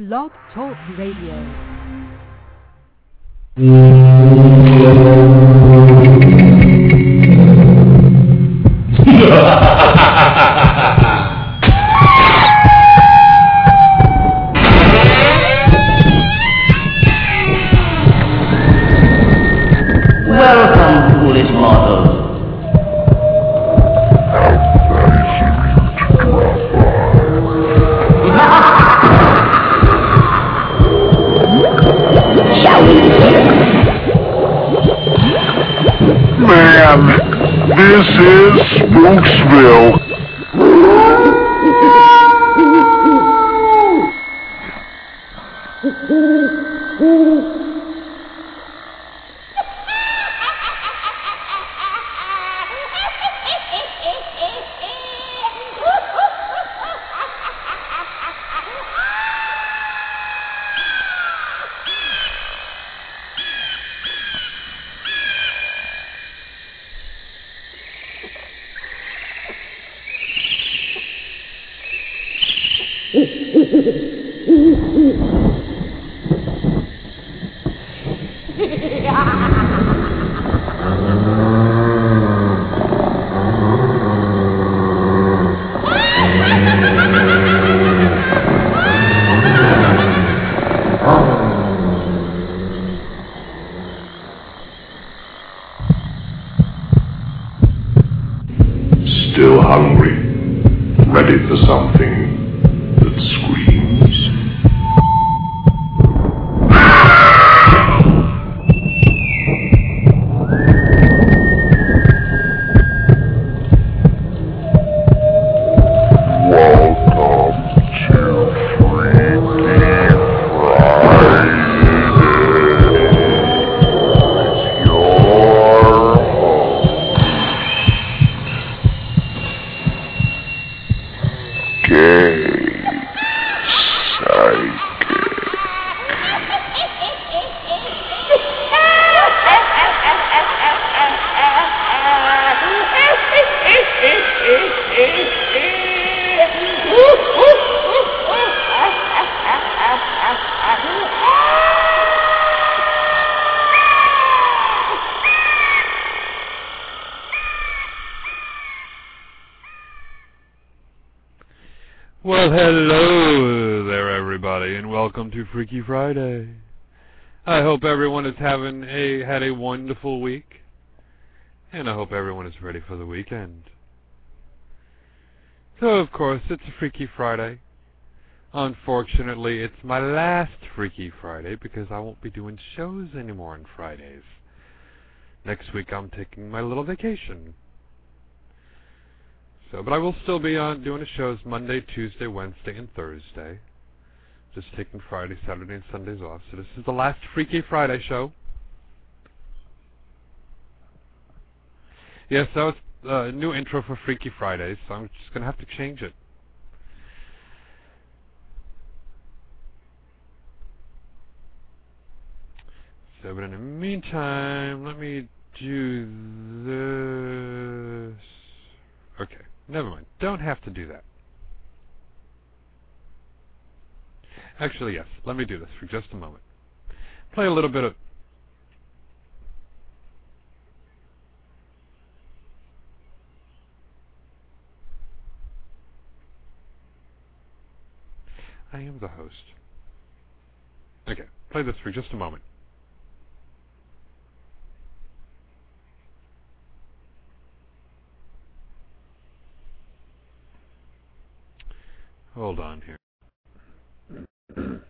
Blog Talk Radio. welcome to Freaky Friday. I hope everyone is having a had a wonderful week, and I hope everyone is ready for the weekend. So, of course, it's a Freaky Friday. Unfortunately, it's my last Freaky Friday because I won't be doing shows anymore on Fridays. Next week, I'm taking my little vacation. So, but I will still be on doing the shows Monday, Tuesday, Wednesday, and Thursday. Just taking Friday, Saturday, and Sundays off. So this is the last Freaky Friday show. Yes, that was a new intro for Freaky Fridays, so I'm just gonna have to change it. So, but in the meantime, let me do this. Okay, never mind. Don't have to do that. Actually, yes. Let me do this for just a moment. Play a little bit of. I am the host. Okay, play this for just a moment. Hold on here mm.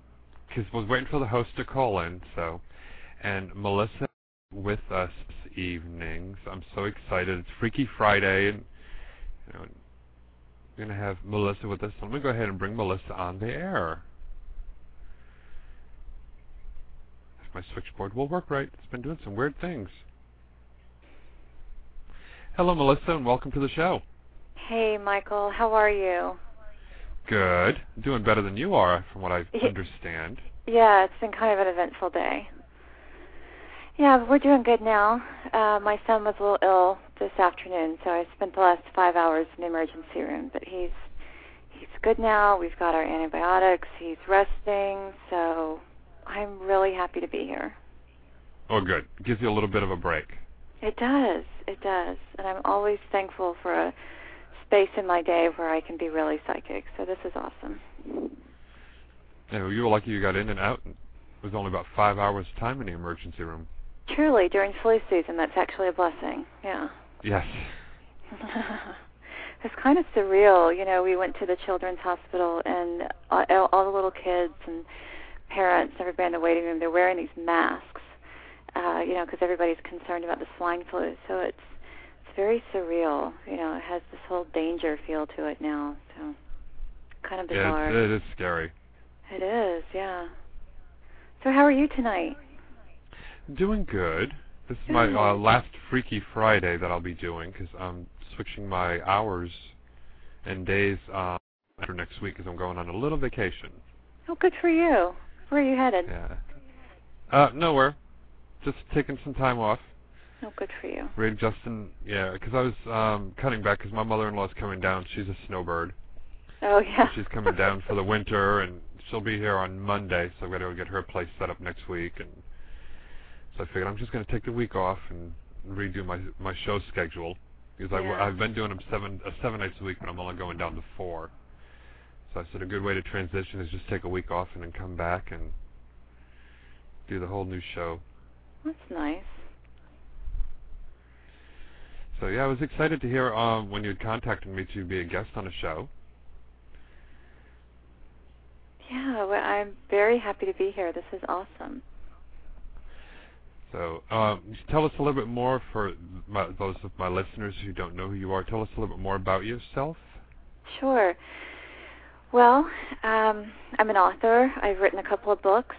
because I was waiting for the host to call in. So, and Melissa with us this evening. So I'm so excited. It's Freaky Friday, and you know, we're gonna have Melissa with us. So let me go ahead and bring Melissa on the air. If my switchboard will work right, it's been doing some weird things. Hello, Melissa, and welcome to the show. Hey, Michael. How are you? Good. Doing better than you are, from what I understand. Yeah, it's been kind of an eventful day. Yeah, but we're doing good now. Uh, my son was a little ill this afternoon, so I spent the last five hours in the emergency room. But he's he's good now. We've got our antibiotics. He's resting, so I'm really happy to be here. Oh, good. Gives you a little bit of a break. It does. It does. And I'm always thankful for a space in my day where I can be really psychic. So this is awesome. You, know, you were lucky you got in and out. It was only about five hours of time in the emergency room. Truly, during flu season, that's actually a blessing. Yeah. Yes. it's kind of surreal. You know, we went to the children's hospital, and all, all the little kids and parents, everybody in the waiting room, they're wearing these masks. Uh, you know, because everybody's concerned about the swine flu. So it's very surreal. You know, it has this whole danger feel to it now. So kind of bizarre. Yeah, it, is scary. It is, yeah. So how are you tonight? Doing good. This is my uh, last Freaky Friday that I'll be doing because I'm switching my hours and days uh, after next week because I'm going on a little vacation. Oh, good for you. Where are you headed? Yeah. Uh, nowhere. Just taking some time off. Oh, good for you. Readjusting, yeah, because I was um, cutting back because my mother-in-law's coming down. She's a snowbird. Oh, yeah. She's coming down for the winter, and she'll be here on Monday, so I've got to go get her place set up next week. And so I figured I'm just going to take the week off and redo my my show schedule because Yeah. I, I've been doing them seven uh, seven nights a week, but I'm only going down to four. So I said a good way to transition is just take a week off and then come back and do the whole new show. That's nice. So yeah, I was excited to hear um, when you had contacted me to be a guest on a show. Yeah, well, I'm very happy to be here. This is awesome. So um, tell us a little bit more for my, those of my listeners who don't know who you are. Tell us a little bit more about yourself. Sure. Well, um, I'm an author. I've written a couple of books.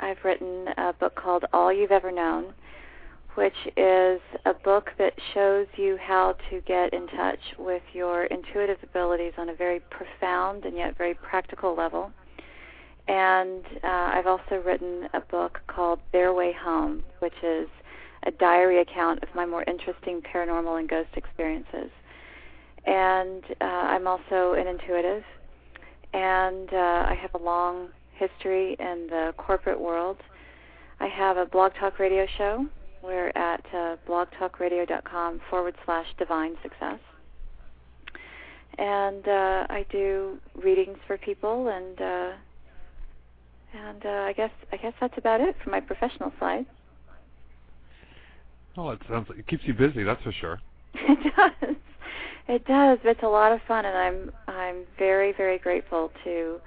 I've written a book called All You've Ever Known, which is a book that shows you how to get in touch with your intuitive abilities on a very profound and yet very practical level. And uh, I've also written a book called Their Way Home, which is a diary account of my more interesting paranormal and ghost experiences. And uh, I'm also an intuitive, and uh, I have a long history in the corporate world. I have a blog talk radio show. We're at uh, blogtalkradio.com forward slash divine success. And uh, I do readings for people, and uh, and uh, I guess I guess that's about it for my professional side. Oh, it sounds like it keeps you busy. That's for sure. It does. It does. But it's a lot of fun, and I'm I'm very very grateful to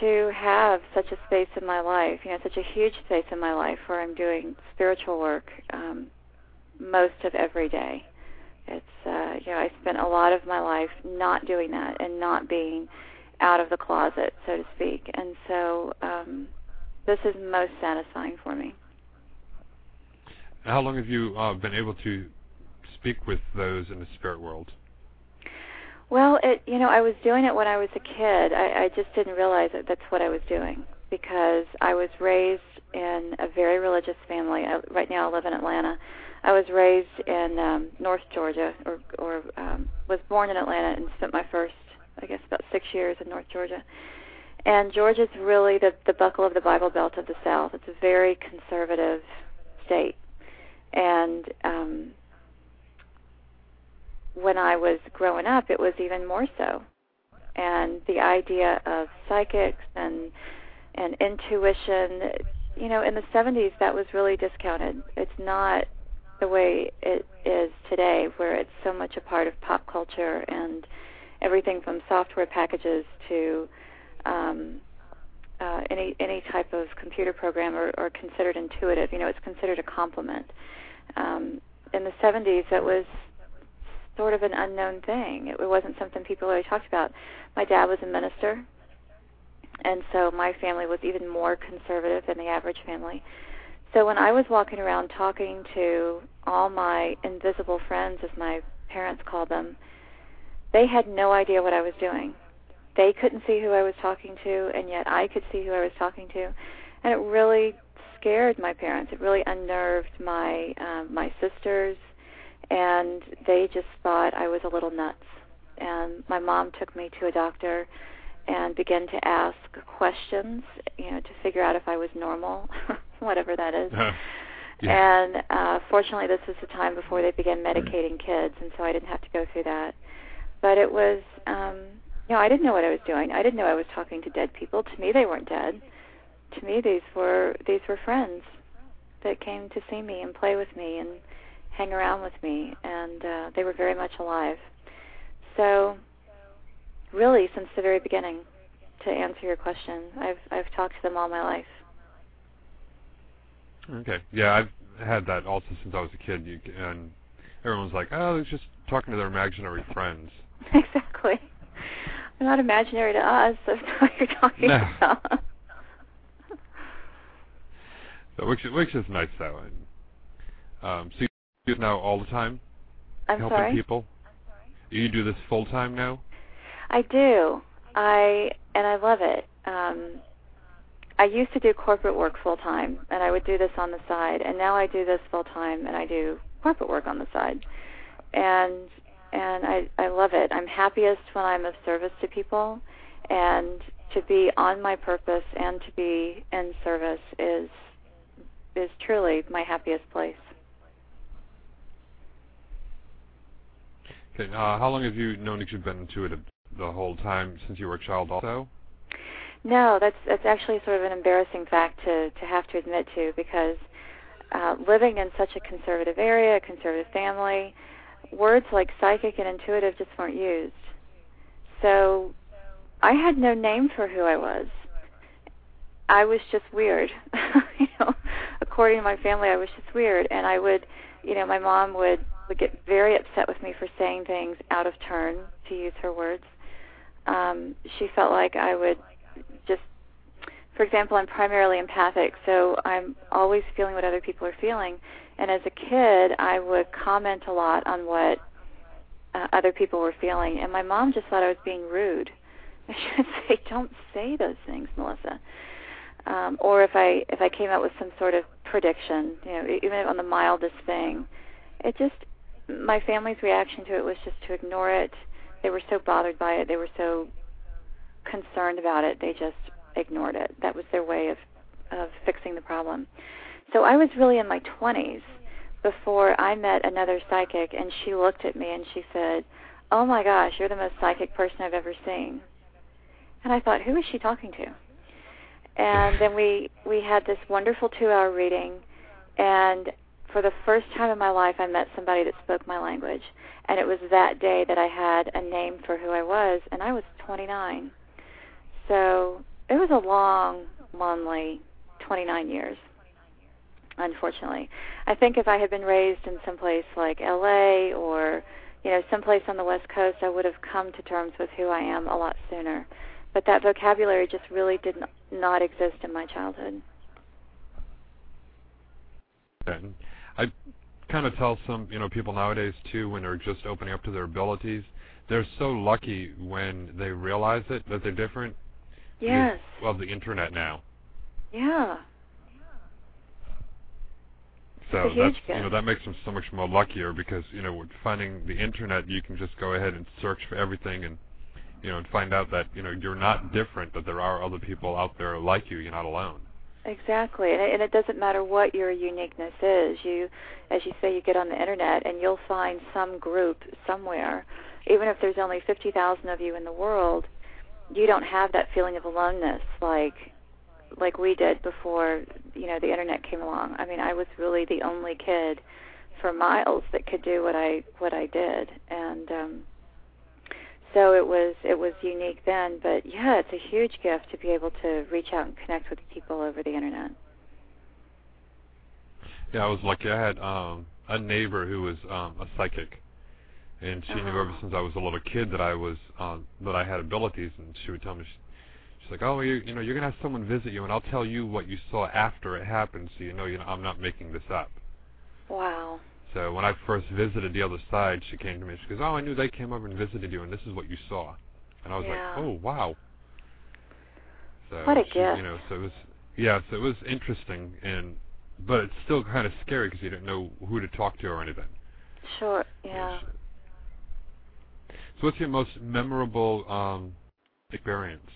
to have such a space in my life. You know, such a huge space in my life where I'm doing spiritual work um, most of every day. It's uh, you know I spent a lot of my life not doing that and not being out of the closet, so to speak. And so um, this is most satisfying for me. How long have you uh, been able to speak with those in the spirit world? Well, it you know I was doing it when I was a kid. I, I just didn't realize that that's what I was doing because I was raised in a very religious family. I, right now I live in Atlanta. I was raised in um, North Georgia, or or um, was born in Atlanta and spent my first, I guess, about six years in North Georgia. And Georgia's really the the buckle of the Bible Belt of the South. It's a very conservative state, and um, when I was growing up, it was even more so. And the idea of psychics and and intuition, you know, in the 70s that was really discounted. It's not the way it is today, where it's so much a part of pop culture and everything from software packages to um, uh, any any type of computer program or, or considered intuitive. You know, it's considered a compliment. Um, in the 70s, that was sort of an unknown thing. It, it wasn't something people really talked about. My dad was a minister, and so my family was even more conservative than the average family. So when I was walking around talking to all my invisible friends, as my parents called them, they had no idea what I was doing. They couldn't see who I was talking to, and yet I could see who I was talking to, and it really scared my parents. It really unnerved my um, my sisters, and they just thought I was a little nuts. And my mom took me to a doctor and began to ask questions, you know, to figure out if I was normal, whatever that is. yeah. And uh, fortunately, this was the time before they began medicating kids, and so I didn't have to go through that. But it was, um, you know, I didn't know what I was doing. I didn't know I was talking to dead people. To me, they weren't dead. To me, these were these were friends that came to see me and play with me and hang around with me, and uh, they were very much alive. So, really, since the very beginning, to answer your question, I've I've talked to them all my life. Okay. Yeah, I've had that also since I was a kid. You, and everyone's like, "Oh, they're just talking to their imaginary friends." exactly. They're not imaginary to us. That's what you're talking No. about. So, which which is nice though. And um, so do it now all the time, I'm helping sorry. people. You do this full time now. I do. I and I love it. Um, I used to do corporate work full time, and I would do this on the side. And now I do this full time, and I do corporate work on the side. And and I I love it. I'm happiest when I'm of service to people, and to be on my purpose and to be in service is is truly my happiest place. Okay. Uh, how long have you known that you've been intuitive? The whole time since you were a child, also. No, that's that's actually sort of an embarrassing fact to to have to admit to because uh, living in such a conservative area, a conservative family, words like psychic and intuitive just weren't used. So I had no name for who I was. I was just weird. you know, according to my family, I was just weird, and I would, you know, my mom would would get very upset with me for saying things out of turn, to use her words. Um, she felt like I would just, for example, I'm primarily empathic, so I'm always feeling what other people are feeling. And as a kid, I would comment a lot on what uh, other people were feeling, and my mom just thought I was being rude. I should say, "Don't say those things, Melissa." Um, or if I if I came up with some sort of prediction, you know, even on the mildest thing, it just my family's reaction to it was just to ignore it. They were so bothered by it. They were so concerned about it. They just ignored it. That was their way of of fixing the problem. So I was really in my 20s before I met another psychic, and she looked at me and she said, "Oh my gosh, you're the most psychic person I've ever seen." And I thought, who is she talking to? And then we we had this wonderful two-hour reading, and for the first time in my life, I met somebody that spoke my language. And it was that day that I had a name for who I was, and I was 29. So it was a long, lonely 29 years. Unfortunately, I think if I had been raised in some place like L.A. or you know someplace on the West Coast, I would have come to terms with who I am a lot sooner. But that vocabulary just really did not, exist in my childhood. And I kind of tell some, you know, people nowadays too when they're just opening up to their abilities, they're so lucky when they realize it that they're different. Yes. Because, well, the internet now. Yeah. So that's you know that makes them so much more luckier because you know with finding the internet you can just go ahead and search for everything and you know and find out that you know you're not different that there are other people out there like you you're not alone. Exactly, and it, and it doesn't matter what your uniqueness is. You, as you say, you get on the internet and you'll find some group somewhere, even if there's only fifty thousand of you in the world. You don't have that feeling of aloneness like like we did before you know the internet came along. I mean, I was really the only kid for miles that could do what I what I did, and um, so it was it was unique then. But yeah, it's a huge gift to be able to reach out and connect with people over the internet. Yeah, I was lucky. I had um, a neighbor who was um, a psychic, and she knew ever Uh-huh. since I was a little kid that I was um, that I had abilities, and she would tell me. She, She's like, oh, you, you know, you're gonna have someone visit you, and I'll tell you what you saw after it happened, so you know, you know, I'm not making this up. Wow. So when I first visited the other side, she came to me. She goes, "Oh, I knew they came over and visited you, and this is what you saw." And I was Yeah. like, "Oh, wow." So What a she, gift. You know, so it was yeah, so it was interesting, and but it's still kind of scary because you don't know who to talk to or anything. Sure. Yeah. So what's your most memorable um, experience?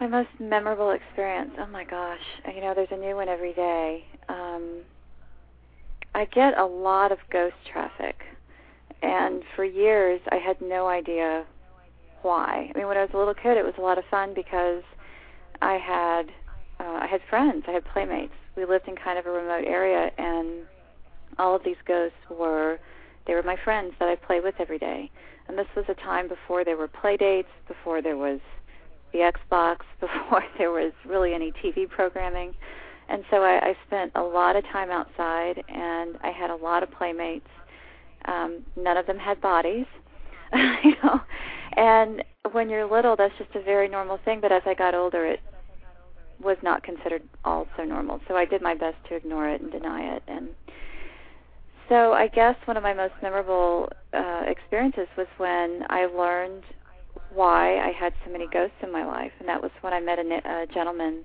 My most memorable experience. Oh my gosh. You know, there's a new one every day. Um I get a lot of ghost traffic. And for years I had no idea why. I mean, when I was a little kid, it was a lot of fun because I had uh, I had friends, I had playmates. We lived in kind of a remote area and all of these ghosts were they were my friends that I played with every day. And this was a time before there were play dates, before there was the Xbox before there was really any TV programming. And so I, I spent a lot of time outside and I had a lot of playmates. Um, none of them had bodies. you know. And when you're little that's just a very normal thing, but as I got older it was not considered all so normal. So I did my best to ignore it and deny it and so I guess one of my most memorable uh, experiences was when I learned why I had so many ghosts in my life, and that was when I met a, a gentleman.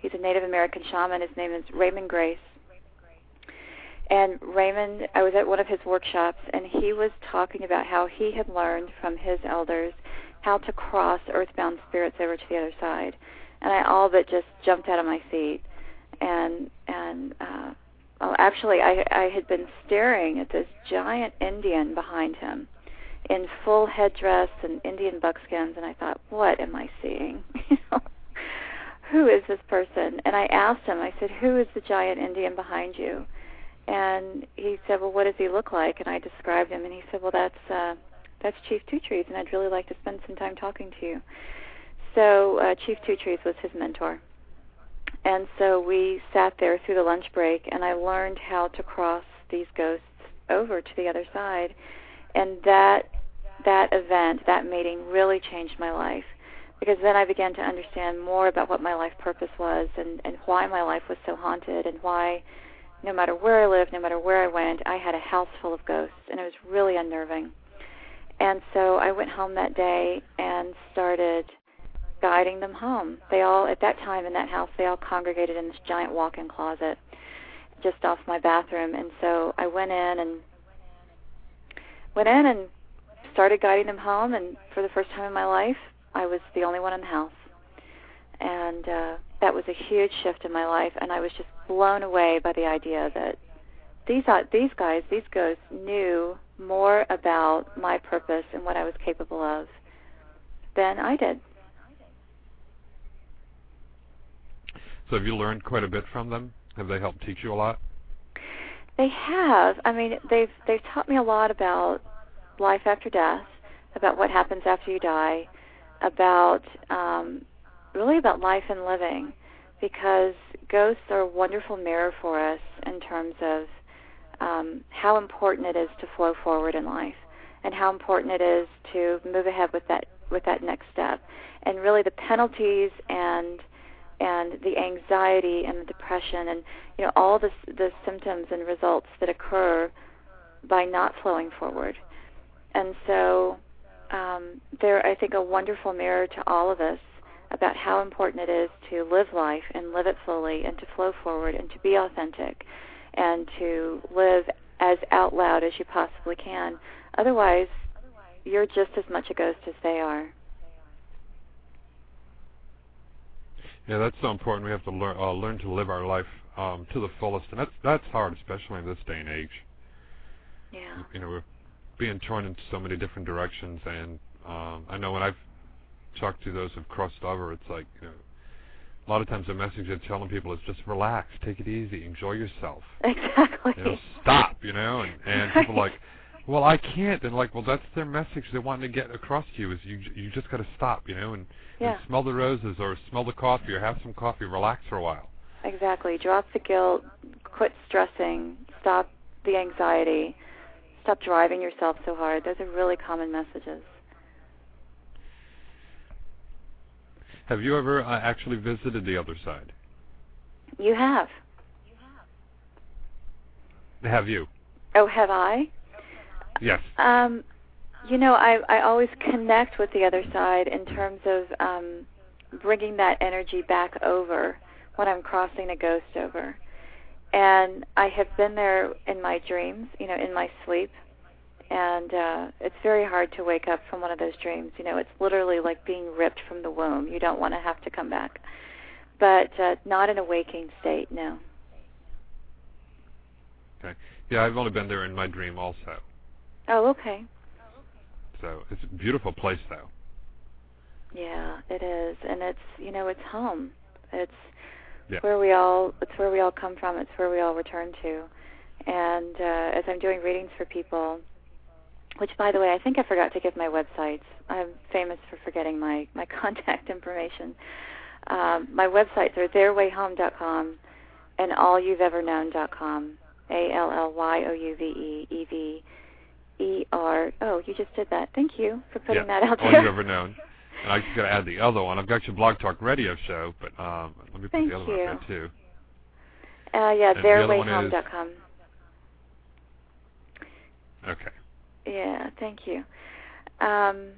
He's a Native American shaman. His name is Raymond Grace. And Raymond, I was at one of his workshops, and he was talking about how he had learned from his elders how to cross earthbound spirits over to the other side. And I all but just jumped out of my seat. And and uh, well, actually, I I had been staring at this giant Indian behind him in full headdress and Indian buckskins, and I thought, what am I seeing? Who is this person? And I asked him, I said, who is the giant Indian behind you? And he said, well, what does he look like? And I described him, and he said, well, that's uh, that's Chief Two Trees, and I'd really like to spend some time talking to you. So uh, Chief Two Trees was his mentor. And so we sat there through the lunch break, and I learned how to cross these ghosts over to the other side. And that that event, that meeting, really changed my life because then I began to understand more about what my life purpose was and and why my life was so haunted and why no matter where I lived, no matter where I went, I had a house full of ghosts, and it was really unnerving. And so I went home that day and started guiding them home. They all, at that time in that house, they all congregated in this giant walk-in closet just off my bathroom. And so I went in and went in and started guiding them home. And for the first time in my life, I was the only one in the house. And uh, that was a huge shift in my life. And I was just blown away by the idea that these uh, these guys, these ghosts, knew more about my purpose and what I was capable of than I did. So have you learned quite a bit from them? Have they helped teach you a lot? They have. I mean, they've they've taught me a lot about life after death, about what happens after you die, about um, really about life and living, because ghosts are a wonderful mirror for us in terms of um, how important it is to flow forward in life, and how important it is to move ahead with that with that next step, and really the penalties and and the anxiety and the depression and you know all the the symptoms and results that occur by not flowing forward. And so um, they're I think a wonderful mirror to all of us about how important it is to live life and live it fully and to flow forward and to be authentic and to live as out loud as you possibly can. Otherwise, you're just as much a ghost as they are. Yeah, that's so important. We have to learn uh, learn to live our life um, to the fullest, and that's that's hard, especially in this day and age. Yeah. You know, we're being torn in so many different directions, and um, I know when I've talked to those who've crossed over, it's like you know, a lot of times the message they're telling people is just relax, take it easy, enjoy yourself. Exactly. You know, stop, you know, and and people are like, well, I can't, and like, well, that's their message they want to get across to you is you you just got to stop, you know, and, Yeah. and smell the roses or smell the coffee or have some coffee, relax for a while. Exactly. Drop the guilt, quit stressing, stop the anxiety, stop driving yourself so hard. Those are really common messages. Have you ever uh, actually visited the other side? You have. Have you? Oh, have I? Yes. Um, you know, I I always connect with the other side in terms of um, bringing that energy back over when I'm crossing a ghost over. And I have been there in my dreams, you know, in my sleep. And uh, it's very hard to wake up from one of those dreams. You know, it's literally like being ripped from the womb. You don't want to have to come back. But uh, not in a waking state, no. Okay. Yeah, I've only been there in my dream also. Oh, okay. So it's a beautiful place though. Yeah, it is, and it's you know it's home. It's Yeah. where we all it's where we all come from. It's where we all return to. And uh, as I'm doing readings for people, which by the way I think I forgot to give my websites. I'm famous for forgetting my my contact information. Um, my websites are theirwayhome.com and allyou'veverknown.com. A L L Y O U V E E V E R. Oh, you just did that. Thank you for putting yeah. that out there. All you've ever known. And I just got to add the other one. I've got your Blog Talk Radio show, but um, let me put Thank the other one you. up there too. Uh, yeah, And the one theirwayhome.com. Okay. Yeah, thank you. Um,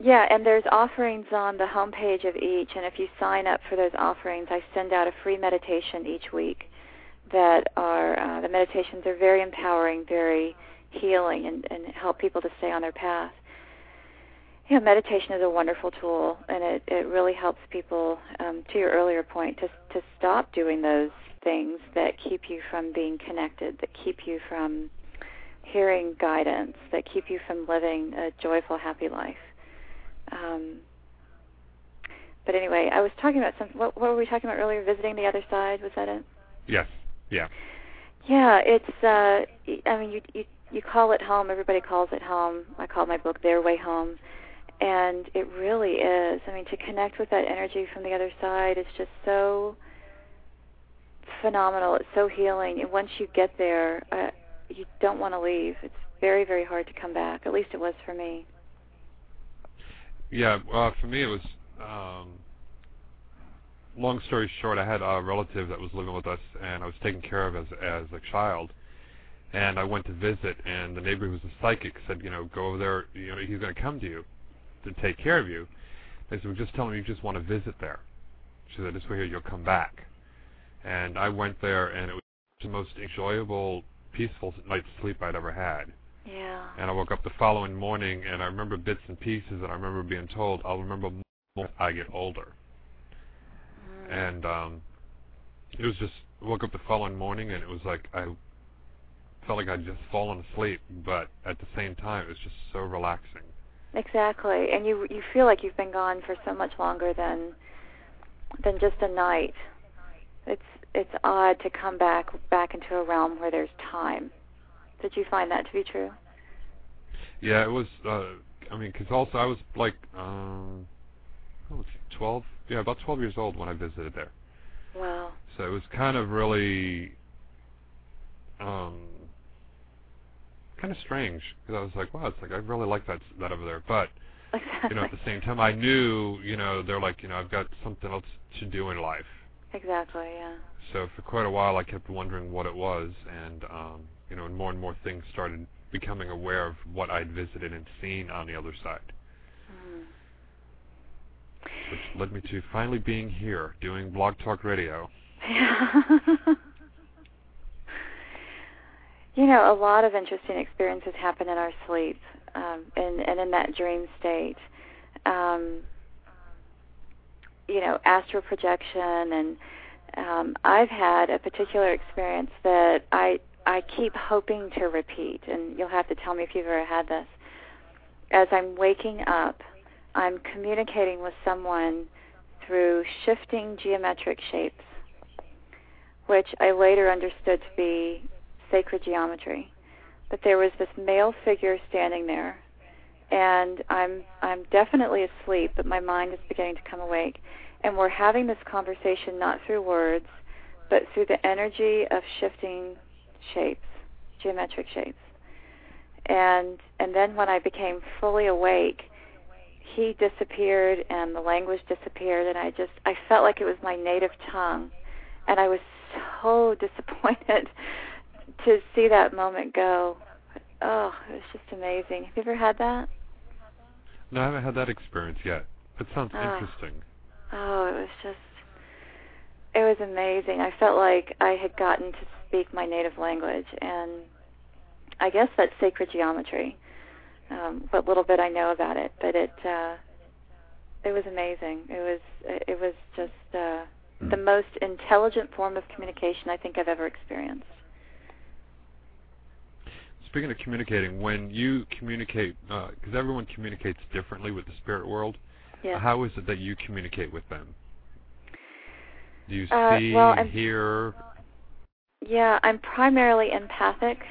yeah, and there's offerings on the homepage of each, and if you sign up for those offerings, I send out a free meditation each week. That are uh, the meditations are very empowering, very healing, and, and help people to stay on their path. Know, meditation is a wonderful tool, and it, it really helps people. Um, to your earlier point, to to stop doing those things that keep you from being connected, that keep you from hearing guidance that keep you from living a joyful, happy life. Um, but anyway, I was talking about some. What, what were we talking about earlier? Visiting the other side. Was that it? Yes. Yeah. Yeah, it's. Uh, I mean, you you you call it home. Everybody calls it home. I call my book "Their Way Home," and it really is. I mean, to connect with that energy from the other side is just so phenomenal. It's so healing, and once you get there, uh, you don't want to leave. It's very very hard to come back. At least it was for me. Yeah. Well, for me, it was. Um, long story short, I had a relative that was living with us, and I was taken care of as as a child. And I went to visit, and the neighbor who was a psychic said, you know, go over there. You know, he's going to come to you to take care of you. I said, well, just tell him you just want to visit there. She said, this way here, you'll come back. And I went there, and it was the most enjoyable, peaceful night's sleep I'd ever had. Yeah. And I woke up the following morning, and I remember bits and pieces, and I remember being told, I'll remember more as I get older. And um, it was just, I woke up the following morning, and it was like I felt like I'd just fallen asleep, but at the same time, it was just so relaxing. Exactly, and you you feel like you've been gone for so much longer than than just a night. It's it's odd to come back back into a realm where there's time. Did you find that to be true? Yeah, it was. Uh, I mean, because also I was like, um, what was 12? Yeah, about 12 years old when I visited there. Wow. So it was kind of really, um, kind of strange because I was like, wow, it's like I really like that that over there, but Exactly. you know, at the same time, I knew, you know, they're like, you know, I've got something else to do in life. Exactly. Yeah. So for quite a while, I kept wondering what it was, and um, you know, and more and more things started becoming aware of what I'd visited and seen on the other side, Mm. which led me to finally being here doing Blog Talk Radio. you know, a lot of interesting experiences happen in our sleep, um, and and in that dream state. Um, you know, astral projection, and um, I've had a particular experience that I I keep hoping to repeat, and you'll have to tell me if you've ever had this. As I'm waking up, I'm communicating with someone through shifting geometric shapes, which I later understood to be sacred geometry. But there was this male figure standing there, and I'm I'm definitely asleep, but my mind is beginning to come awake, and we're having this conversation not through words, but through the energy of shifting shapes, geometric shapes. And and then when I became fully awake, he disappeared and the language disappeared and I just I felt like it was my native tongue and I was so disappointed to see that moment go. Oh, it was just amazing. Have you ever had that? No, I haven't had that experience yet. It sounds Oh. interesting. Oh, it was just it was amazing. I felt like I had gotten to speak my native language and I guess that's sacred geometry. Um, what little bit I know about it, but it uh it was amazing. It was it was just uh the most intelligent form of communication I think I've ever experienced. Speaking of communicating, when you communicate, because everyone communicates differently with the spirit world, Yeah. how is it that you communicate with them? Do you Uh, see, well, I'm- hear? Yeah, I'm primarily empathic,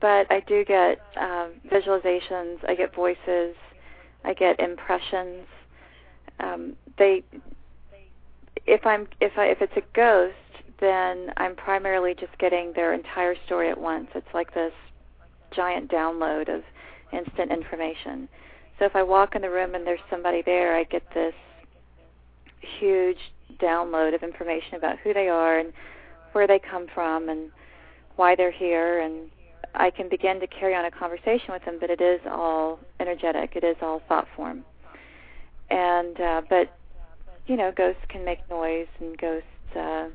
but I do get um, visualizations. I get voices. I get impressions. Um, they, if I'm if I if it's a ghost, then I'm primarily just getting their entire story at once. It's like this giant download of instant information. So if I walk in the room and there's somebody there, I get this huge download of information about who they are and where they come from and why they're here and I can begin to carry on a conversation with them but it is all energetic it is all thought form and uh but you know ghosts can make noise and ghosts uh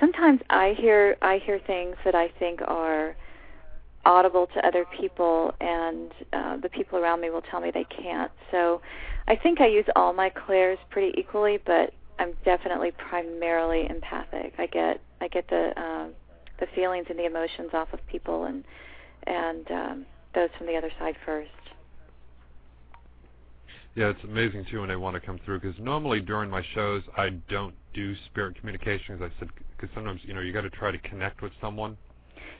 sometimes I hear I hear things that I think are audible to other people and uh the people around me will tell me they can't so I think I use all my clairs pretty equally but I'm definitely primarily empathic. I get I get the um, the feelings and the emotions off of people and and um, those from the other side first. Yeah, it's amazing too when they want to come through. Because normally during my shows, I don't do spirit communication. As I said, because sometimes you know you got to try to connect with someone,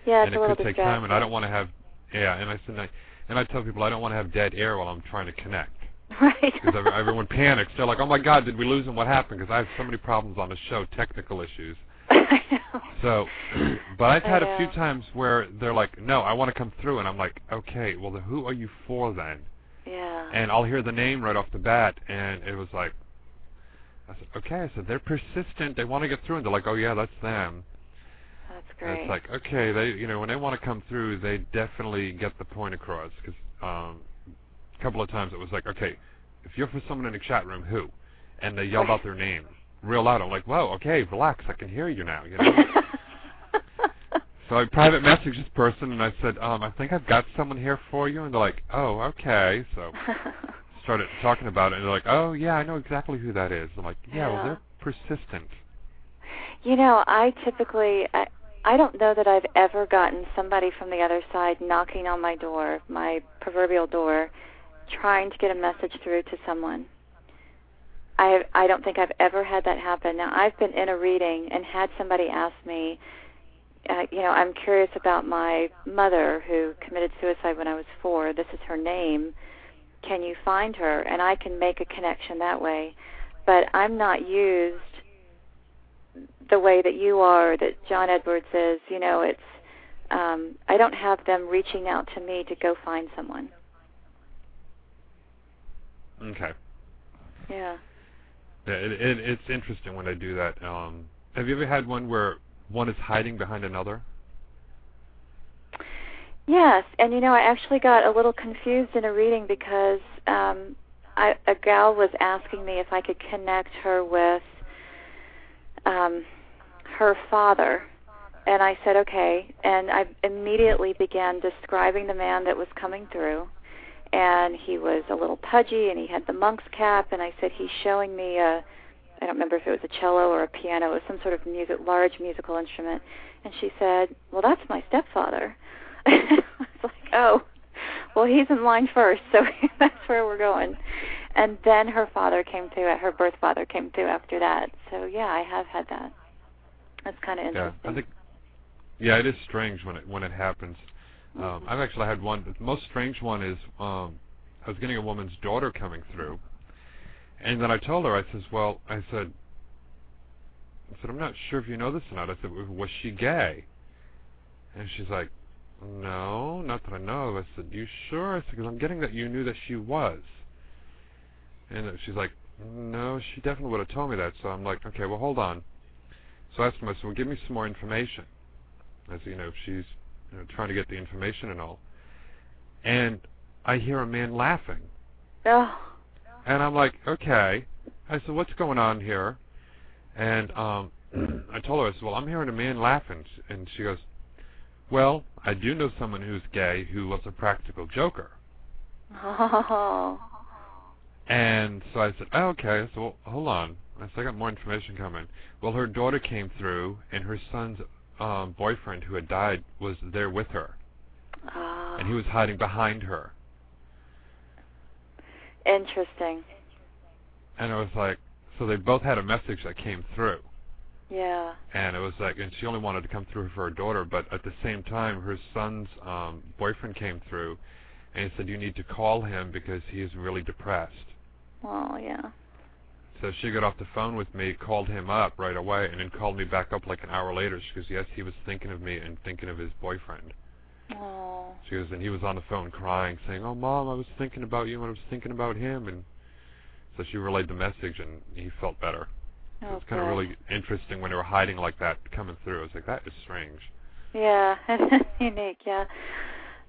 Yeah, and it's it a little could take time. And I don't want to have, yeah. And I said, I, and I tell people I don't want to have dead air while I'm trying to connect. Right. Because everyone panics. They're like, "Oh my God, did we lose him? What happened?" Because I have so many problems on the show, technical issues. I know. So, but I've had a few times where they're like, "No, I want to come through," and I'm like, "Okay, well, then who are you for then?" Yeah. And I'll hear the name right off the bat, and it was like, I said, "Okay," I said, "They're persistent. They want to get through," and they're like, "Oh yeah, that's them." That's And great. it's like, okay, they, you know, when they want to come through, they definitely get the point across. Because um, a couple of times it was like, okay, if you're for someone in the chat room, who? And they yelled out their name real loud. I'm like, whoa, okay, relax, I can hear you now. You know. so I private messaged this person, and I said, um, I think I've got someone here for you. And they're like, oh, okay. So started talking about it, and they're like, oh yeah, I know exactly who that is. I'm like, yeah, well, Yeah. they're persistent. You know, I typically I, I don't know that I've ever gotten somebody from the other side knocking on my door, my proverbial door, trying to get a message through to someone. I I don't think I've ever had that happen. Now I've been in a reading and had somebody ask me, uh, you know, I'm curious about my mother who committed suicide when I was four. This is her name. Can you find her? And I can make a connection that way. But I'm not used the way that you are, that John Edwards is. You know, it's um, I don't have them reaching out to me to go find someone. Okay. Yeah. Yeah, it, it, it's interesting when I do that. Um, have you ever had one where one is hiding behind another? Yes, and you know, I actually got a little confused in a reading because um, I, a gal was asking me if I could connect her with um, her father, and I said okay, and I immediately began describing the man that was coming through, and he was a little pudgy, and he had the monk's cap, and I said he's showing me a I don't remember if it was a cello or a piano, it was some sort of music, large musical instrument, and she said, "Well, that's my stepfather." I was like, "Oh, well, he's in line first, so that's where we're going." and then her father came through. Her birth father came through after that. So yeah, I have had that. That's kind of interesting. Yeah. I think. Yeah, it is strange when it when it happens. Um, I've actually had one. The most strange one is um, I was getting a woman's daughter coming through, and then I told her, I says, well, I said, I said, I'm not sure if you know this or not. I said, was she gay? And she's like, no, not that I know of. I said, you sure? I said, because I'm getting that you knew that she was. And she's like, no, she definitely would have told me that. So I'm like, okay, well, hold on. So I asked him, I said, well, give me some more information. As you know, if she's you know, trying to get the information and all. And I hear a man laughing. Oh, And I'm like, okay. I said, what's going on here? And um, I told her, I said, well, I'm hearing a man laughing. And she goes, well, I do know someone who's gay who was a practical joker. oh, And so I said, oh, okay. So well, hold on. I said, I got more information coming. Well, her daughter came through, and her son's um, boyfriend, who had died, was there with her, oh. and he was hiding behind her. Interesting. And it was like, so they both had a message that came through. Yeah. and it was like and she only wanted to come through for her daughter but at the same time her son's um boyfriend came through and he said you need to call him because he is really depressed Oh, yeah. so she got off the phone with me called him up right away and then called me back up like an hour later she goes yes he was thinking of me and thinking of his boyfriend Oh, she goes and he was on the phone crying saying oh mom i was thinking about you and i was thinking about him and so she relayed the message and he felt better oh it's kind of really interesting when they were hiding like that coming through i was like that is strange Yeah, unique. Yeah,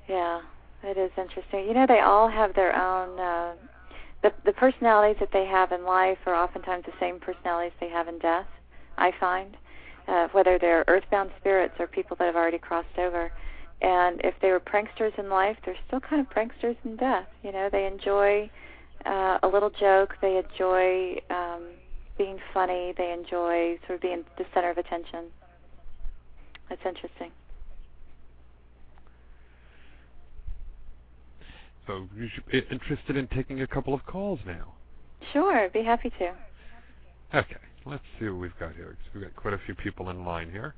yeah, it is interesting. You know, they all have their own. Uh, the the personalities that they have in life are oftentimes the same personalities they have in death. I find, uh, whether they're earthbound spirits or people that have already crossed over. And if they were pranksters in life, they're still kind of pranksters in death. You know, they enjoy uh, a little joke. They enjoy um, being funny. They enjoy sort of being the center of attention. That's interesting. So you should be interested in taking a couple of calls now. Sure, be happy to. Okay, let's see what we've got here. We've got quite a few people in line here.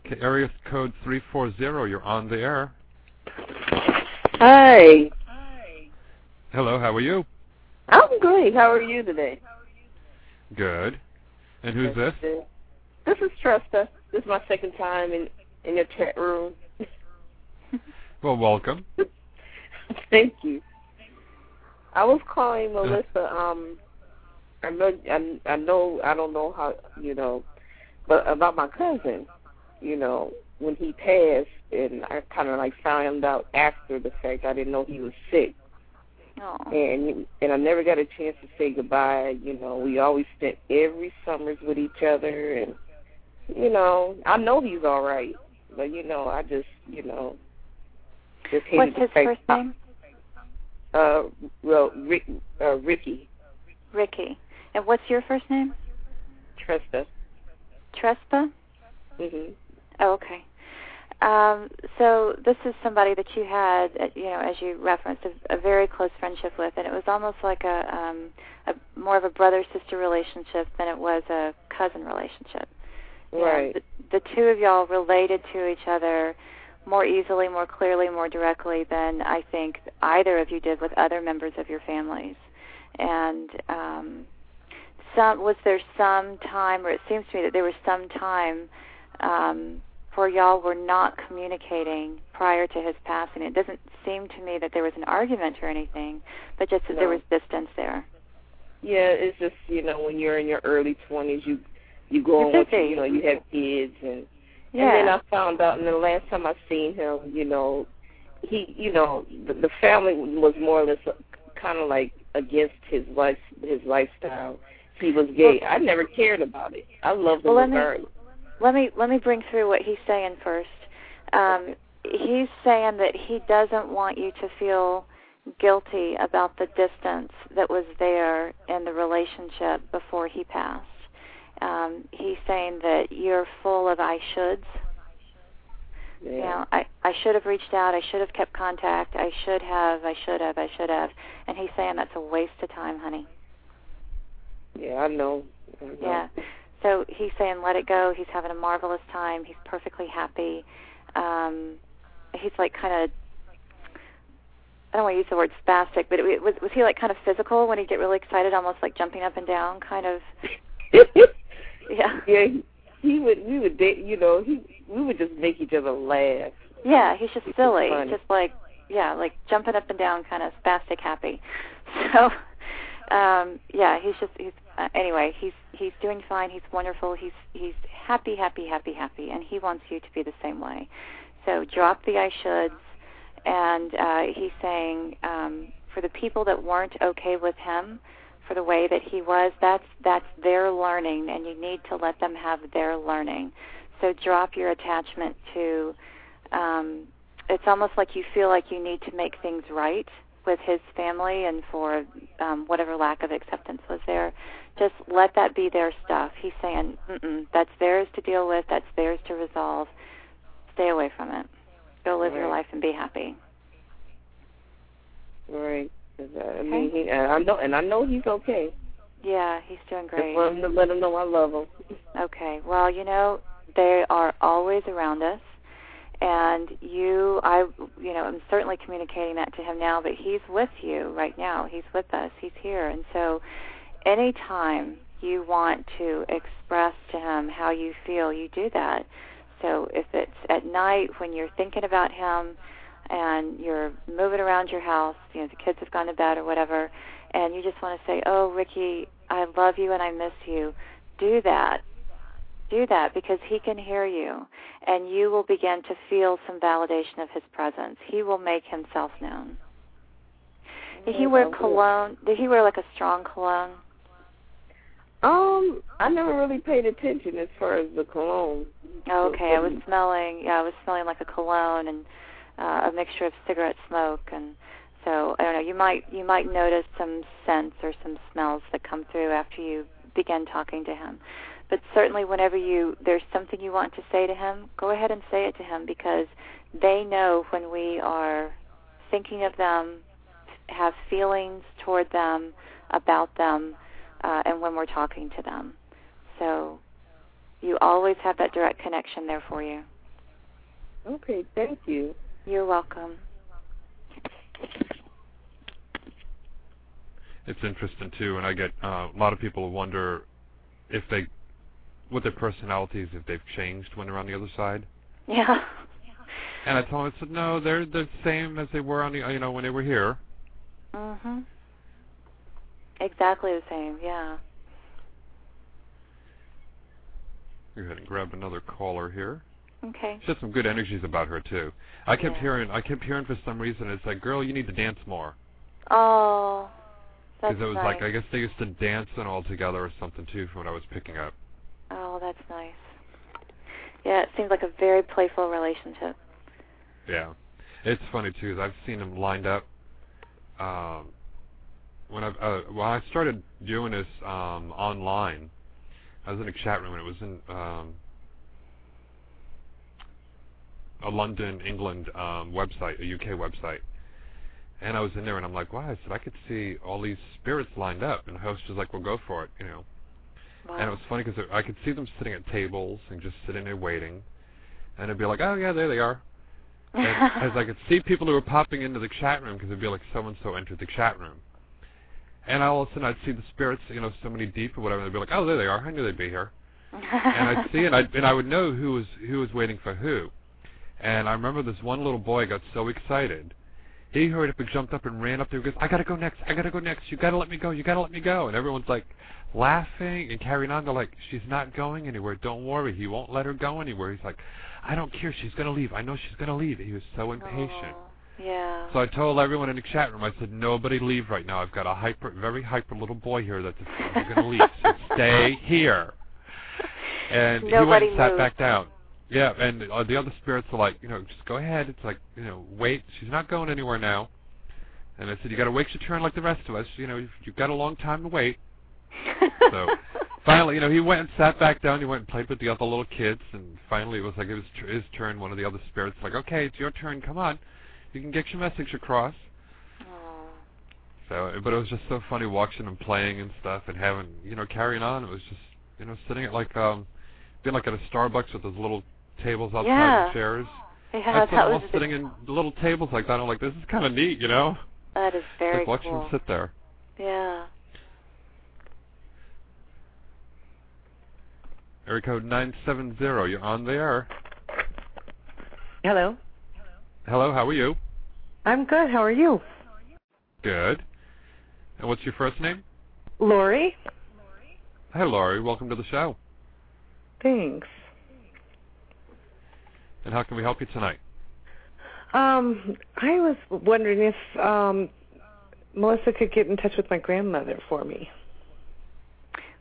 Okay, area code 340, you're on the air. Hi. Hello, how are you? I'm great. How are you today? Good. And who's this? This is Tresta. This is my second time in in your chat room. Well, welcome. Thank you. I was calling Melissa. Um, I know, I, I know, I don't know how you know, but about my cousin. You know, when he passed, and I kind of like found out after the fact. I didn't know he was sick. Oh. and and I never got a chance to say goodbye. You know, we always spent every summers with each other, and you know, I know he's all right, but you know, I just you know, just hated What's his first name? Uh, well, Rick, uh, Ricky Ricky. And what's your first name? Tresta. Trespa? Mhm. Oh, okay. Um, so this is somebody that you had, uh, you know, as you referenced, a, a very close friendship with, and it was almost like a, um, a more of a brother-sister relationship than it was a cousin relationship. You know, Right. the, the two of y'all related to each other more easily, more clearly, more directly than I think either of you did with other members of your families. And um, some was there some time, or it seems to me that there was some time um, where y'all were not communicating prior to his passing. It doesn't seem to me that there was an argument or anything, but just that there was distance there. Yeah, it's just you know when you're in your early twenties, you you go on with you know you have kids and Yeah. And then I found out, and the last time I seen him, you know, he, you know, the, the family was more or less kind of like against his life, his lifestyle. He was gay. I never cared about it. I loved him Well, regardless. Let me let me bring through what he's saying first. Um, he's saying that he doesn't want you to feel guilty about the distance that was there in the relationship before he passed. Um, he's saying that you're full of I shoulds Yeah. You know, I I should have reached out. I should have kept contact. I should have. I should have. I should have. And he's saying that's a waste of time, honey. Yeah, I know. I know. Yeah. So he's saying let it go. He's having a marvelous time. He's perfectly happy. Um, he's like kind of. I don't want to use the word spastic, but it, was was he like kind of physical when he'd get really excited, almost like jumping up and down, kind of? Yeah. Yeah, he, would. We would. You know, he. We would just make each other laugh. Yeah, he's just It's silly. funny. Just like yeah, like jumping up and down, kind of spastic happy. So, um, yeah, he's just he's uh, anyway. He's he's doing fine. He's wonderful. He's he's happy, happy, happy, happy, and he wants you to be the same way. So drop the I shoulds, and uh, he's saying um, for the people that weren't okay with him for the way that he was, that's that's their learning, and you need to let them have their learning. So drop your attachment to. Um, it's almost like you feel like you need to make things right with his family and for um, whatever lack of acceptance was there. Just let that be their stuff. He's saying, Mm-mm, that's theirs to deal with. That's theirs to resolve. Stay away from it. Go live your life and be happy. Right. I mean, he, and I know, and I know he's okay. Yeah, he's doing great. want him let him know I love him. Okay. Well, you know, they are always around us. And you, I, you know, I'm certainly communicating that to him now, but he's with you right now. He's with us. He's here. And so anytime you want to express to him how you feel, you do that. So if it's at night when you're thinking about him and you're moving around your house, you know, the kids have gone to bed or whatever, and you just want to say, "Oh, Ricky, I love you and I miss you." Do that. Do that because he can hear you and you will begin to feel some validation of his presence. He will make himself known. Did he wear cologne? Did he wear like a strong cologne? Um, I never really paid attention as far as the cologne. Okay. I was smelling. Yeah, I was smelling like a cologne and uh, a mixture of cigarette smoke, and so I don't know. You might you might notice some scents or some smells that come through after you begin talking to him. But certainly, whenever you there's something you want to say to him, go ahead and say it to him because they know when we are thinking of them, have feelings toward them, about them, uh, and when we're talking to them. So you always have that direct connection there for you. Okay, thank you. You're welcome. It's interesting too, and I get uh, a lot of people wonder if they, what their personalities, if they've changed when they're on the other side. Yeah. And I told them, I said, no, they're the same as they were on the, you know, when they were here. Mhm. Exactly the same. Yeah. Go ahead and grab another caller here. Okay. She had some good energies about her too. I kept Yeah. hearing, I kept hearing for some reason, it's like, girl, you need to dance more. Oh. That's Because it was nice. like, I guess they used to dance and all together or something too, from what I was picking up. Oh, that's nice. Yeah, it seems like a very playful relationship. Yeah, it's funny too. 'cause I've seen them lined up. Um, when I uh, when I started doing this um, online, I was in a chat room and it was in um, a London, England um, website, a UK website. And I was in there and I'm like, wow, I said I could see all these spirits lined up. And the host was like, well, go for it, you know. Wow. And it was funny because I could see them sitting at tables and just sitting there waiting. And it'd be like, oh yeah, there they are. And as I could see people who were popping into the chat room because it'd be like so and so entered the chat room. And all of a sudden I'd see the spirits, you know, so many deep or whatever. And they'd be like, oh, there they are. I knew they'd be here. and I'd see it, and, I'd, and I would know who was who was waiting for who. And I remember this one little boy got so excited. He hurried up and jumped up and ran up there and goes, I gotta go next, I gotta go next, you gotta let me go, you gotta let me go. And everyone's like laughing and carrying on. They're like, she's not going anywhere, don't worry, he won't let her go anywhere. He's like, I don't care, she's gonna leave, I know she's gonna leave. He was so impatient. Oh, yeah. So I told everyone in the chat room, I said, nobody leave right now. I've got a hyper, very hyper little boy here that's going to leave. So stay here. And he went and sat moved. back down. Yeah, and uh, the other spirits are like, you know, just go ahead. It's like, you know, wait. She's not going anywhere now. And I said, you got to wait your turn like the rest of us. You know, you've, you've got a long time to wait. So finally, you know, he went and sat back down. He went and played with the other little kids, and finally it was like it was tr- his turn. One of the other spirits like, okay, it's your turn. Come on, you can get your message across. Oh. So, but it was just so funny watching him playing and stuff, and having, you know, carrying on. It was just, you know, sitting at like, um, being like at a Starbucks with those little tables outside Yeah. and chairs. Yeah, I'd say that almost was sitting in little tables like that. I'm like, this is kind of neat, you know. that is very like watching cool. him sit there. Yeah. Area code 970. You're on the air. Hello. Hello, how are you? I'm good. How are you? Good. And what's your first name? Lori. Hi, Laurie. Welcome to the show. Thanks. And how can we help you tonight? Um, I was wondering if um, Melissa could get in touch with my grandmother for me.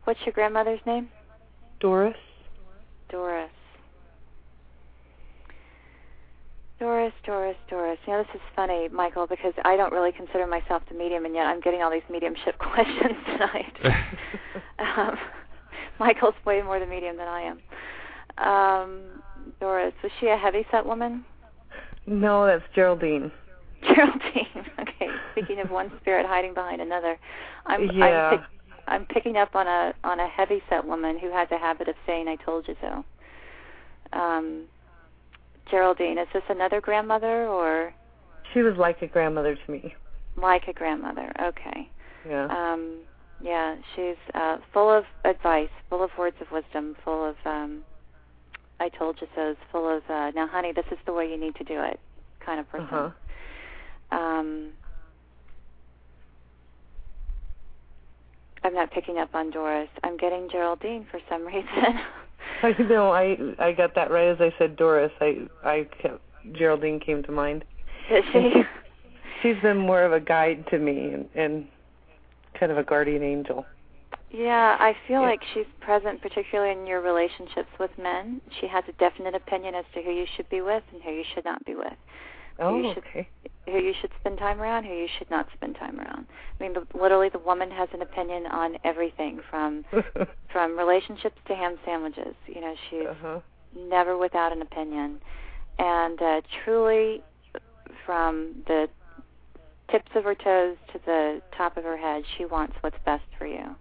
What's your grandmother's name? Doris. Doris. Doris, Doris, Doris. You know, this is funny, Michael, because I don't really consider myself the medium, and yet I'm getting all these mediumship questions tonight. um, Michael's way more the medium than I am. Um, Doris, was she a heavy set woman? No, that's Geraldine. Geraldine. Okay. Speaking of one spirit hiding behind another, I'm Yeah. I'm, pick, I'm picking up on a on a heavy set woman who has a habit of saying "I told you so." Um, Geraldine, is this another grandmother or She was like a grandmother to me. like a grandmother? Okay. Yeah. Um, yeah, she's uh, full of advice, full of words of wisdom, full of um, "I told you so's," full of uh, "Now, honey, this is the way you need to do it," kind of person. Uh-huh. Um, I'm not picking up on Doris. I'm getting Geraldine for some reason. I know. I I got that right as I said Doris. I I kept, Geraldine came to mind. Did she? She's been more of a guide to me and, and kind of a guardian angel. Yeah, I feel Yeah. like she's present, particularly in your relationships with men. She has a definite opinion as to who you should be with and who you should not be with. Oh, you should, okay. Who you should spend time around, who you should not spend time around. I mean, the, literally, the woman has an opinion on everything from from relationships to ham sandwiches. You know, she's uh-huh. never without an opinion, and uh, truly, from the tips of her toes to the top of her head, she wants what's best for you.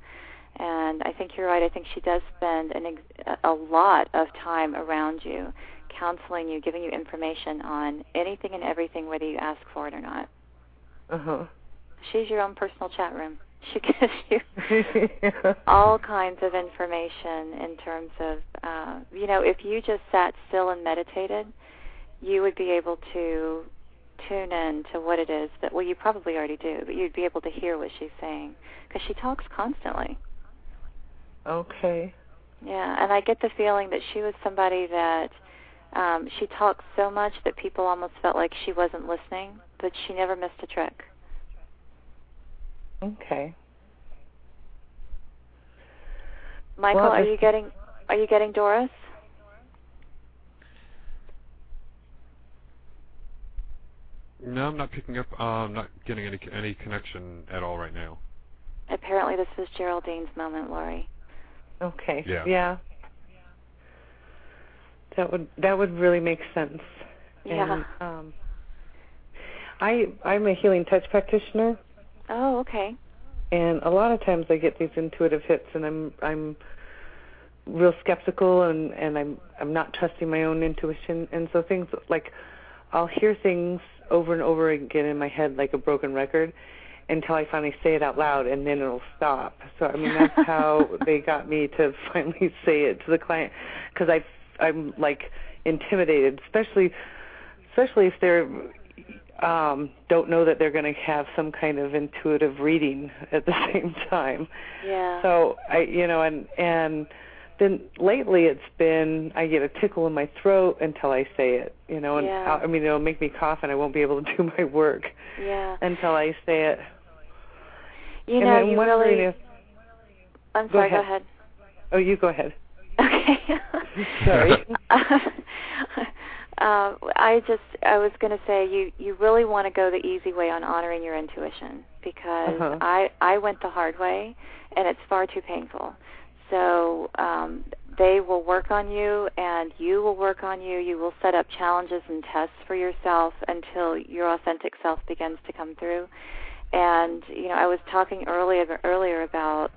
And I think you're right. I think she does spend an ex- a lot of time around you, counseling you, giving you information on anything and everything, whether you ask for it or not. Uh-huh. She's your own personal chat room. She gives you all kinds of information in terms of, uh, you know, if you just sat still and meditated, you would be able to tune in to what it is that, well, you probably already do, but you'd be able to hear what she's saying because she talks constantly. Okay. Yeah, and I get the feeling that she was somebody that um, she talked so much that people almost felt like she wasn't listening, but she never missed a trick. Okay. Michael, Well, are you getting are you getting Doris? No, I'm not picking up. Uh, I'm not getting any any connection at all right now. Apparently, this was Geraldine's moment, Lori. Okay. Yeah. Yeah. That would that would really make sense. Yeah. And, um, I I'm a healing touch practitioner, Oh, okay. and a lot of times I get these intuitive hits, and I'm I'm real skeptical, and and I'm I'm not trusting my own intuition, and so things like I'll hear things over and over again in my head like a broken record until I finally say it out loud and then it'll stop. So I mean that's how they got me to finally say it to the client because I I'm like intimidated, especially especially if they're um don't know that they're going to have some kind of intuitive reading at the same time. Yeah. So I you know and and then lately it's been I get a tickle in my throat until I say it, you know, and Yeah. I, I mean it'll make me cough and I won't be able to do my work yeah. until I say it. You and know, I'm you really. if I'm go sorry. ahead. Go ahead. oh you go ahead. Okay. Sorry. uh, I just I was going to say you you really want to go the easy way on honoring your intuition because Uh-huh. I I went the hard way and it's far too painful. So um, they will work on you, and you will work on you. You will set up challenges and tests for yourself until your authentic self begins to come through. And you know, I was talking earlier earlier about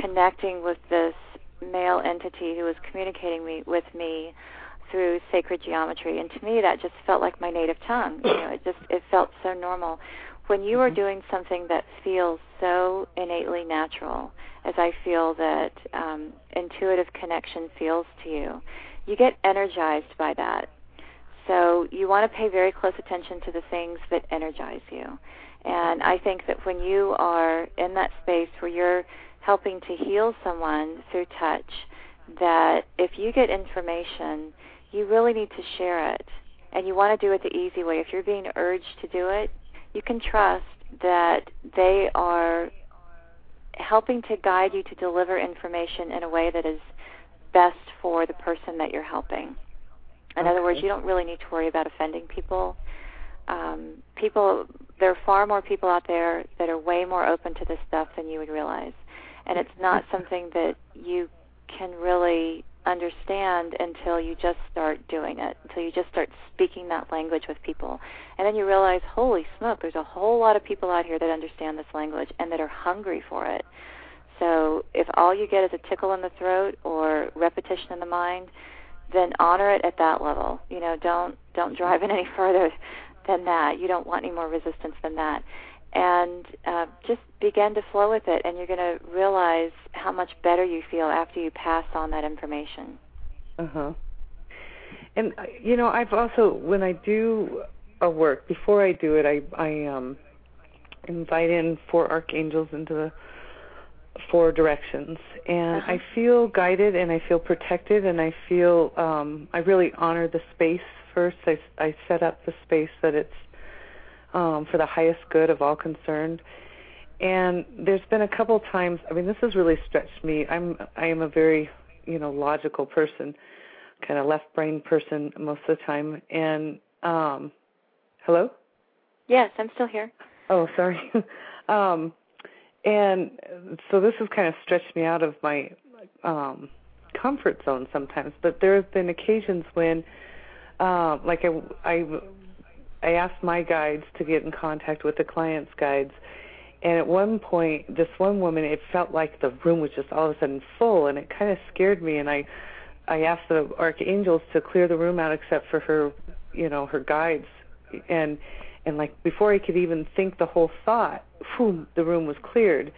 connecting with this male entity who was communicating me with me through sacred geometry. And to me that just felt like my native tongue. You know it just it felt so normal. When you are doing something that feels so innately natural as i feel that um, intuitive connection feels to you you get energized by that. So you want to pay very close attention to the things that energize you. And i think that when you are in that space where you're helping to heal someone through touch that if you get information you really need to share it. And you want to do it the easy way. If you're being urged to do it, you can trust that they are helping to guide you to deliver information in a way that is best for the person that you're helping. In okay. other words, you don't really need to worry about offending people. Um, people, there are far more people out there that are way more open to this stuff than you would realize, and it's not something that you can really understand until you just start doing it, until you just start speaking that language with people. And then you realize, holy smoke, there's a whole lot of people out here that understand this language and that are hungry for it. So if all you get is a tickle in the throat or repetition in the mind, then honor it at that level. You know, don't don't drive it any further than that. You don't want any more resistance than that and uh, just begin to flow with it, and you're going to realize how much better you feel after you pass on that information. Uh huh. And you know, I've also when I do a work before I do it, I I um invite in four archangels into the four directions, and uh-huh. I feel guided and I feel protected, and I feel um I really honor the space first. I I set up the space that it's um, for the highest good of all concerned. And there's been a couple times. I mean, this has really stretched me. I'm I am a very you know logical person, kind of left brain person most of the time. And um, hello. Yes, I'm still here. Oh, sorry. um, and so this has kind of stretched me out of my um, comfort zone sometimes. But there have been occasions when, uh, like I, I I asked my guides to get in contact with the client's guides. And at one point, this one woman, it felt like the room was just all of a sudden full, and it kind of scared me. And I, I asked the archangels to clear the room out, except for her, you know, her guides. And, and like before I could even think the whole thought, boom, the room was cleared.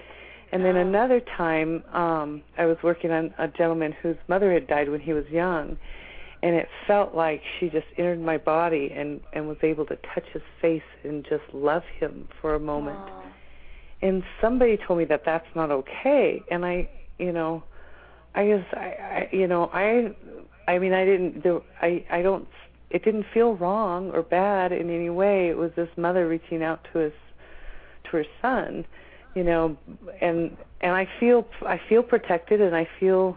And then another time, um, I was working on a gentleman whose mother had died when he was young, and it felt like she just entered my body and and was able to touch his face and just love him for a moment. Aww. and somebody told me that that's not okay. And i you know i just i, I you know i i mean i didn't there, i i don't it didn't feel wrong or bad in any way. It was this mother reaching out to his to her son you know and and i feel i feel protected and i feel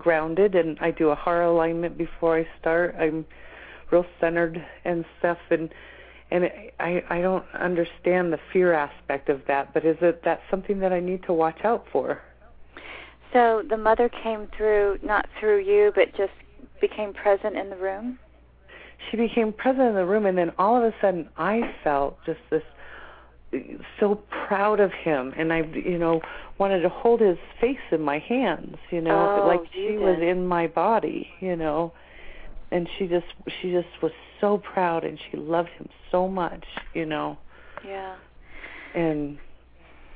grounded and I do a heart alignment before I start. I'm real centered and stuff and and I I don't understand the fear aspect of that, but is it that something that I need to watch out for? So the mother came through not through you, but just became present in the room. She became present in the room, and then all of a sudden, I felt just this so proud of him and I you know wanted to hold his face in my hands you know oh, like she was in my body you know. And she just she just was so proud and she loved him so much you know. Yeah. And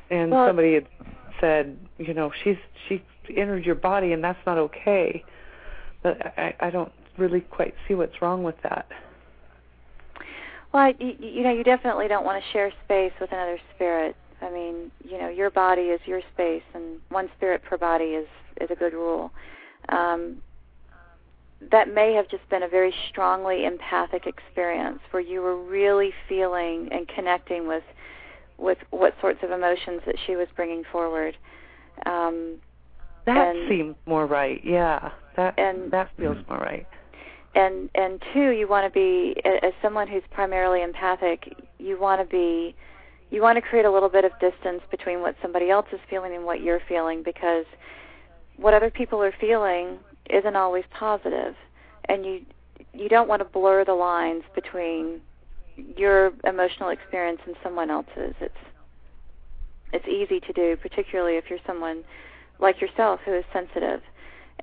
and well, somebody had said you know she's she entered your body and that's not okay. But i i don't really quite see what's wrong with that well, you, you know, you definitely don't want to share space with another spirit. I mean, you know, your body is your space, and one spirit per body is is a good rule. Um, that may have just been a very strongly empathic experience where you were really feeling and connecting with with what sorts of emotions that she was bringing forward. Um, that and, seems more right. Yeah, that and, that feels more right and and two you want to be as someone who's primarily empathic you want to be you want to create a little bit of distance between what somebody else is feeling and what you're feeling because what other people are feeling isn't always positive, and you you don't want to blur the lines between your emotional experience and someone else's. It's it's easy to do, particularly if you're someone like yourself who is sensitive,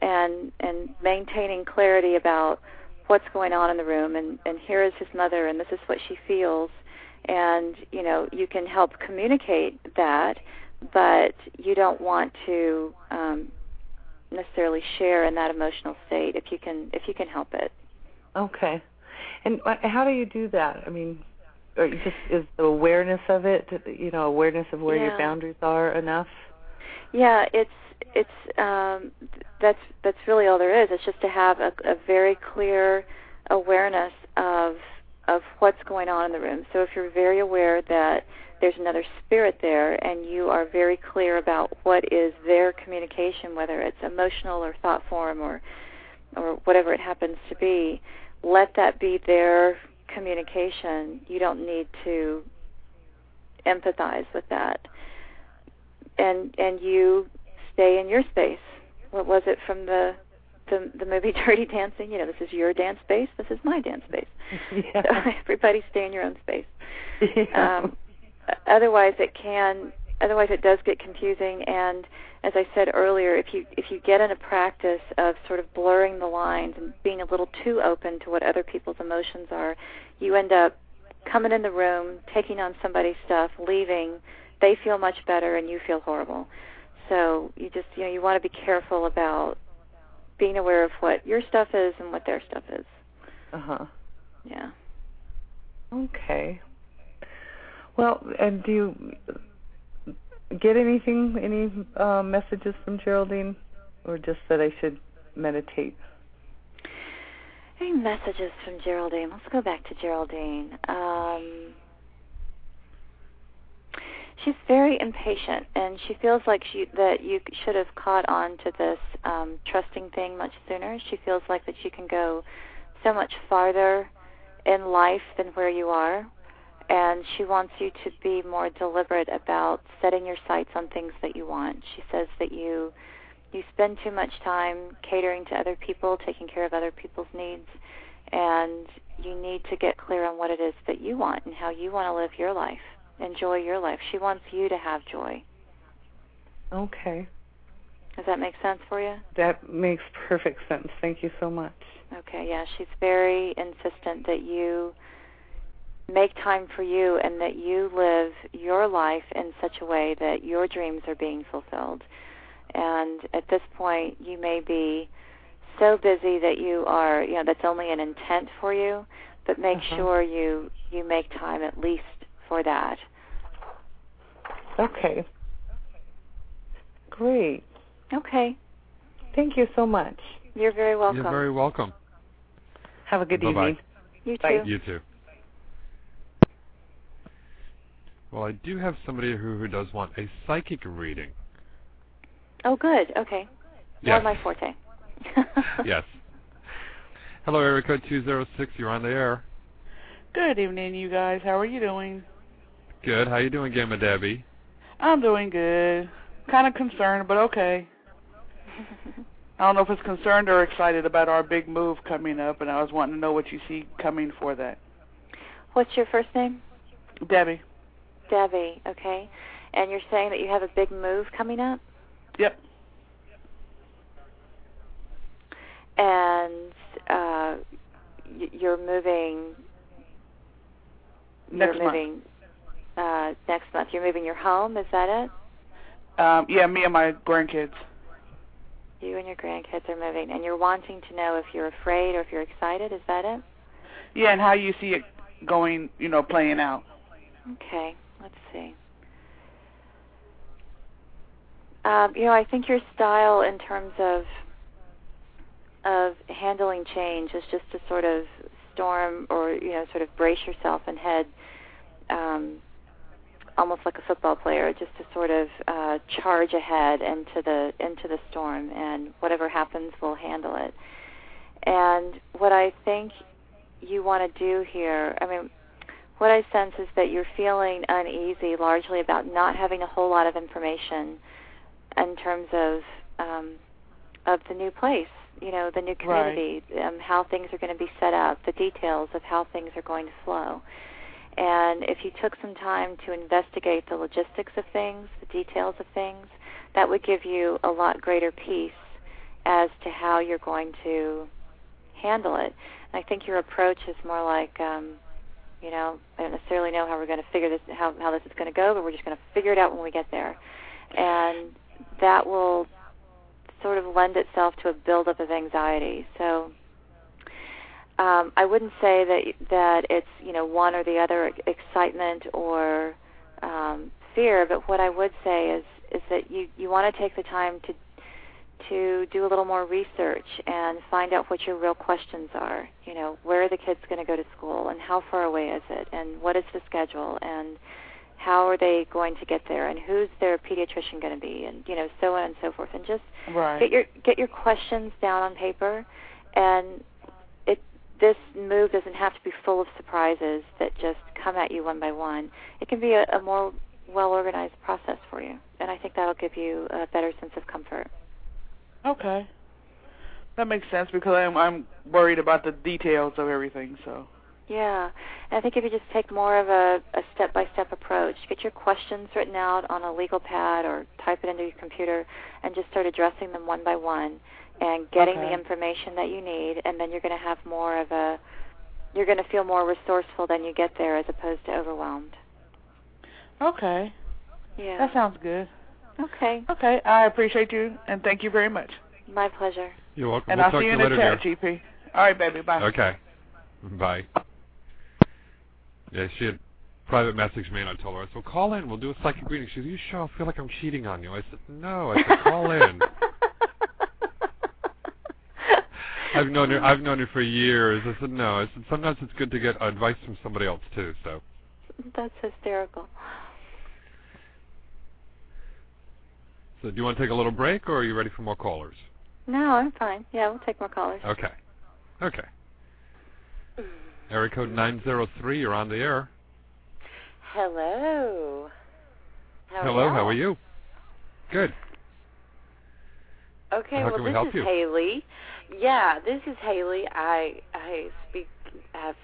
and and maintaining clarity about what's going on in the room and and here is his mother and this is what she feels and you know you can help communicate that but you don't want to um necessarily share in that emotional state if you can if you can help it Okay. And how do you do that? I mean, or just is the awareness of it, you know, awareness of where your boundaries are enough? Yeah, it's it's um that's that's really all there is. It's just to have a, a very clear awareness of of what's going on in the room. So if you're very aware that there's another spirit there and you are very clear about what is their communication, whether it's emotional or thought form or or whatever it happens to be, let that be their communication. You don't need to empathize with that. And and you stay in your space. What was it from the the, the movie Dirty Dancing? You know, this is your dance space. This is my dance space. Yeah. So everybody stay in your own space. Yeah. Um, otherwise, it can. Otherwise, it does get confusing. And as I said earlier, if you if you get in a practice of sort of blurring the lines and being a little too open to what other people's emotions are, you end up coming in the room, taking on somebody's stuff, leaving. They feel much better, and you feel horrible. So you just you know you want to be careful about being aware of what your stuff is and what their stuff is. uh-huh. Yeah. Okay. Well, and do you get anything, any uh, messages from Geraldine, or just that I should meditate? Any messages from Geraldine? Let's go back to Geraldine. Um, she's very impatient, and she feels like she that you should have caught on to this um, trusting thing much sooner. She feels like that you can go so much farther in life than where you are, and she wants you to be more deliberate about setting your sights on things that you want. She says that you you spend too much time catering to other people, taking care of other people's needs, and you need to get clear on what it is that you want and how you want to live your life, enjoy your life. She wants you to have joy. Okay. Does that make sense for you? That makes perfect sense. Thank you so much. Okay, yeah, she's very insistent that you make time for you and that you live your life in such a way that your dreams are being fulfilled. And at this point, you may be so busy that you are, you know, that's only an intent for you, but make Uh-huh. sure you you make time at least for that. Okay. Great. Okay. Thank you so much. You're very welcome. You're very welcome. Have a good Bye-bye. evening. you too. Bye. You too. Well, I do have somebody who, who does want a psychic reading. Oh, good. Okay. Yes. More my forte. yes. Hello, area code 206. You're on the air. Good evening, you guys. How are you doing? Good. How are you doing, Gamma Debbie? I'm doing good. Kind of concerned, but okay. I don't know if it's concerned or excited about our big move coming up, and I was wanting to know what you see coming for that. What's your first name? Debbie. Debbie, okay. And you're saying that you have a big move coming up? Yep. And uh y- you're moving Next you're month. Uh next month. You're moving your home, is that it? Um, yeah, me and my grandkids. You and your grandkids are moving and you're wanting to know if you're afraid or if you're excited, is that it? Yeah, and how you see it going, you know, playing out. Okay, let's see. Um, you know, I think your style in terms of of handling change is just to sort of storm or you know sort of brace yourself and head um, almost like a football player, just to sort of uh, charge ahead into the into the storm, and whatever happens, we'll handle it. And what I think you want to do here, I mean, what I sense is that you're feeling uneasy largely about not having a whole lot of information in terms of um, of the new place, you know, the new community, um, how things are going to be set up, the details of how things are going to flow. And if you took some time to investigate the logistics of things, the details of things, that would give you a lot greater peace as to how you're going to handle it. And I think your approach is more like, um, you know, I don't necessarily know how we're going to figure this, how how this is going to go, but we're just going to figure it out when we get there, and that will sort of lend itself to a buildup of anxiety. So um, I wouldn't say that that it's you know one or the other excitement or um, fear, but what I would say is is that you you want to take the time to to do a little more research and find out what your real questions are. You know, where are the kids going to go to school, and how far away is it, and what is the schedule, and how are they going to get there, and who's their pediatrician going to be, and you know, so on and so forth, and just Right. get your get your questions down on paper, and this move doesn't have to be full of surprises that just come at you one by one. It can be a, a more well organized process for you, and I think that'll give you a better sense of comfort. Okay. That makes sense because I'm I'm worried about the details of everything. So. Yeah, and I think if you just take more of a, a step-by-step approach, get your questions written out on a legal pad or type it into your computer, and just start addressing them one by one, and getting the information that you need, and then you're going to have more of a, you're going to feel more resourceful than you get there, as opposed to overwhelmed. Okay. Yeah. That sounds good. Okay. Okay. I appreciate you and thank you very much. My pleasure. You're welcome. And we'll I'll talk see you to in the later, chat, dear. GP. All right, baby. Bye. Okay. Bye. Yeah, she had private messaged me and I told her, I said, well, call in. We'll do a psychic reading. She said, you sure? I feel like I'm cheating on you. I said, no. I said, call in. I've known her. I've known her for years. I said, no. I said, sometimes it's good to get advice from somebody else too. So, That's hysterical. so do you want to take a little break, or are you ready for more callers? No, I'm fine. Yeah, we'll take more callers. Okay. Okay. Area code 903, you're on the air. Hello. How Hello, are how are you? Good. Okay, How well can we this help is you? Haley. Yeah, this is Haley. I I speak have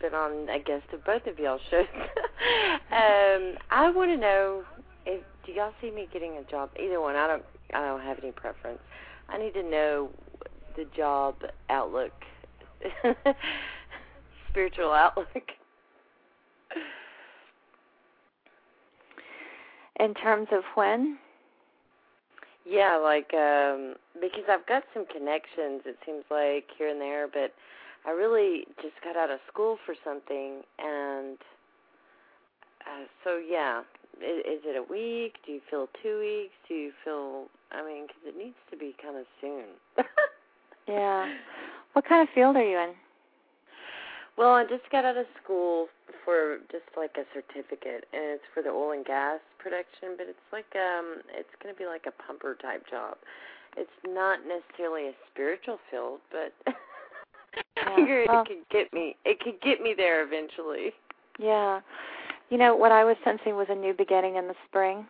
been on I guess of both of y'all shows. um I want to know if do y'all see me getting a job? Either one. I don't I don't have any preference. I need to know the job outlook. Spiritual outlook. In terms of when? Yeah, like um because I've got some connections it seems like here and there, but I really just got out of school for something and uh, so yeah, is, is it a week? Do you feel 2 weeks? Do you feel I mean cuz it needs to be kind of soon. Yeah. What kind of field are you in? Well, I just got out of school for just like a certificate, and it's for the oil and gas production, but it's like um, it's going to be like a pumper type job. It's not necessarily a spiritual field, but I figured well- it could get me. It could get me there eventually. Yeah. You know, what I was sensing was a new beginning in the spring.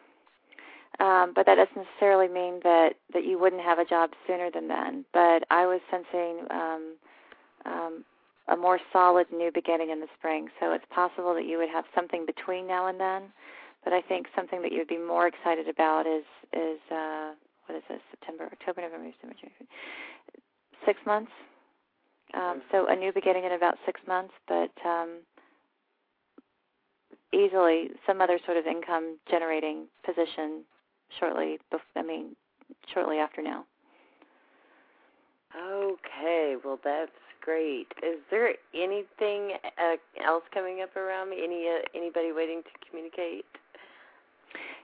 Um, but that doesn't necessarily mean that that you wouldn't have a job sooner than then. But I was sensing um, um, a more solid new beginning in the spring. So it's possible that you would have something between now and then. But I think something that you'd be more excited about is is uh, what is this? September, October, November, December, January. Six months. Um, so a new beginning in about six months, but um, easily some other sort of income generating position shortly. Bef- I mean, shortly after now. Okay, well that's great. Is there anything uh, else coming up around me? Any uh, anybody waiting to communicate?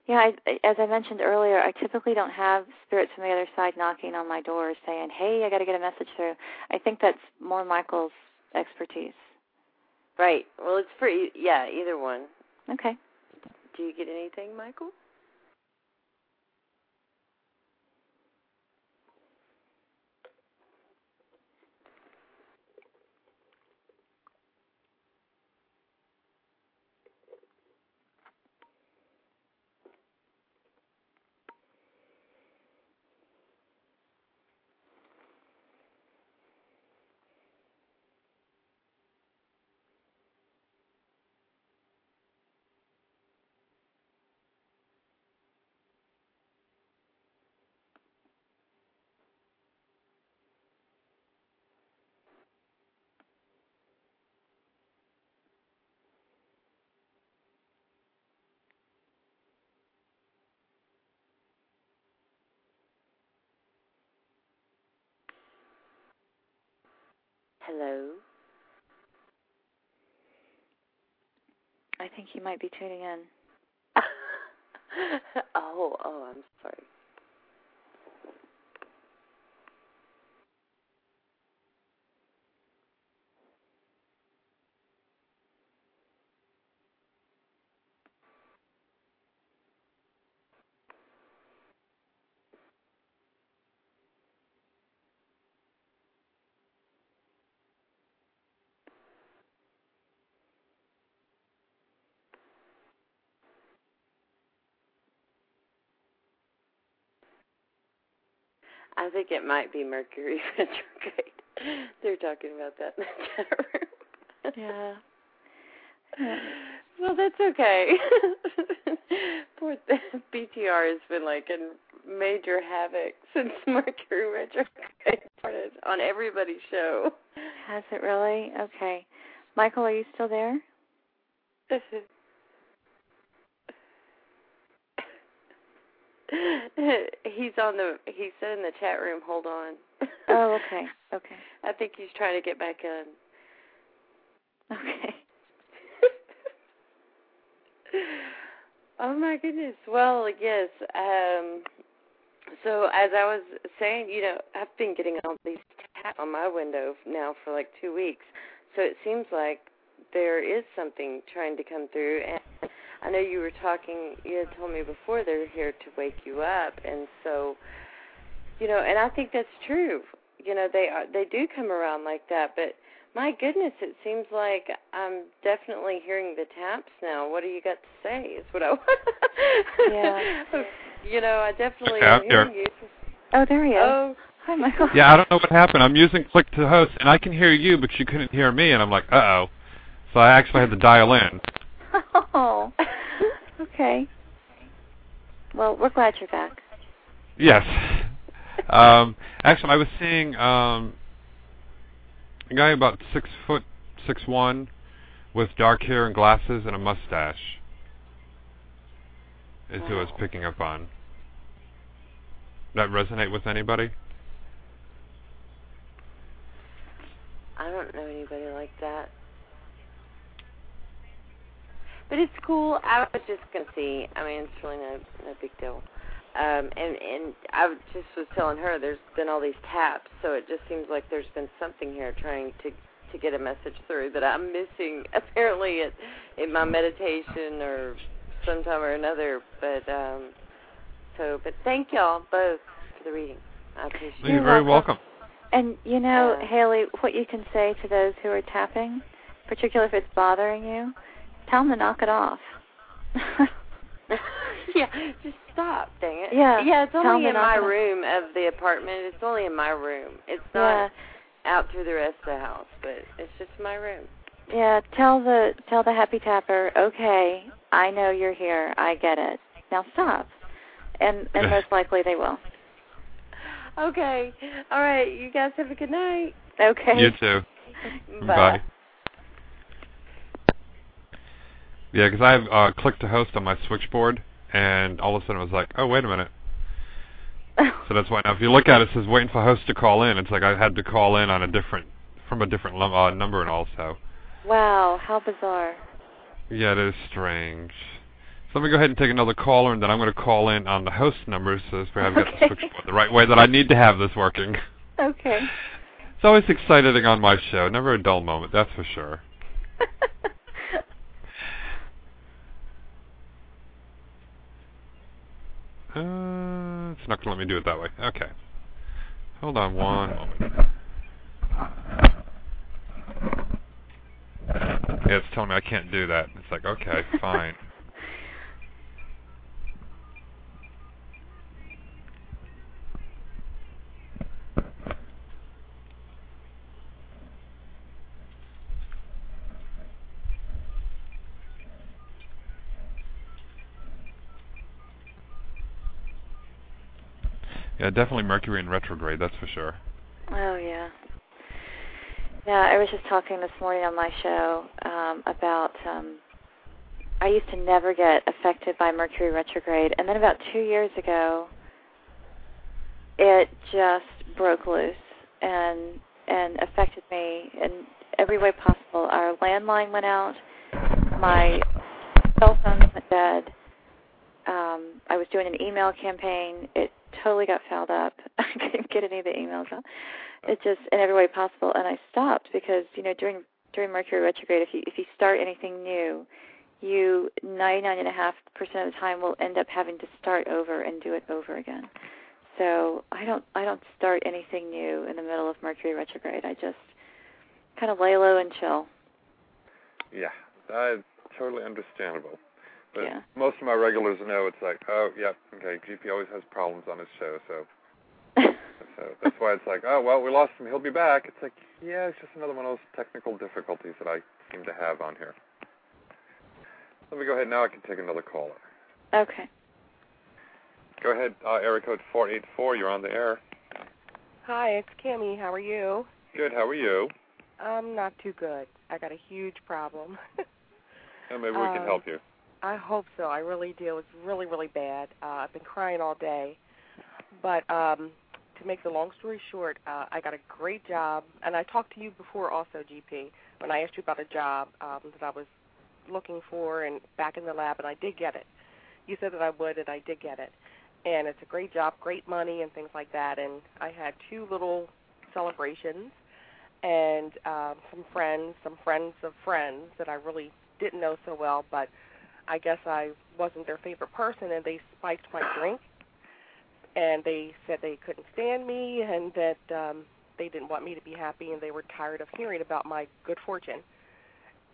Yeah, I, as I mentioned earlier, I typically don't have spirits from the other side knocking on my door saying, "Hey, I got to get a message through." I think that's more Michael's expertise. Right. Well, it's for e- yeah, either one. Okay. Do you get anything, Michael? Hello. I think you might be tuning in. oh, oh, I'm sorry. I think it might be Mercury retrograde. They're talking about that in the chat room. Yeah. Well, that's okay. Poor th- BTR has been like in major havoc since Mercury retrograde started on everybody's show. Has it really? Okay. Michael, are you still there? he's on the. He said in the chat room. Hold on. Oh, okay. Okay. I think he's trying to get back in. Okay. Oh my goodness. Well, yes. Um so as I was saying, you know, I've been getting all these taps on my window now for like 2 weeks. So it seems like there is something trying to come through and I know you were talking you had told me before they're here to wake you up and so you know, and I think that's true. You know, they are they do come around like that, but my goodness, it seems like I'm definitely hearing the taps now. What do you got to say? Is what I want. Yeah. you know, I definitely Okay, am I'm here. you. Oh, there he is. Oh, Hi, Michael. Yeah, I don't know what happened. I'm using Click to Host, and I can hear you, but you couldn't hear me, and I'm like, uh-oh. So I actually had to dial in. Oh. Okay. Well, we're glad you're back. Yes. Um, actually, I was seeing um, a guy about six foot, six one, with dark hair and glasses and a mustache. Is who I was picking up on. That resonate with anybody? I don't know anybody like that. But it's cool. I was just gonna see. I mean, it's really no no big deal. Um, and and I was- just was telling her there's been all these taps, so it just seems like there's been something here trying to to get a message through that I'm missing apparently at in my meditation or sometime or another. But um, so but thank y'all both for the reading. I appreciate You're it. very welcome. And you know, Uh, Haley, what you can say to those who are tapping, particularly if it's bothering you, tell them to knock it off. yeah, just stop, dang it. Yeah, Yeah, it's only in my it off. room of the apartment. It's only in my room. It's yeah, not out through the rest of the house, but it's just my room. yeah. Tell the tell the happy tapper, okay, I know you're here. I get it. Now stop. And and most likely they will. Okay. All right. You guys have a good night. Okay. You too. Bye. Bye. Yeah, because I have uh, Click to Host on my switchboard, and all of a sudden it was like, oh, wait a minute. So that's why now if you look at it, it says waiting for host to call in. It's like I had to call in on a different, from a different lum- uh, number and all, so. Wow, how bizarre. Yeah, it is strange. So let me go ahead and take another caller, and then I'm going to call in on the host number so that I've got the switchboard the right way that I need to have this working. Okay. It's always exciting on my show. Never a dull moment, that's for sure. Uh, it's not going to let me do it that way. Okay. Hold on one moment. Yeah, it's telling me I can't do that. It's like, okay, fine. Yeah, definitely Mercury in retrograde, that's for sure. Oh yeah. Yeah, I was just talking this morning on my show um, about um, I used to never get affected by Mercury retrograde, and then about two years ago, it just broke loose, and and affected me in every way possible. Our landline went out. My cell phone went dead. Um, I was doing an email campaign. It totally got fouled up. I couldn't get any of the emails out. It just in every way possible, and I stopped because you know during during Mercury retrograde, if you if you start anything new, you 99.5% of the time will end up having to start over and do it over again. So I don't I don't start anything new in the middle of Mercury retrograde. I just kind of lay low and chill. Yeah, that's totally understandable. But Yeah. most of my regulars know it's like, oh, yeah, okay, GP always has problems on his show, so so that's why it's like, oh, well, we lost him, he'll be back. It's like, yeah, it's just another one of those technical difficulties that I seem to have on here. Let me go ahead now. I can take another caller. Okay. Go ahead, uh, area code 484. You're on the air. Hi, it's Kimmy. How are you? Good. How are you? I'm not too good. I got a huge problem. And maybe we can Um, help you. I hope so. I really do. It's really, really bad. Uh, I've been crying all day. But um, to make the long story short, uh, I got a great job, and I talked to you before also, GP, when I asked you about a job um, that I was looking for and back in the lab, and I did get it. You said that I would, and I did get it. And it's a great job, great money, and things like that. And I had two little celebrations and um, some friends, some friends of friends that I really didn't know so well, but I guess I wasn't their favorite person, and they spiked my drink, and they said they couldn't stand me, and that um, they didn't want me to be happy, and they were tired of hearing about my good fortune.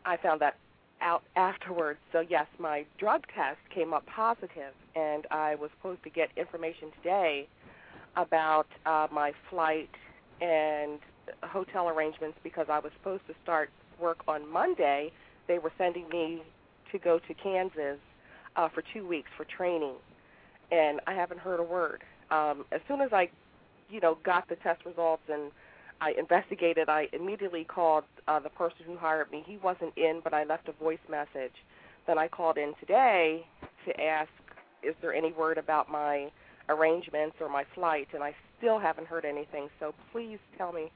I found that out afterwards. So yes, my drug test came up positive, and I was supposed to get information today about uh, my flight and hotel arrangements because I was supposed to start work on Monday. They were sending me to go to Kansas uh, for two weeks for training, and I haven't heard a word. Um, as soon as I, you know, got the test results and I investigated, I immediately called uh, the person who hired me. He wasn't in, but I left a voice message. Then I called in today to ask, is there any word about my arrangements or my flight? And I still haven't heard anything. So please tell me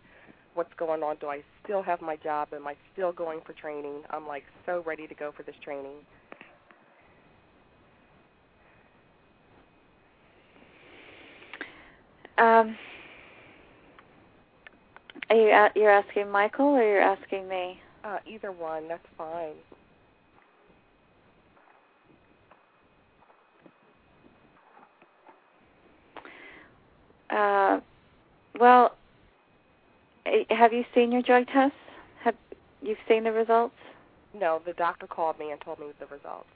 what's going on. Do I still have my job? Am I still going for training? I'm like so ready to go for this training. Um, are you a- you're asking Michael or you're asking me? Uh, either one, that's fine. Uh, well, have you seen your drug test? Have you seen the results? No, the doctor called me and told me the results.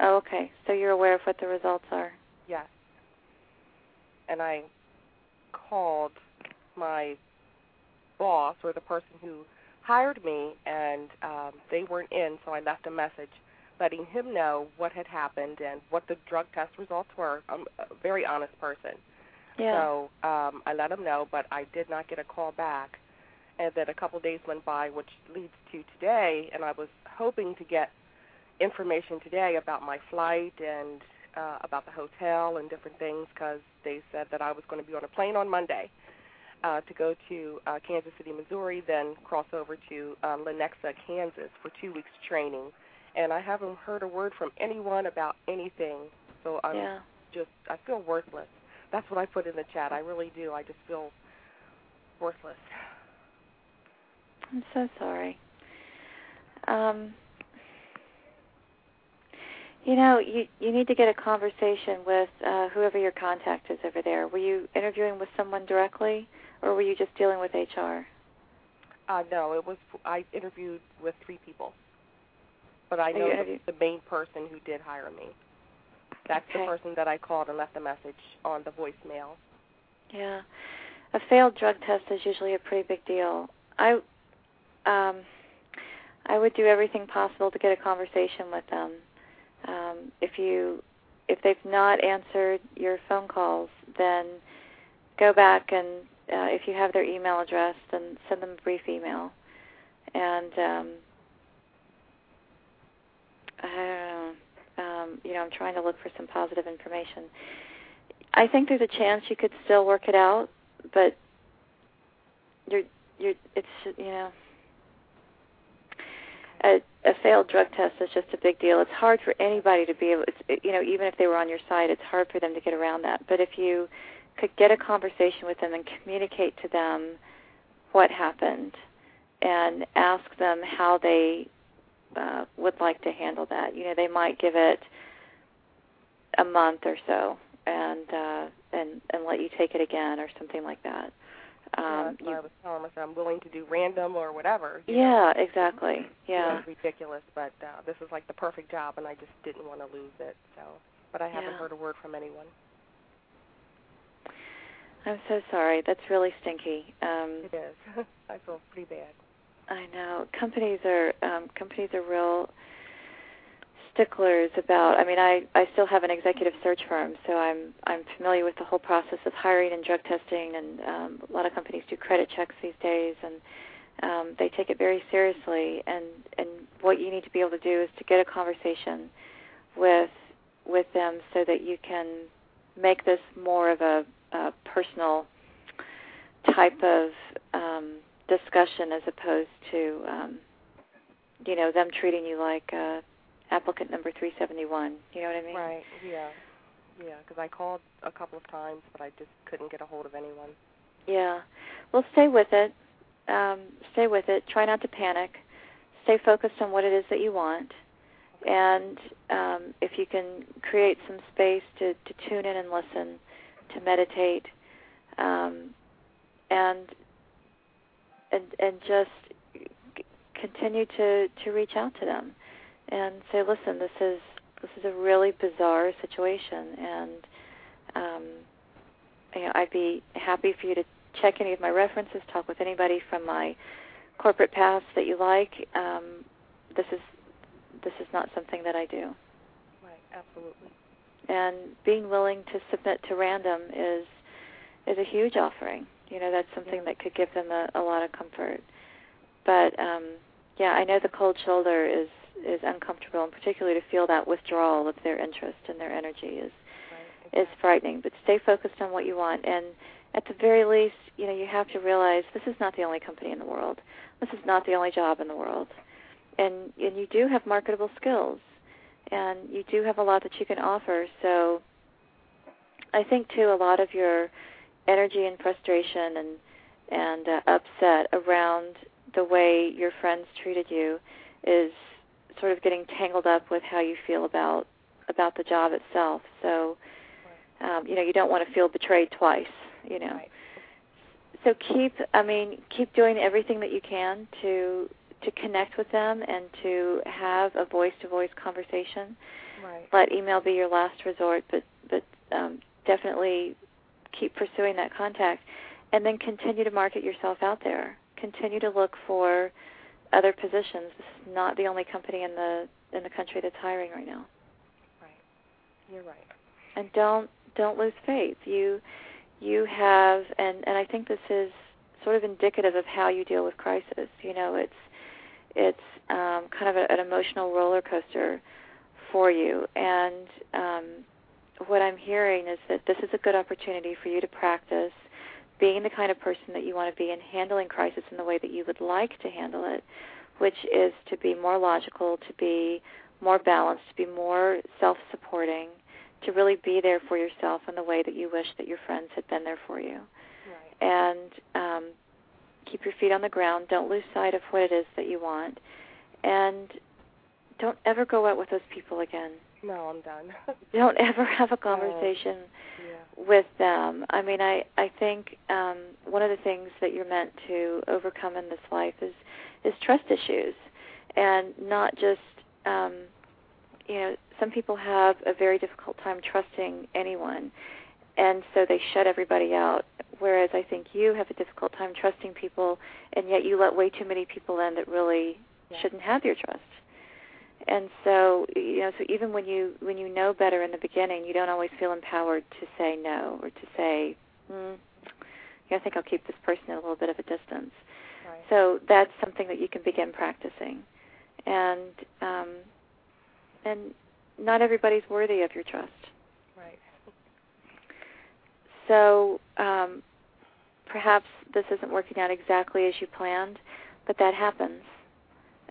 Oh, okay. So you're aware of what the results are. Yes. And I called my boss or the person who hired me, and um, they weren't in, so I left a message letting him know what had happened and what the drug test results were. I'm a very honest person. Yeah. So um, I let him know, but I did not get a call back. And then a couple days went by, which leads to today, and I was hoping to get information today about my flight and uh, about the hotel and different things because they said that I was going to be on a plane on Monday uh, to go to uh, Kansas City, Missouri, then cross over to uh, Lenexa, Kansas for two weeks training. And I haven't heard a word from anyone about anything, so I'm Yeah. just I feel worthless. That's what I put in the chat. I really do. I just feel worthless. I'm so sorry. Um, you know, you you need to get a conversation with uh, whoever your contact is over there. Were you interviewing with someone directly, or were you just dealing with HR? Uh, no, it was I interviewed with three people, but I know the, the main person who did hire me. That's the person that I called and left a message on the voicemail. Yeah, a failed drug test is usually a pretty big deal. I, um, I would do everything possible to get a conversation with them. Um, if you, if they've not answered your phone calls, then go back and uh, if you have their email address, then send them a brief email. And um, I don't know. Um, you know, I'm trying to look for some positive information. I think there's a chance you could still work it out, but you're you're it's you know a, a failed drug test is just a big deal. It's hard for anybody to be able, it's, you know, even if they were on your side, it's hard for them to get around that. But if you could get a conversation with them and communicate to them what happened and ask them how they uh, would like to handle that, you know, they might give it a month or so and uh, and and let you take it again or something like that. yeah, Um, that's what you, I was telling myself. I'm willing to do random or whatever. yeah, know. exactly. You know, Yeah. ridiculous, but uh, this is like the perfect job, and I just didn't want to lose it. So, but I haven't Yeah. heard a word from anyone. I'm so sorry. That's really stinky. Um, It is. I feel pretty bad. I know companies are um, companies are real sticklers about. I mean, I I still have an executive search firm, so I'm I'm familiar with the whole process of hiring and drug testing, and um, a lot of companies do credit checks these days, and um, they take it very seriously. And and what you need to be able to do is to get a conversation with with them so that you can make this more of a, a personal type of um, discussion as opposed to um, you know them treating you like uh, applicant number 371. You know what I mean? Right. Yeah. Yeah. Because I called a couple of times, but I just couldn't get a hold of anyone. Yeah. Well, stay with it. Um, stay with it. Try not to panic. Stay focused on what it is that you want. And um, if you can create some space to, to tune in and listen, to meditate, um, and and and just continue to to reach out to them and say, listen, this is this is a really bizarre situation, and um, you know, I'd be happy for you to check any of my references, talk with anybody from my corporate past that you like. Um, this is this is not something that I do, Right. Absolutely. and being willing to submit to random is is a huge offering. You know, that's something that could give them a, a lot of comfort. But um, yeah, I know the cold shoulder is is uncomfortable, and particularly to feel that withdrawal of their interest and their energy is is frightening. But stay focused on what you want, and at the very least, you know, you have to realize this is not the only company in the world. This is not the only job in the world, and and you do have marketable skills, and you do have a lot that you can offer. So, I think too, a lot of your energy and frustration and and uh, upset around the way your friends treated you is sort of getting tangled up with how you feel about about the job itself. So, um, you know, you don't want to feel betrayed twice. You know. So keep, I mean, keep doing everything that you can to to connect with them and to have a voice-to-voice conversation. Right. Let email be your last resort, but but um, definitely keep pursuing that contact, and then continue to market yourself out there. Continue to look for other positions. This is not the only company in the in the country that's hiring right now. Right. You're right. And don't don't lose faith. You you have and and I think this is sort of indicative of how you deal with crisis. You know, it's it's um, kind of a, an emotional roller coaster for you. And um, what I'm hearing is that this is a good opportunity for you to practice being the kind of person that you want to be and handling crisis in the way that you would like to handle it, which is to be more logical, to be more balanced, to be more self-supporting, to really be there for yourself in the way that you wish that your friends had been there for you. And um, keep your feet on the ground. Don't lose sight of what it is that you want. And don't ever go out with those people again. No, I'm done. Don't ever have a conversation with them. I mean, I I think um, one of the things that you're meant to overcome in this life is is trust issues, and not just um, you know some people have a very difficult time trusting anyone, and so they shut everybody out. Whereas I think you have a difficult time trusting people, and yet you let way too many people in that really shouldn't have your trust and so you know so even when you when you know better in the beginning you don't always feel empowered to say no or to say hmm, yeah, i think i'll keep this person at a little bit of a distance Right. so that's something that you can begin practicing and um and not everybody's worthy of your trust Right. so um perhaps this isn't working out exactly as you planned, but that happens.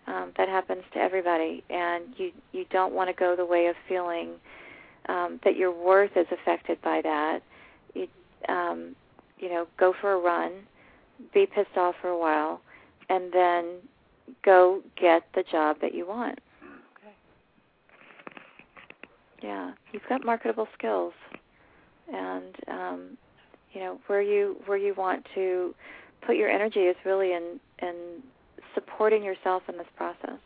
Um, that happens to everybody, and you you don't want to go the way of feeling um, that your worth is affected by that. You um, you know, go for a run, be pissed off for a while, and then go get the job that you want. Okay. Yeah, you've got marketable skills, and um, you know where you where you want to put your energy is really in in supporting yourself in this process.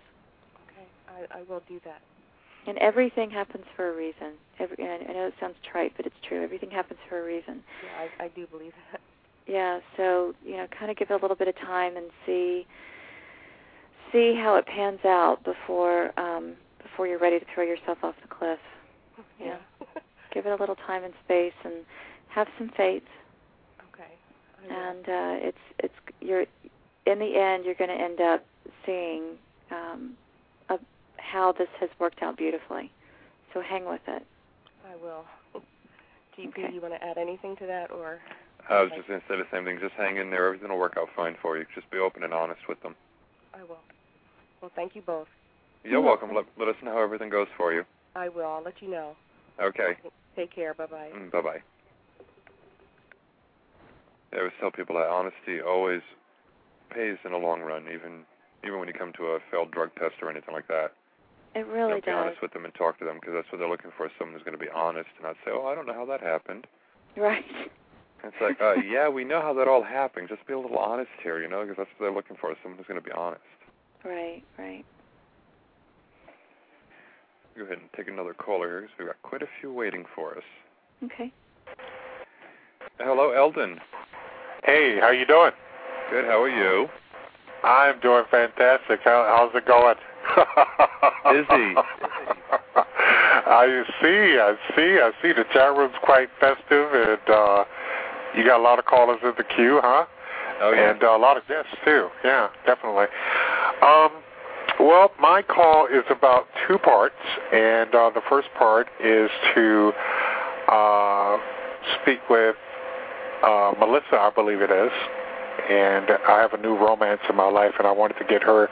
Okay. I, I will do that. And everything happens for a reason. Every, I know it sounds trite, but it's true. Everything happens for a reason. Yeah, I, I do believe that. Yeah, so you know, kind of give it a little bit of time and see see how it pans out before um, before you're ready to throw yourself off the cliff. Yeah, give it a little time and space, and have some faith. Okay. And uh, it's it's you're in the end you're going to end up seeing um, a, how this has worked out beautifully. So hang with it. I will. GP, do you want to add anything to that, or? I was just going to say the same thing. Just hang in there. Everything will work out fine for you. Just be open and honest with them. I will. Well, thank you both. You're welcome. Let, let us know how everything goes for you. I will. I'll let you know. Okay. Take care. Bye bye. Mm, bye bye. I always tell people that honesty always pays in the long run, even even when you come to a failed drug test or anything like that. It really you know, be does. honest with them and talk to them because that's what they're looking for. Someone who's going to be honest and not say, "Oh, I don't know how that happened." Right. It's like, uh, yeah, we know how that all happened. Just be a little honest here, you know, because that's what they're looking for. Someone who's going to be honest. Right. Right. Go ahead and take another caller here because we've got quite a few waiting for us. Okay. Hello, Eldon. Hey, how you doing? Good. How are you? I'm doing fantastic. How, how's it going? Busy. I see. I see. I see. The chat room's quite festive, and uh, you got a lot of callers in the queue, huh? Oh yeah. And uh, a lot of guests too. Yeah, definitely. Um, well, my call is about two parts, and uh, the first part is to uh, speak with uh, Melissa, I believe it is, and I have a new romance in my life, and I wanted to get her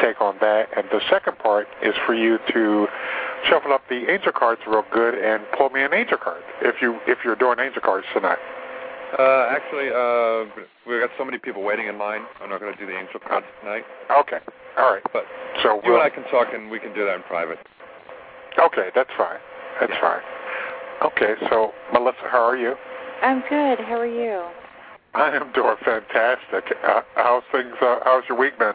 take on that. And the second part is for you to shuffle up the angel cards real good and pull me an angel card if you if you're doing angel cards tonight. Uh, actually, uh, we've got so many people waiting in line. I'm not going to do the angel cards tonight. Okay. All right. But so you we'll, and I can talk, and we can do that in private. Okay, that's fine. That's Yeah. fine. Okay, so Melissa, how are you? I'm good. How are you? I am doing fantastic. Uh, how's things? Uh, how's your week been?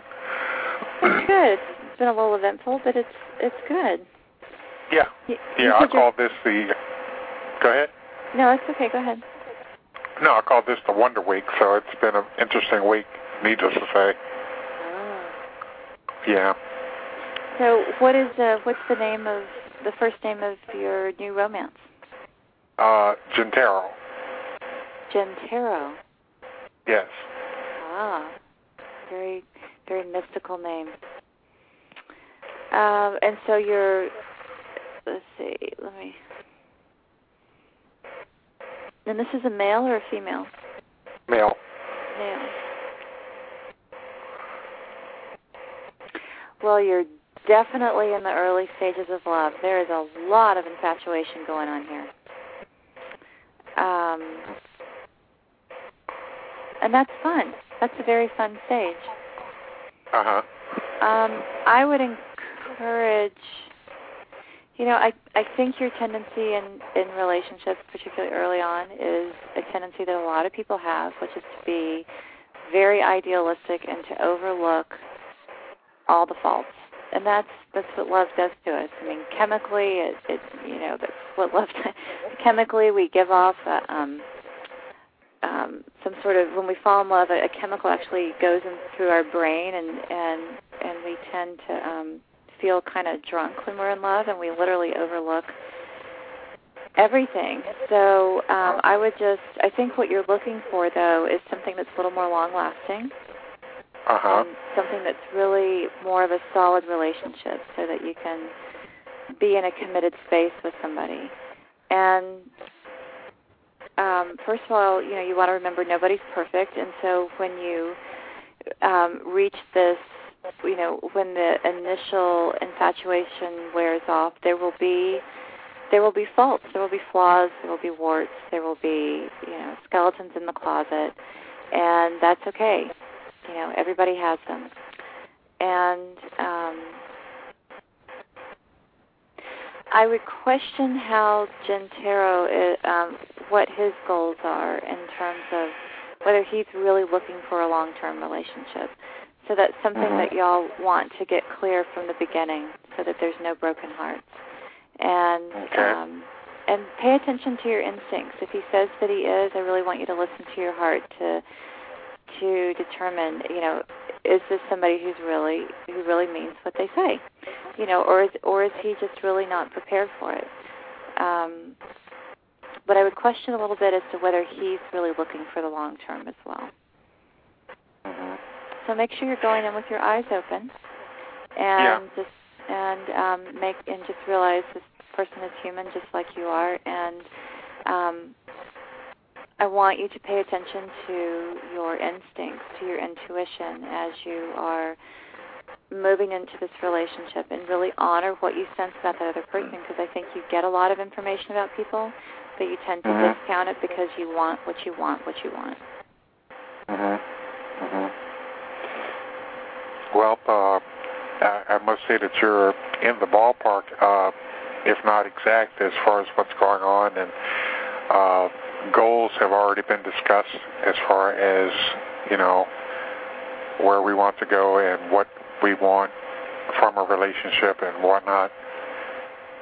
It's good. It's been a little eventful, but it's it's good. Yeah. You Yeah, I call this the. Go ahead. No, it's okay. Go ahead. No, I call this the Wonder Week, so it's been an interesting week, needless to say. Oh. Yeah. So, what is uh, what's the name of the first name of your new romance? Uh, Gentero. Gentero. Yes. Ah, very very mystical name. Um, and so you're. Let's see. Let me. And this is a male or a female? Male. Male. Well, you're definitely in the early stages of love. There is a lot of infatuation going on here. Um, and that's fun. That's a very fun stage. Uh huh. Um, I would encourage. You know, I I think your tendency in in relationships, particularly early on, is a tendency that a lot of people have, which is to be very idealistic and to overlook all the faults. And that's that's what love does to us. I mean, chemically, it, it you know that's what love. chemically, we give off uh, um, um, some sort of when we fall in love, a, a chemical actually goes in through our brain, and and and we tend to um, feel kind of drunk when we're in love, and we literally overlook everything. So um, I would just, I think what you're looking for though is something that's a little more long lasting. Uh huh. and something that's really more of a solid relationship so that you can be in a committed space with somebody. And um, first of all, you know, you want to remember nobody's perfect, and so when you um, reach this, you know, when the initial infatuation wears off, there will be there will be faults, there will be flaws, there will be warts, there will be you know skeletons in the closet, and that's okay. You know, everybody has them, and um, I would question how Gentero, is, um, what his goals are in terms of whether he's really looking for a long-term relationship. So that's something Mhm. that y'all want to get clear from the beginning, so that there's no broken hearts. And Okay. um, and pay attention to your instincts. If he says that he is, I really want you to listen to your heart to to determine, you know, is this somebody who's really who really means what they say, you know, or is or is he just really not prepared for it? Um, but I would question a little bit as to whether he's really looking for the long term as well. So make sure you're going in with your eyes open, and just and um, make and just realize this person is human just like you are, and um, I want you to pay attention to your instincts, to your intuition as you are moving into this relationship and really honor what you sense about that other person because I think you get a lot of information about people, but you tend to Mhm. discount it because you want what you want, what you want. Mhm. Mhm. Well, uh, I, I must say that you're in the ballpark, uh, if not exact, as far as what's going on, and uh, goals have already been discussed as far as you know where we want to go and what we want from a relationship and whatnot.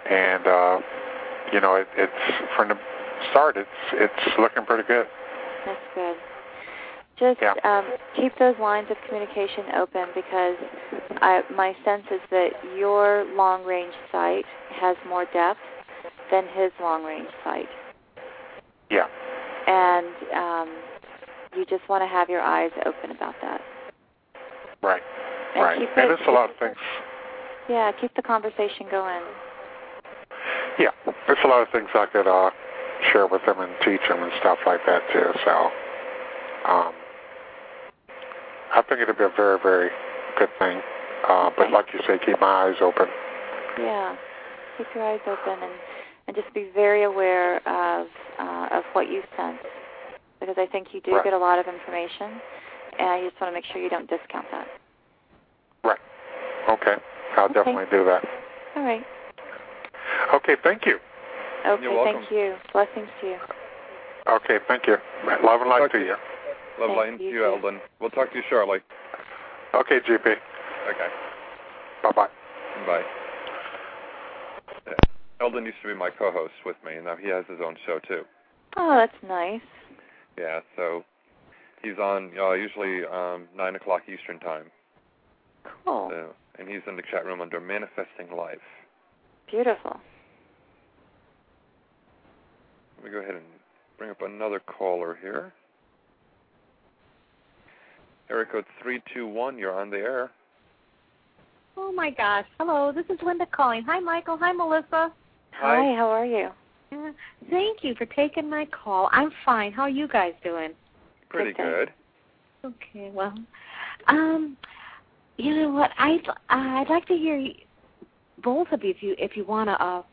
And uh, you know, it, it's from the start, it's it's looking pretty good. That's good. Just Yeah. um, keep those lines of communication open because I, my sense is that your long range sight has more depth than his long range sight. Yeah. And um, you just want to have your eyes open about that. Right. And right. And it- it's a lot of things. Yeah, keep the conversation going. Yeah, there's a lot of things I could uh, share with them and teach them and stuff like that too. So, um, I think it'd be a very, very good thing. Uh, but like you say, keep my eyes open. Yeah, keep your eyes open and and just be very aware of uh, of what you sense because I think you do Right. get a lot of information, and you just want to make sure you don't discount that. Right. Okay. I'll Okay. definitely do that. All right. Okay. Thank you. Okay. You're. Thank you. Blessings to you. Okay. Thank you. Love and light to you. Love Thank lighting to you, you. Eldon. We'll talk to you shortly. Okay, GP. Okay. Bye bye bye. Bye. Eldon used to be my co-host with me, and now he has his own show too. Oh, that's nice. Yeah, so he's on uh, usually um, nine o'clock Eastern time. Cool. So, and he's in the chat room under Manifesting Life. Beautiful. Let me go ahead and bring up another caller here. Area code three two one. You're on the air. Oh my gosh. Hello, this is Linda calling. Hi Michael. Hi Melissa. Hi. How are you? Uh, Thank you for taking my call. I'm fine. How are you guys doing? Pretty good. Okay, well, um, you know what? I'd I'd like to hear both of you if you if you want to uh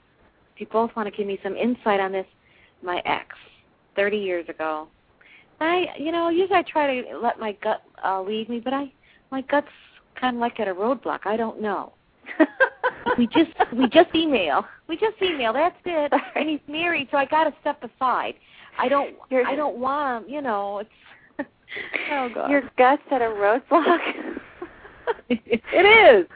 if you both want to give me some insight on this. My ex, thirty years ago. I you know usually I try to let my gut uh, lead me, but I my gut's kind of like at a roadblock. I don't know. we just we just email. We just email. That's it. And he's married, so I got to step aside. I don't I don't want him. You know, it's oh god. Your guts at a roadblock. it is.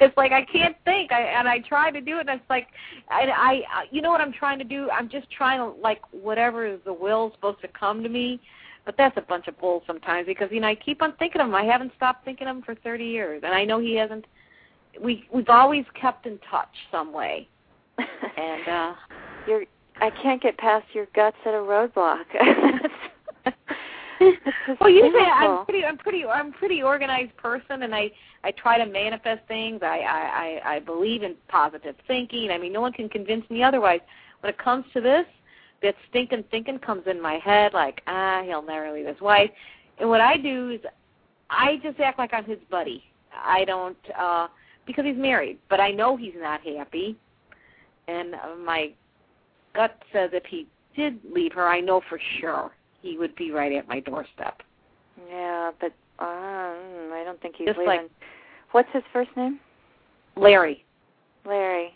It's like I can't think. I and I try to do it, and it's like I, I, you know what I'm trying to do? I'm just trying to like whatever is the will supposed to come to me, but that's a bunch of bull sometimes because you know I keep on thinking of him. I haven't stopped thinking of him for 30 years, and I know he hasn't. We we've always kept in touch some way, and uh You're. I can't get past your guts at a roadblock. well, usually I'm pretty, I'm pretty, I'm pretty organized person, and I, I try to manifest things. I, I, I, I believe in positive thinking. I mean, no one can convince me otherwise. When it comes to this, that stinking thinking comes in my head, like ah, he'll never leave his wife. And what I do is, I just act like I'm his buddy. I don't uh because he's married, but I know he's not happy. And uh, my gut says if he did leave her, I know for sure he would be right at my doorstep. Yeah, but um, I don't think he's Just leaving. like- What's his first name? Larry. Larry.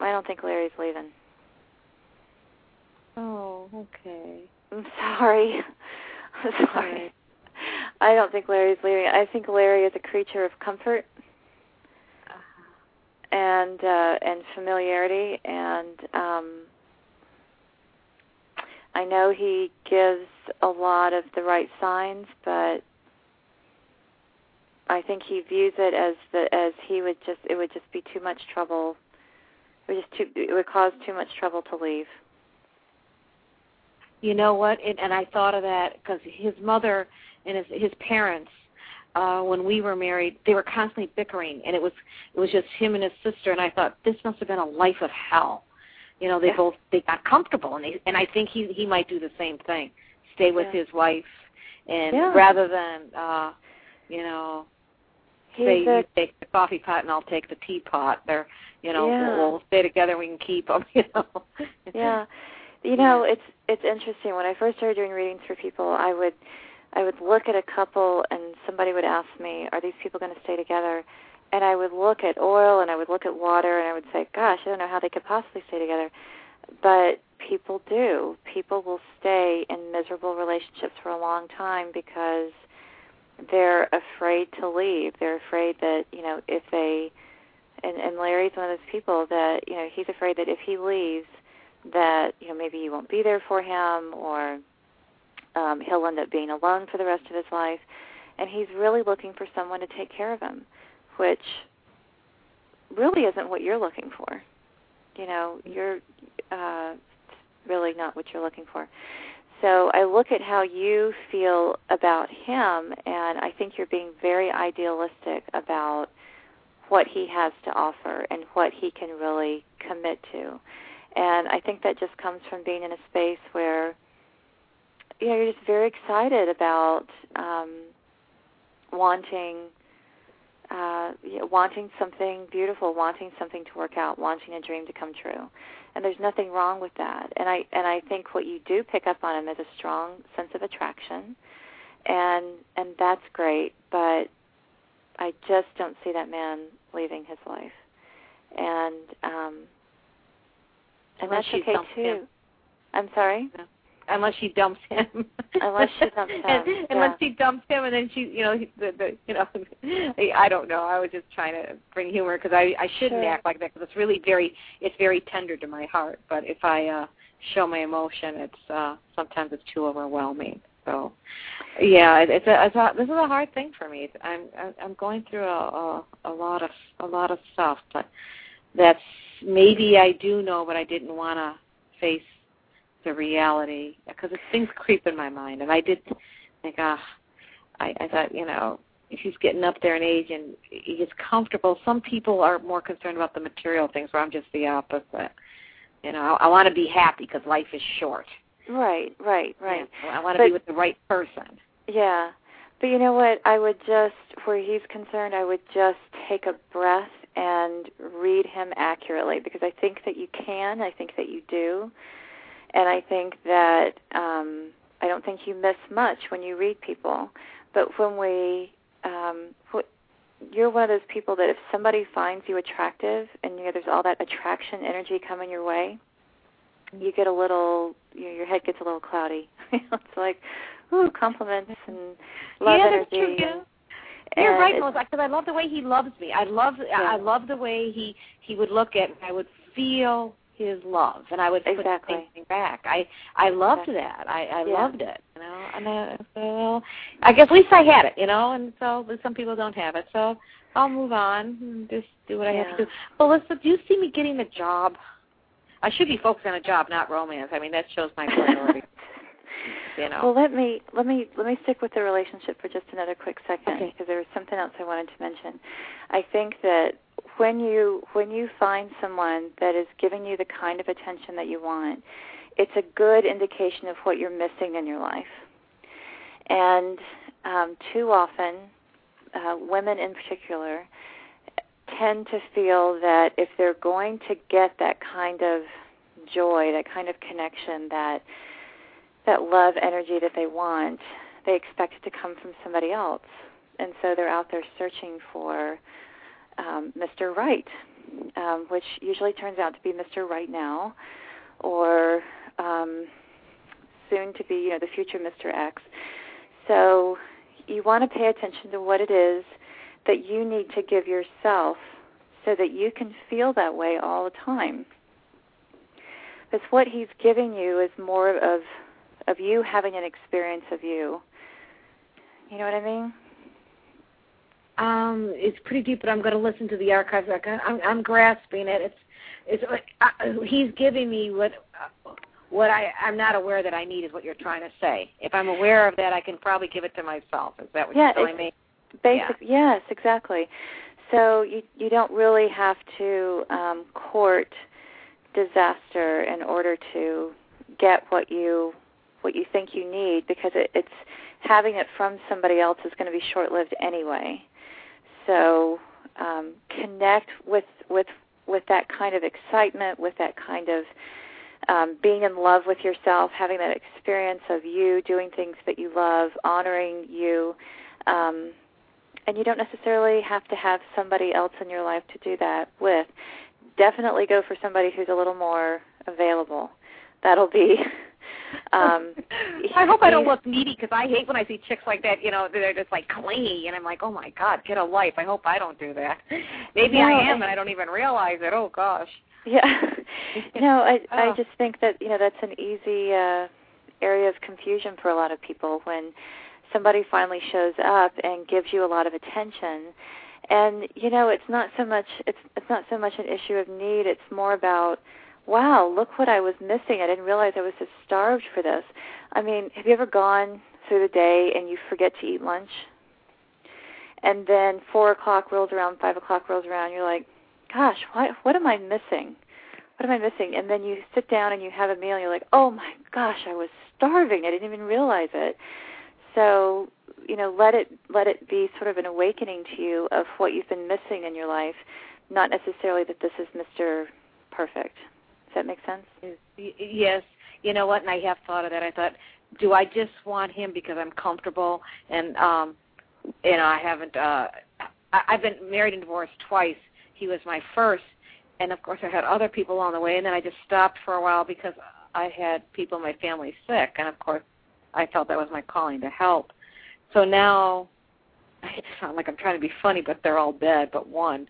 I don't think Larry's leaving. Oh, okay. I'm sorry. I'm sorry. I don't think Larry's leaving. I think Larry is a creature of comfort and uh and familiarity and um I know he gives a lot of the right signs, but I think he views it as the as he would just it would just be too much trouble. It would just too it would cause too much trouble to leave. You know what? And, and I thought of that because his mother and his his parents, uh, when we were married, they were constantly bickering, and it was it was just him and his sister. And I thought this must have been a life of hell. You know, they Yeah. both they got comfortable, and they and I think he he might do the same thing, stay with Yeah. his wife, and Yeah. rather than uh, you know, He's say a you take the coffee pot and I'll take the teapot. They're you know Yeah. we'll, we'll stay together. We can keep them. You know. yeah you know it's it's interesting when i first started doing readings for people i would i would look at a couple and somebody would ask me are these people going to stay together? And i would look at oil and i would look at water and i would say gosh i don't know how they could possibly stay together. But people do. People will stay in miserable relationships for a long time because they're afraid to leave. They're afraid that you know if they and and Larry's one of those people that you know he's afraid that if he leaves that you know maybe you won't be there for him or um he'll end up being alone for the rest of his life and he's really looking for someone to take care of him which really isn't what you're looking for you know you're uh really not what you're looking for so I look at how you feel about him and I think you're being very idealistic about what he has to offer and what he can really commit to. And I think that just comes from being in a space where you know you're just very excited about um wanting uh you know, wanting something beautiful, wanting something to work out, wanting a dream to come true. And there's nothing wrong with that. And I and I think what you do pick up on him is a strong sense of attraction. And and that's great, but I just don't see that man leaving his life. And um and Unless that's okay too. him. I'm sorry? Unless she dumps him. Unless she dumps him, and, yeah. Unless she dumps him, and then she, you know, he- the, the, you know, I don't know. I was just trying to bring humor because I, I shouldn't Sure. act like that because it's really very, it's very tender to my heart. But if I uh show my emotion, it's uh sometimes it's too overwhelming. So, yeah, it, it's a, it's a this is a hard thing for me. I'm I'm- I'm going through a, a a lot of a lot of stuff, but that's maybe I do know, but I didn't want to face the reality because things creep in my mind, and I did think, ah, I, I thought, you know, if he's getting up there in age and he's comfortable, some people are more concerned about the material things, where I'm just the opposite. You know, I, I want to be happy because life is short. Right, right, right. Yeah, I want to be with the right person. Yeah. But you know what? I would just, where he's concerned, I would just take a breath and read him accurately because I think that you can. I think that you do. And I think that um, I don't think you miss much when you read people. But when we, um, you're one of those people that if somebody finds you attractive and you know, there's all that attraction energy coming your way, you get a little, you know, your head gets a little cloudy. it's like, ooh, compliments and love yeah, that's true. Yeah. You're and right, Melissa, because I love the way he loves me. I love I love the way he he would look at me. I would feel his love, and I would put Exactly. back. I I loved Exactly. that. I I Yeah. loved it. You know, and I, so well, I guess at least I had it. You know, and so some people don't have it. So I'll move on and just do what I have to do. Melissa, do you see me getting a job? I should be focused on a job, not romance. I mean, that shows my priority. You know. Well, let me let me let me stick with the relationship for just another quick second Okay. because there was something else I wanted to mention. I think that when you when you find someone that is giving you the kind of attention that you want, it's a good indication of what you're missing in your life. And um, too often, uh, women in particular tend to feel that if they're going to get that kind of joy, that kind of connection, that that love energy that they want, they expect it to come from somebody else, and so they're out there searching for um, Mr. Right, um, which usually turns out to be Mr. Right now, or um, soon to be, you know, the future Mr. X. So you want to pay attention to what it is that you need to give yourself so that you can feel that way all the time. Because what he's giving you is more of of you having an experience of you. You know what I mean? Um, it's pretty deep, but I'm going to listen to the archives. I'm, I'm grasping it. It's, it's like uh, he's giving me what, uh, what I, I'm not aware that I need is what you're trying to say. If I'm aware of that, I can probably give it to myself. Is that what yeah, you're telling me? Basic, yeah. yes, exactly. So you you don't really have to um, court disaster in order to get what you what you think you need because it, it's having it from somebody else is going to be short lived anyway. So um, connect with with with that kind of excitement, with that kind of um, being in love with yourself, having that experience of you doing things that you love, honoring you. Um, and you don't necessarily have to have somebody else in your life to do that with. Definitely go for somebody who's a little more available. That'll be um I hope I don't look needy because I hate when I see chicks like that. You know, they're just like clingy, and I'm like, oh my god, get a life. I hope I don't do that. Maybe No, I am, I- and I don't even realize it. Oh gosh. Yeah. no, I I Oh. just think that you know that's an easy uh area of confusion for a lot of people when somebody finally shows up and gives you a lot of attention. And you know, it's not so much it's it's not so much an issue of need, it's more about wow, look what I was missing. I didn't realize I was so starved for this. I mean, have you ever gone through the day and you forget to eat lunch? And then four o'clock rolls around, five o'clock rolls around, you're like, gosh, what what am I missing? What am I missing? And then you sit down and you have a meal and you're like, oh my gosh, I was starving. I didn't even realize it. So, you know, let it let it be sort of an awakening to you of what you've been missing in your life, not necessarily that this is Mr. Perfect. That make sense? Yes, you know what? And I have thought of that. I thought, do I just want him because I'm comfortable and um you know I haven't uh I, I've been married and divorced twice. He was my first, and of course I had other people along the way, and then I just stopped for a while because I had people in my family sick, and of course I felt that was my calling to help. So now I sound like I'm trying to be funny, but they're all dead, but one.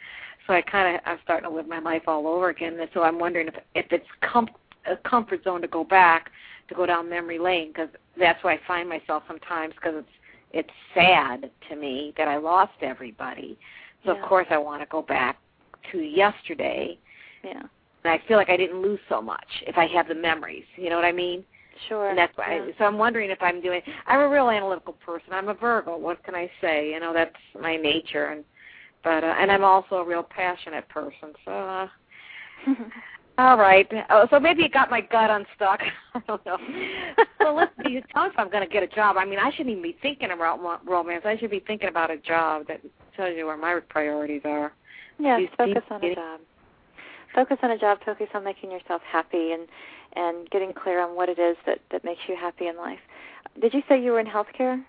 So I kind of I'm starting to live my life all over again. And so I'm wondering if if it's com- a comfort zone to go back to go down memory lane because that's where I find myself sometimes because it's it's sad to me that I lost everybody. So Yeah. of course I want to go back to yesterday. Yeah. And I feel like I didn't lose so much if I have the memories. You know what I mean? Sure. And that's why. yeah. I, so I'm wondering if I'm doing. I'm a real analytical person. I'm a Virgo. What can I say? You know, that's my nature, and but uh, and I'm also a real passionate person. So. Uh, all right. Oh, so maybe it got my gut unstuck. I don't know. well, let's see. Tell me if I'm going to get a job. I mean, I shouldn't even be thinking about romance. I should be thinking about a job that tells you where my priorities are. Yes, These focus on a job. Focus on a job. Focus on making yourself happy and and getting clear on what it is that that makes you happy in life. Did you say you were in healthcare?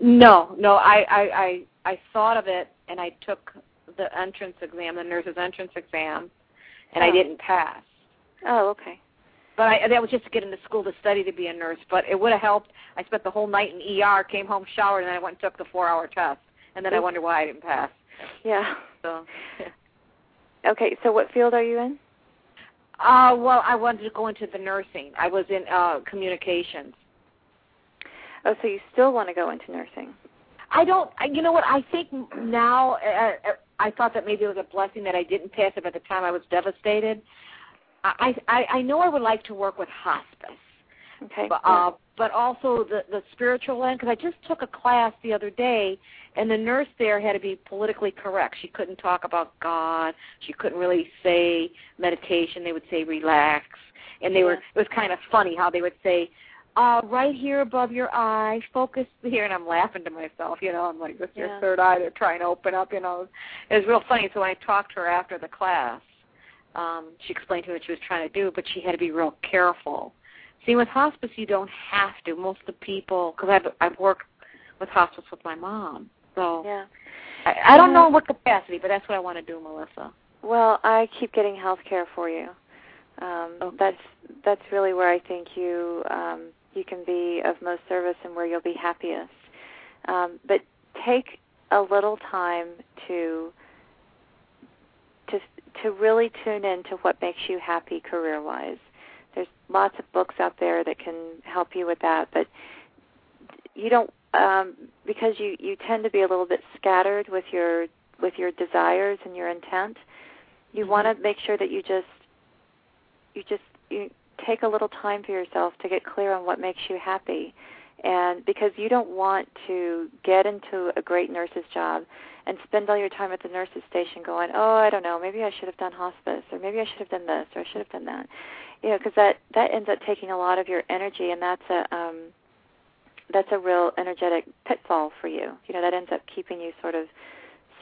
No, no. I I I, I thought of it, and I took the entrance exam, the nurse's entrance exam, and I Oh. didn't pass. Oh, okay. But I, that was just to get into school to study to be a nurse. But it would have helped. I spent the whole night in ER, came home, showered, and then I went and took the four-hour test. And then I Oops. wondered why I didn't pass. Yeah. So, Okay. So what field are you in? uh, well, I wanted to go into the nursing. I was in uh communications. Oh, so you still want to go into nursing? I don't. I, you know what? I think now. Uh, uh, I thought that maybe it was a blessing that I didn't pass it. At the time, I was devastated. I, I I know I would like to work with hospice Okay. But, uh, but also the the spiritual end because I just took a class the other day, and the nurse there had to be politically correct. She couldn't talk about God. She couldn't really say meditation. They would say relax, and they were. It was kind of funny how they would say. Uh, right here above your eye, focus here, and I'm laughing to myself. You know, I'm like, this is Yeah. your third eye. They're trying to open up. You know, it was real funny. So when I talked to her after the class, um, she explained to me what she was trying to do, but she had to be real careful. See, with hospice, you don't have to. Most of the people, because I've I've worked with hospice with my mom, so Yeah. I, I don't know what capacity, but that's what I want to do, Melissa. Well, I keep getting health care for you. Um, That's that's really where I think you um, you can be of most service and where you'll be happiest. Um, but take a little time to to to really tune in to what makes you happy career wise. There's lots of books out there that can help you with that, but you don't um, because you you tend to be a little bit scattered with your with your desires and your intent. You want to make sure that you just you just you take a little time for yourself to get clear on what makes you happy and because you don't want to get into a great nurse's job and spend all your time at the nurse's station going, "Oh, I don't know, maybe I should have done hospice or maybe I should have done this or I should have done that." You know, because that that ends up taking a lot of your energy and that's a um that's a real energetic pitfall for you. You know, that ends up keeping you sort of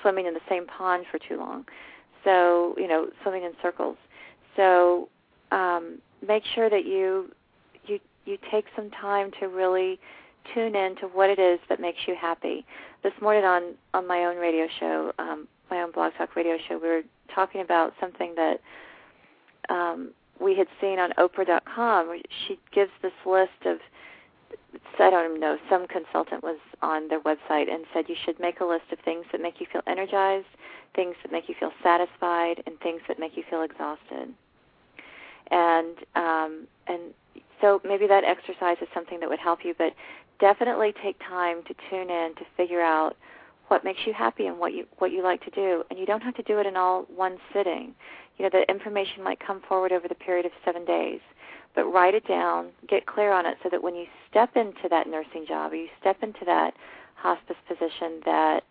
swimming in the same pond for too long. So, you know, swimming in circles. So, um, make sure that you you you take some time to really tune in to what it is that makes you happy. This morning on on my own radio show, um, my own blog talk radio show, we were talking about something that um, we had seen on Oprah.com. She gives this list of I don't know, some consultant was on their website and said you should make a list of things that make you feel energized, things that make you feel satisfied, and things that make you feel exhausted. And um, and so maybe that exercise is something that would help you, but definitely take time to tune in to figure out what makes you happy and what you what you like to do. And you don't have to do it in all one sitting. You know, the information might come forward over the period of seven days but write it down, get clear on it so that when you step into that nursing job or you step into that hospice position that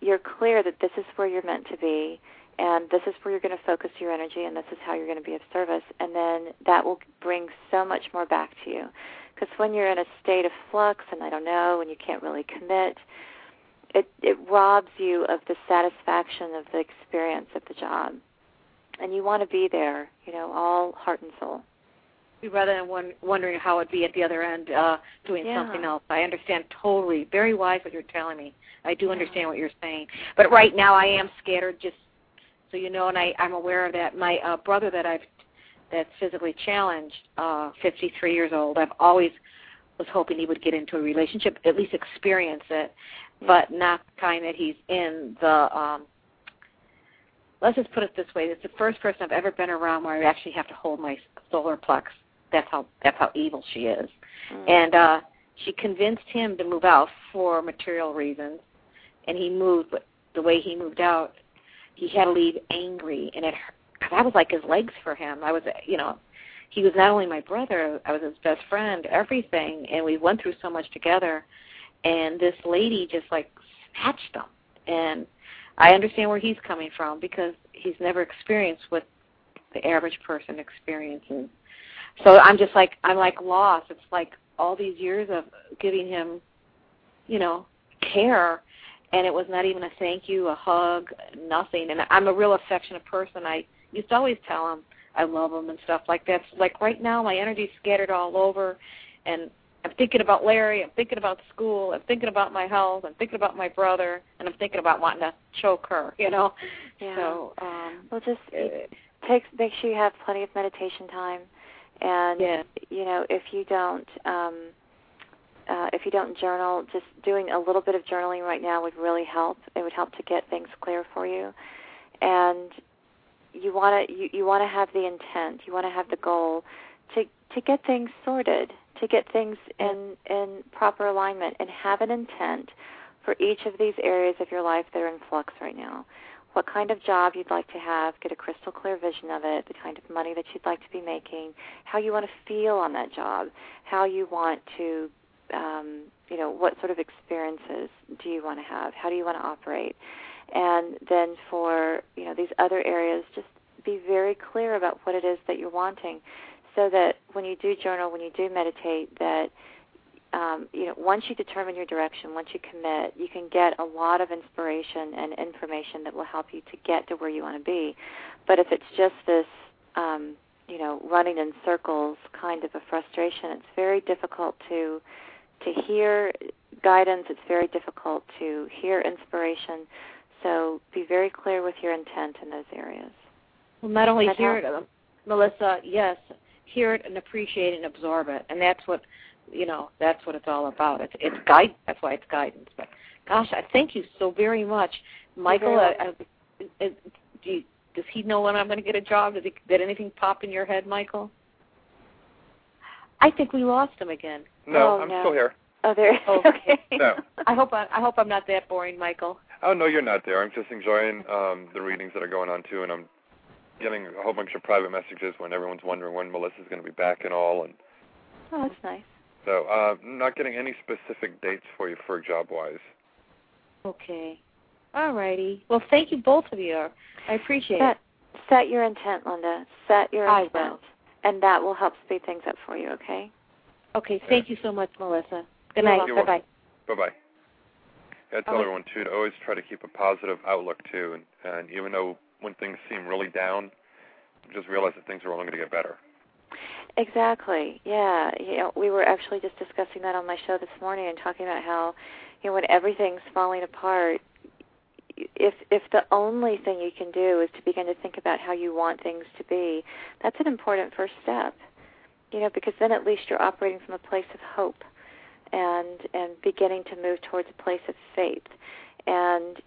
you're clear that this is where you're meant to be and this is where you're going to focus your energy and this is how you're going to be of service and then that will bring so much more back to you because when you're in a state of flux and I don't know and you can't really commit it it robs you of the satisfaction of the experience of the job and you want to be there you know all heart and soul Rather than one, wondering how it'd be at the other end, uh, doing Yeah. something else. I understand totally. Very wise what you're telling me. I do understand what you're saying. But right now I am scattered, just so you know, and I, I'm aware of that. My uh, brother that I've that's physically challenged, uh, 53 years old. I've always was hoping he would get into a relationship, at least experience it, but not the kind that he's in the. um Let's just put it this way: it's the first person I've ever been around where I actually have to hold my solar plex. That's how that's how evil she is, and uh she convinced him to move out for material reasons, and he moved. But the way he moved out, he had to leave angry, and it hurt. I was like his legs for him. I was, you know, he was not only my brother, I was his best friend, everything, and we went through so much together. And this lady just like snatched him, and I understand where he's coming from because he's never experienced what the average person experiences. So I'm just like I'm like lost. It's like all these years of giving him, you know, care, and it was not even a thank you, a hug, nothing. And I'm a real affectionate person. I used to always tell him I love him and stuff like that. So like right now, my energy's scattered all over, and I'm thinking about Larry. I'm thinking about school. I'm thinking about my health. I'm thinking about my brother, and I'm thinking about wanting to choke her. You know. Yeah. So um, well, just take make sure you have plenty of meditation time, and Yeah. you know if you don't um, uh, if you don't journal, just doing a little bit of journaling right now would really help. It would help to get things clear for you, and you want to you, you want to have the intent. You want to have the goal to to get things sorted, to get things in in proper alignment, and have an intent for each of these areas of your life that are in flux right now what kind of job you'd like to have, get a crystal clear vision of it, the kind of money that you'd like to be making, how you want to feel on that job, how you want to, um, you know, what sort of experiences do you want to have, how do you want to operate, and then for you know these other areas, just be very clear about what it is that you're wanting, so that when you do journal, when you do meditate, that um, you know, once you determine your direction, once you commit, you can get a lot of inspiration and information that will help you to get to where you want to be. But if it's just this, um, you know, running in circles kind of a frustration, it's very difficult to to hear guidance. It's very difficult to hear inspiration. So be very clear with your intent in those areas. Well, not only That hear helps. it, um, Melissa, yes, hear it and appreciate it and absorb it, and that's what you know. That's what it's all about. It's it's guide. That's why it's guidance. But gosh, I thank you so very much, Michael. I, I, I, do you, does he know when I'm going to get a job? Did, he, did anything pop in your head, Michael? I think we lost him again. No, Oh, I'm no. still here. Oh, there. Okay. No. I hope I, I hope I'm not that boring, Michael. Oh no, you're not there. I'm just enjoying um, the readings that are going on too, and I'm getting a whole bunch of private messages when everyone's wondering when Melissa's going to be back and all, and Oh, that's nice. so uh, not getting any specific dates for you for job wise. Okay. All righty. Well, thank you both of you. I appreciate Set, it. set your intent, Linda. Set your I intent. will. And that will help speed things up for you, okay? Okay. Thank you so much, Melissa. Good night. Bye bye. Bye bye. I tell everyone too to always try to keep a positive outlook too, and, and even though when things seem really down, just realize that things are only going to get better. Exactly. Yeah. You know, we were actually just discussing that on my show this morning and talking about how, you know, when everything's falling apart, if if the only thing you can do is to begin to think about how you want things to be, that's an important first step. You know, because then at least you're operating from a place of hope and and beginning to move towards a place of faith. And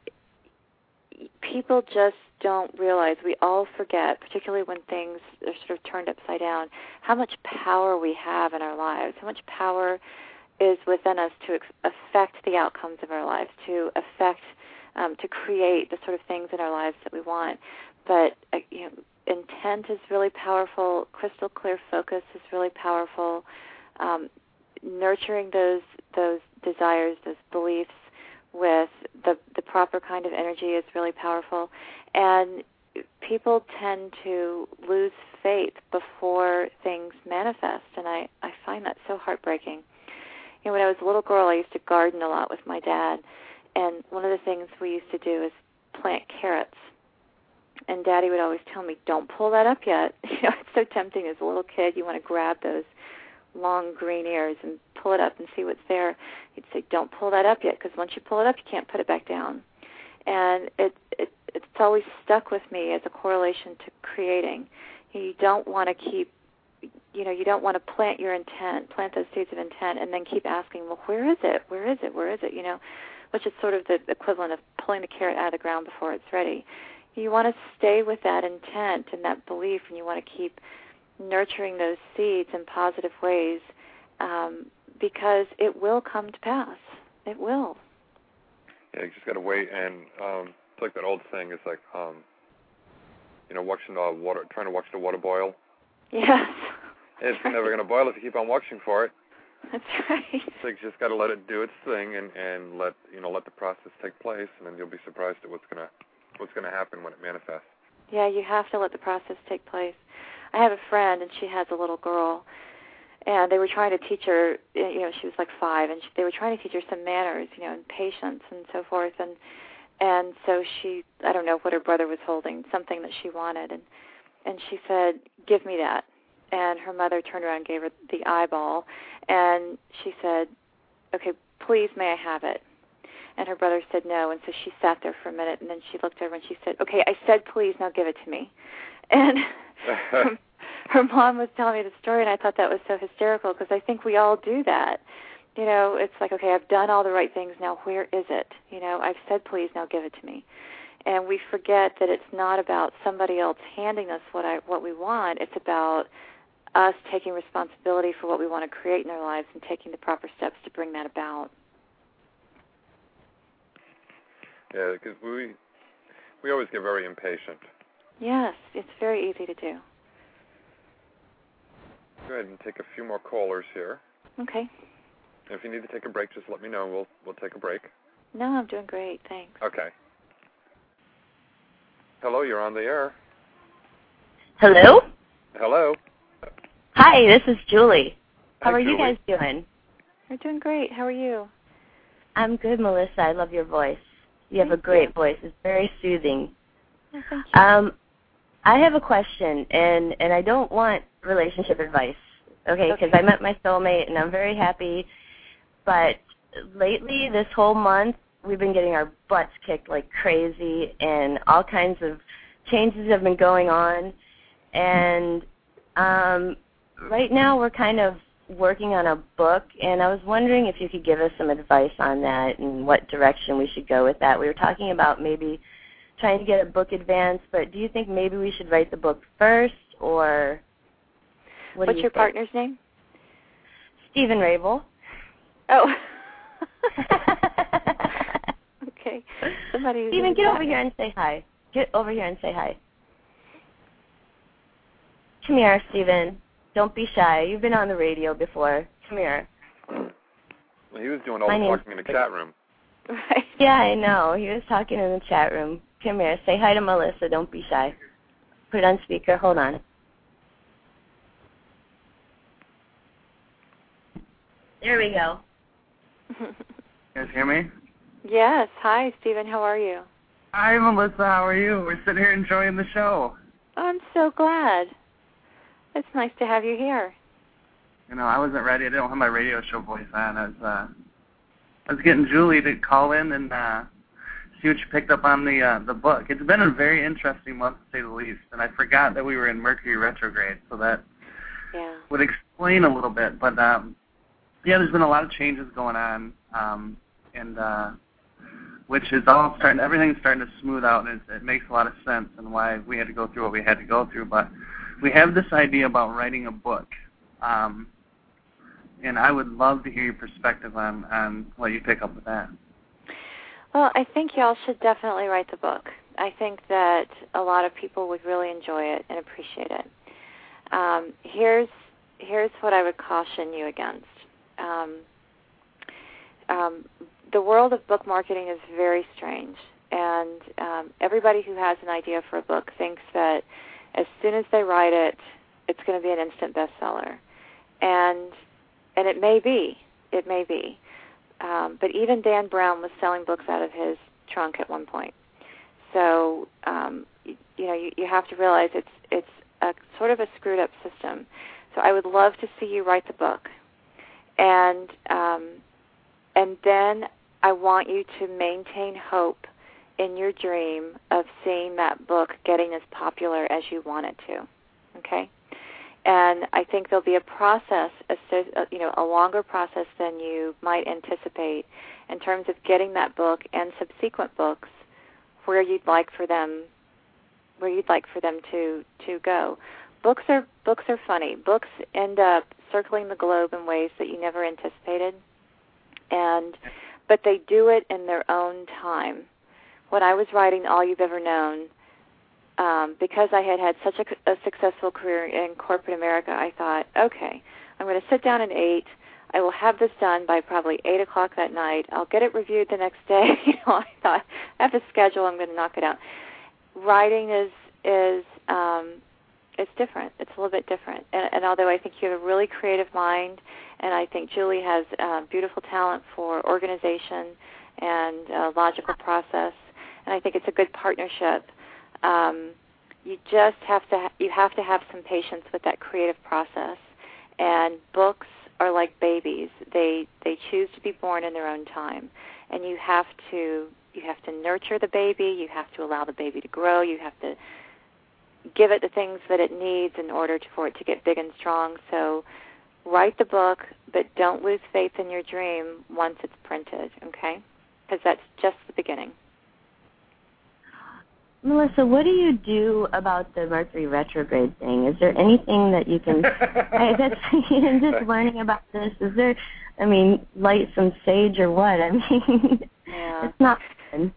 people just don't realize we all forget particularly when things are sort of turned upside down how much power we have in our lives how much power is within us to affect the outcomes of our lives to affect um, to create the sort of things in our lives that we want but uh, you know intent is really powerful crystal clear focus is really powerful um, nurturing those those desires those beliefs with the the proper kind of energy is really powerful. And people tend to lose faith before things manifest and i i find that so heartbreaking. You know when i was a little girl i used to garden a lot with my dad and one of the things we used to do is plant carrots and daddy would always tell me don't pull that up yet you know it's so tempting as a little kid you want to grab those long green ears and pull it up and see what's there. He'd say, "Don't pull that up yet, because once you pull it up, you can't put it back down." And it, it it's always stuck with me as a correlation to creating. You don't want to keep, you know, you don't want to plant your intent, plant those seeds of intent, and then keep asking, "Well, where is it? Where is it? Where is it?" You know, which is sort of the equivalent of pulling the carrot out of the ground before it's ready. You want to stay with that intent and that belief, and you want to keep nurturing those seeds in positive ways um, because it will come to pass. It will. Yeah, you just got to wait, and um, it's like that old thing. It's like, um, you know, watching the water, trying to watch the water boil. Yes. It's never going to boil if you keep on watching for it. That's right. So you just got to let it do its thing, and and let you know let the process take place, and then you'll be surprised at what's gonna what's gonna happen when it manifests. Yeah, you have to let the process take place. I have a friend, and she has a little girl, and they were trying to teach her. Eh, you know, she was like five, and she, they were trying to teach her some manners, you know, and patience and so forth. And and so she, I don't know what her brother was holding, something that she wanted, and and she said, "Give me that." And her mother turned around and gave her the eyeball, and she said, "Okay, please, may I have it?" And her brother said no, and so she sat there for a minute, and then she looked over and she said, "Okay, I said please, now give it to me." And her mom was telling me the story, and I thought that was so hysterical because I think we all do that. You know, it's like, okay, I've done all the right things. Now, where is it? You know, I've said please, now give it to me. And we forget that it's not about somebody else handing us what I what we want. It's about us taking responsibility for what we want to create in our lives and taking the proper steps to bring that about. Yeah, because we We always get very impatient. Yes, it's very easy to do. Go ahead and take a few more callers here. Okay. If you need to take a break, just let me know. We'll we'll take a break. No, I'm doing great. Thanks. Okay. Hello, you're on the air. Hello? Hello. Hi, this is Julie. How Hi, are you guys doing? We're doing great. How are you? I'm good, Melissa. I love your voice. You have a great you. voice. It's very soothing. Oh, thank you. Um, I have a question, and and I don't want relationship advice, okay? Because I met my soulmate, and I'm very happy. But lately, this whole month, we've been getting our butts kicked like crazy, and all kinds of changes have been going on. And um, right now, we're kind of working on a book, and I was wondering if you could give us some advice on that and what direction we should go with that. We were talking about maybe trying to get a book advance, but do you think maybe we should write the book first, or what What's you your think? partner's name? Stephen Rabel. Oh. okay. Somebody. Stephen, get over here and say hi. Get over here and say hi. Come here, Stephen. Don't be shy. You've been on the radio before. Come here. Well, he was doing all My the name's- talking in the chat room. Yeah, I know. He was talking in the chat room. Come here. Say hi to Melissa. Don't be shy. Put it on speaker. Hold on. There we go. You guys hear me? yes. Hi, Stephen. How are you? Hi, Melissa. How are you? We're sitting here enjoying the show. I'm so glad. It's nice to have you here. You know, I wasn't ready. I didn't have my radio show voice on. I was, uh, I was getting Julie to call in and uh, see what you picked up on the uh, the book. It's been a very interesting month, to say the least. And I forgot that we were in Mercury retrograde, so that Yeah. would explain a little bit. But um, yeah, there's been a lot of changes going on, um, and uh, which is all starting. Everything's starting to smooth out, and it, it makes a lot of sense and why we had to go through what we had to go through. But we have this idea about writing a book, um, and I would love to hear your perspective on on what you pick up with that. Well, I think y'all should definitely write the book. I think that a lot of people would really enjoy it and appreciate it. Um, here's here's what I would caution you against. Um, um, the world of book marketing is very strange, and um, everybody who has an idea for a book thinks that as soon as they write it, it's going to be an instant bestseller, and and it may be, it may be. Um, but even Dan Brown was selling books out of his trunk at one point. So um, you, you know you, you have to realize it's it's a sort of a screwed up system. So I would love to see you write the book, and um, and then I want you to maintain hope in your dream of seeing that book getting as popular as you want it to. Okay? And I think there'll be a process, uh, you know, a longer process than you might anticipate in terms of getting that book and subsequent books where you'd like for them where you'd like for them to to go. Books are books are funny. Books end up circling the globe in ways that you never anticipated. And but they do it in their own time. When I was writing All You've Ever Known, um, because I had had such a, a successful career in corporate America, I thought, okay, I'm going to sit down at eight. I will have this done by probably eight o'clock that night. I'll get it reviewed the next day. you know, I thought I have a schedule. I'm going to knock it out. Writing is is um, it's different. It's a little bit different. And, and although I think you have a really creative mind, and I think Julie has uh, beautiful talent for organization and uh, logical process, and I think it's a good partnership. Um, you just have to ha- you have to have some patience with that creative process. And books are like babies; they they choose to be born in their own time, and you have to you have to nurture the baby. You have to allow the baby to grow. You have to give it the things that it needs in order to, for it to get big and strong. So write the book, but don't lose faith in your dream once it's printed, okay? Because that's just the beginning. Melissa, what do you do about the Mercury retrograde thing? Is there anything that you can? I, that's I'm just learning about this. Is there? I mean, light some sage or what? I mean, Yeah. it's not. Fun.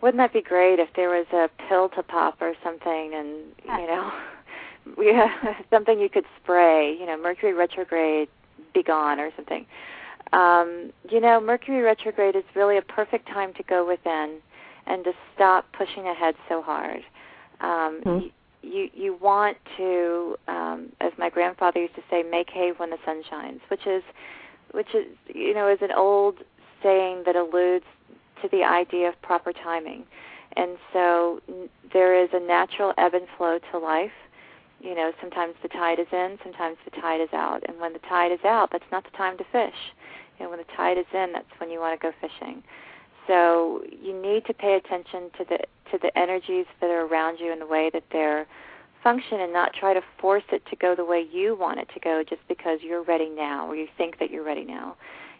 wouldn't that be great if there was a pill to pop or something, and you know, we have something you could spray, you know, Mercury retrograde, be gone or something. Um, you know, Mercury retrograde is really a perfect time to go within and to stop pushing ahead so hard. Um, Mhm. you, you you want to, um, as my grandfather used to say, make hay when the sun shines, which is, which is you know is an old saying that alludes to the idea of proper timing. And so n- there is a natural ebb and flow to life. You know, sometimes the tide is in, sometimes the tide is out. And when the tide is out, that's not the time to fish. You know, when the tide is in, that's when you want to go fishing. So you need to pay attention to the to the energies that are around you and the way that they're function and not try to force it to go the way you want it to go just because you're ready now or you think that you're ready now.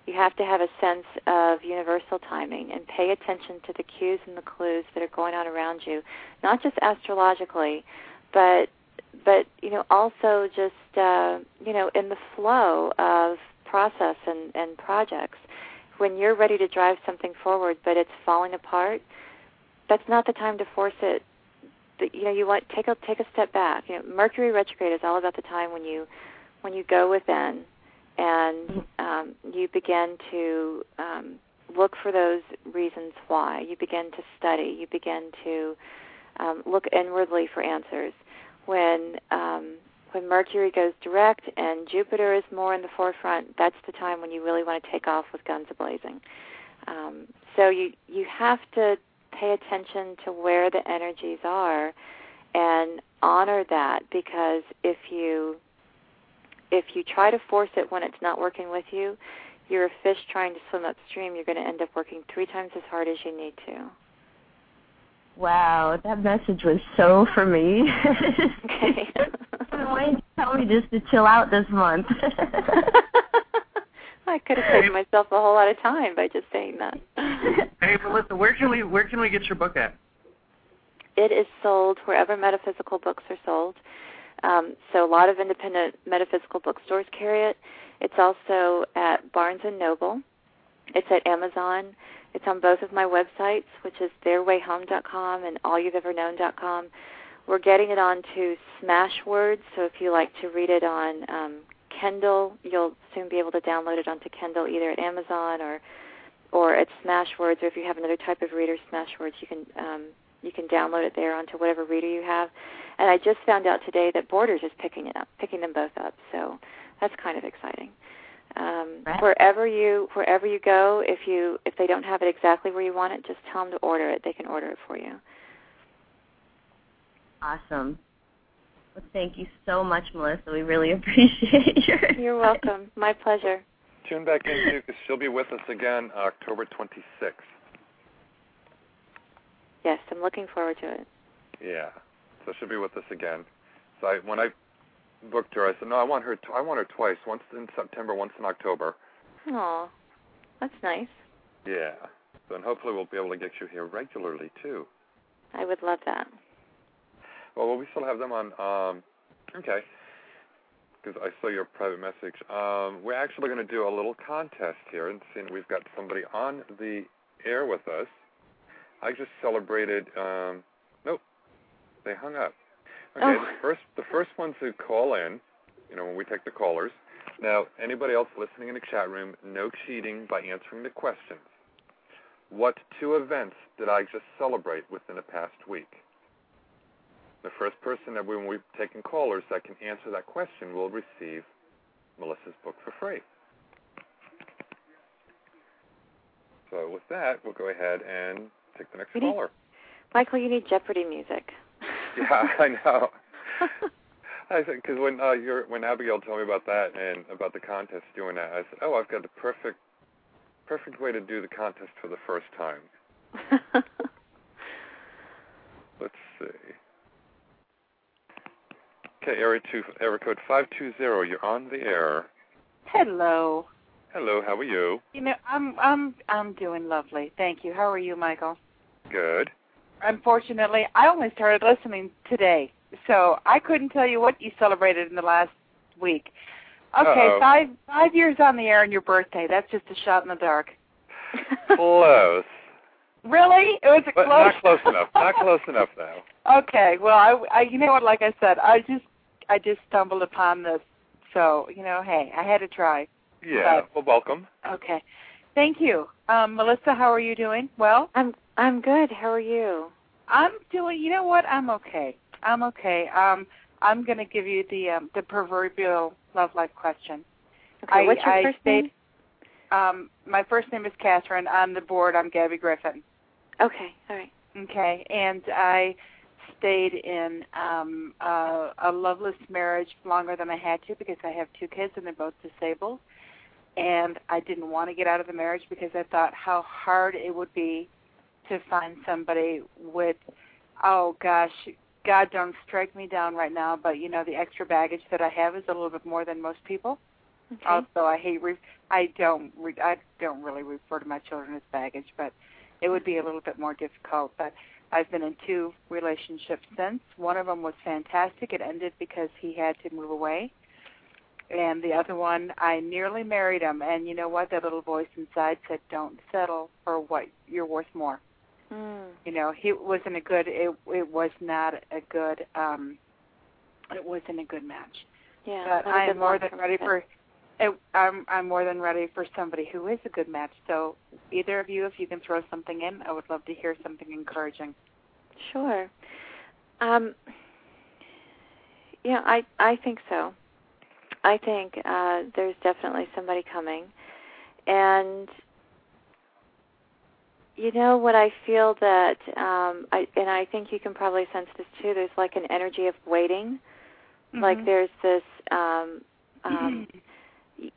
You have to have a sense of universal timing and pay attention to the cues and the clues that are going on around you, not just astrologically, but but you know also just uh, you know in the flow of process and, and projects. When you're ready to drive something forward, but it's falling apart, that's not the time to force it. But, you know, you want take a take a step back. You know, Mercury retrograde is all about the time when you when you go within and um, you begin to um, look for those reasons why. You begin to study. You begin to um, look inwardly for answers. When um, when Mercury goes direct and Jupiter is more in the forefront, that's the time when you really want to take off with guns ablazing. Um, so you you have to pay attention to where the energies are and honor that because if you if you try to force it when it's not working with you, you're a fish trying to swim upstream. You're going to end up working three times as hard as you need to. Wow, that message was so for me. Okay. I wanted to tell me just to chill out this month. I could have saved myself a whole lot of time by just saying that. Hey, Melissa, where can we where can we get your book at? It is sold wherever metaphysical books are sold. Um, so a lot of independent metaphysical bookstores carry it. It's also at Barnes and Noble. It's at Amazon. It's on both of my websites, which is theirwayhome.com and allyou'veverknown.com. We're getting it onto Smashwords, so if you like to read it on um, Kindle, you'll soon be able to download it onto Kindle either at Amazon or or at Smashwords, or if you have another type of reader, Smashwords, you can um, you can download it there onto whatever reader you have. And I just found out today that Borders is picking it up, picking them both up. So that's kind of exciting. Um, Right. Wherever you wherever you go, if you if they don't have it exactly where you want it, just tell them to order it. They can order it for you. Awesome. Well, thank you so much, Melissa. We really appreciate your. You're welcome. My pleasure. Tune back in too, because she'll be with us again October 26th. Yes, I'm looking forward to it. Yeah, so she'll be with us again. So I, when I booked her, I said, no, I want her. T- I want her twice. Once in September, once in October. Aw, that's nice. Yeah. So and hopefully we'll be able to get you here regularly too. I would love that. Well, we still have them on. Um, okay. Because I saw your private message. Um, we're actually going to do a little contest here, and seeing we've got somebody on the air with us. I just celebrated. Um, nope, they hung up. Okay, Oh. the first the first ones who call in, you know, when we take the callers. Now, anybody else listening in the chat room, no cheating by answering the questions. What two events did I just celebrate within the past week? The first person that when we've taken callers that can answer that question will receive Melissa's book for free. So with that, we'll go ahead and take the next need- caller. Michael, you need Jeopardy music. Yeah, I know. I said because when uh, your when Abigail told me about that and about the contest doing that, I said, "Oh, I've got the perfect perfect way to do the contest for the first time." Let's see. Okay, area two, area code five two zero. You're on the air. Hello. Hello, how are you? You know, I'm I'm I'm doing lovely. Thank you. How are you, Michael? Good. Unfortunately, I only started listening today, so I couldn't tell you what you celebrated in the last week. Okay, Uh-oh. five five years on the air and your birthday. That's just a shot in the dark. Close. Really? It was a But close. not close enough. Not close enough, though. Okay. Well, I, I, you know what? Like I said, I just, I just stumbled upon this. So, you know, hey, I had to try. Yeah. Well, welcome. Okay. Thank you, um, Melissa. How are you doing? Well, I'm I'm good. How are you? I'm doing. You know what? I'm okay. I'm okay. Um, I'm going to give you the um, the proverbial love life question. Okay. I, what's your I first stayed, name? Um, my first name is Catherine. On the board, I'm Gabby Griffin. Okay. All right. Okay, and I stayed in um uh, a loveless marriage longer than I had to because I have two kids and they're both disabled. And I didn't want to get out of the marriage because I thought how hard it would be to find somebody with oh gosh, God don't strike me down right now, but you know the extra baggage that I have is a little bit more than most people. Okay. Also, I hate re- I don't re- I don't really refer to my children as baggage, but it would be a little bit more difficult. But I've been in two relationships since. One of them was fantastic. It ended because he had to move away. And the other one, I nearly married him. And you know what? That little voice inside said, "Don't settle for what you're worth more." Mm. You know, he wasn't a good. It it was not a good. um It wasn't a good match. Yeah. but I am more than ready for. It, I'm I'm more than ready for somebody who is a good match. So either of you, if you can throw something in, I would love to hear something encouraging. Sure. Um, yeah, I I think so. I think uh, there's definitely somebody coming, and you know what I feel that, um, I and I think you can probably sense this too. There's like an energy of waiting, like Mhm. there's this. Um, um,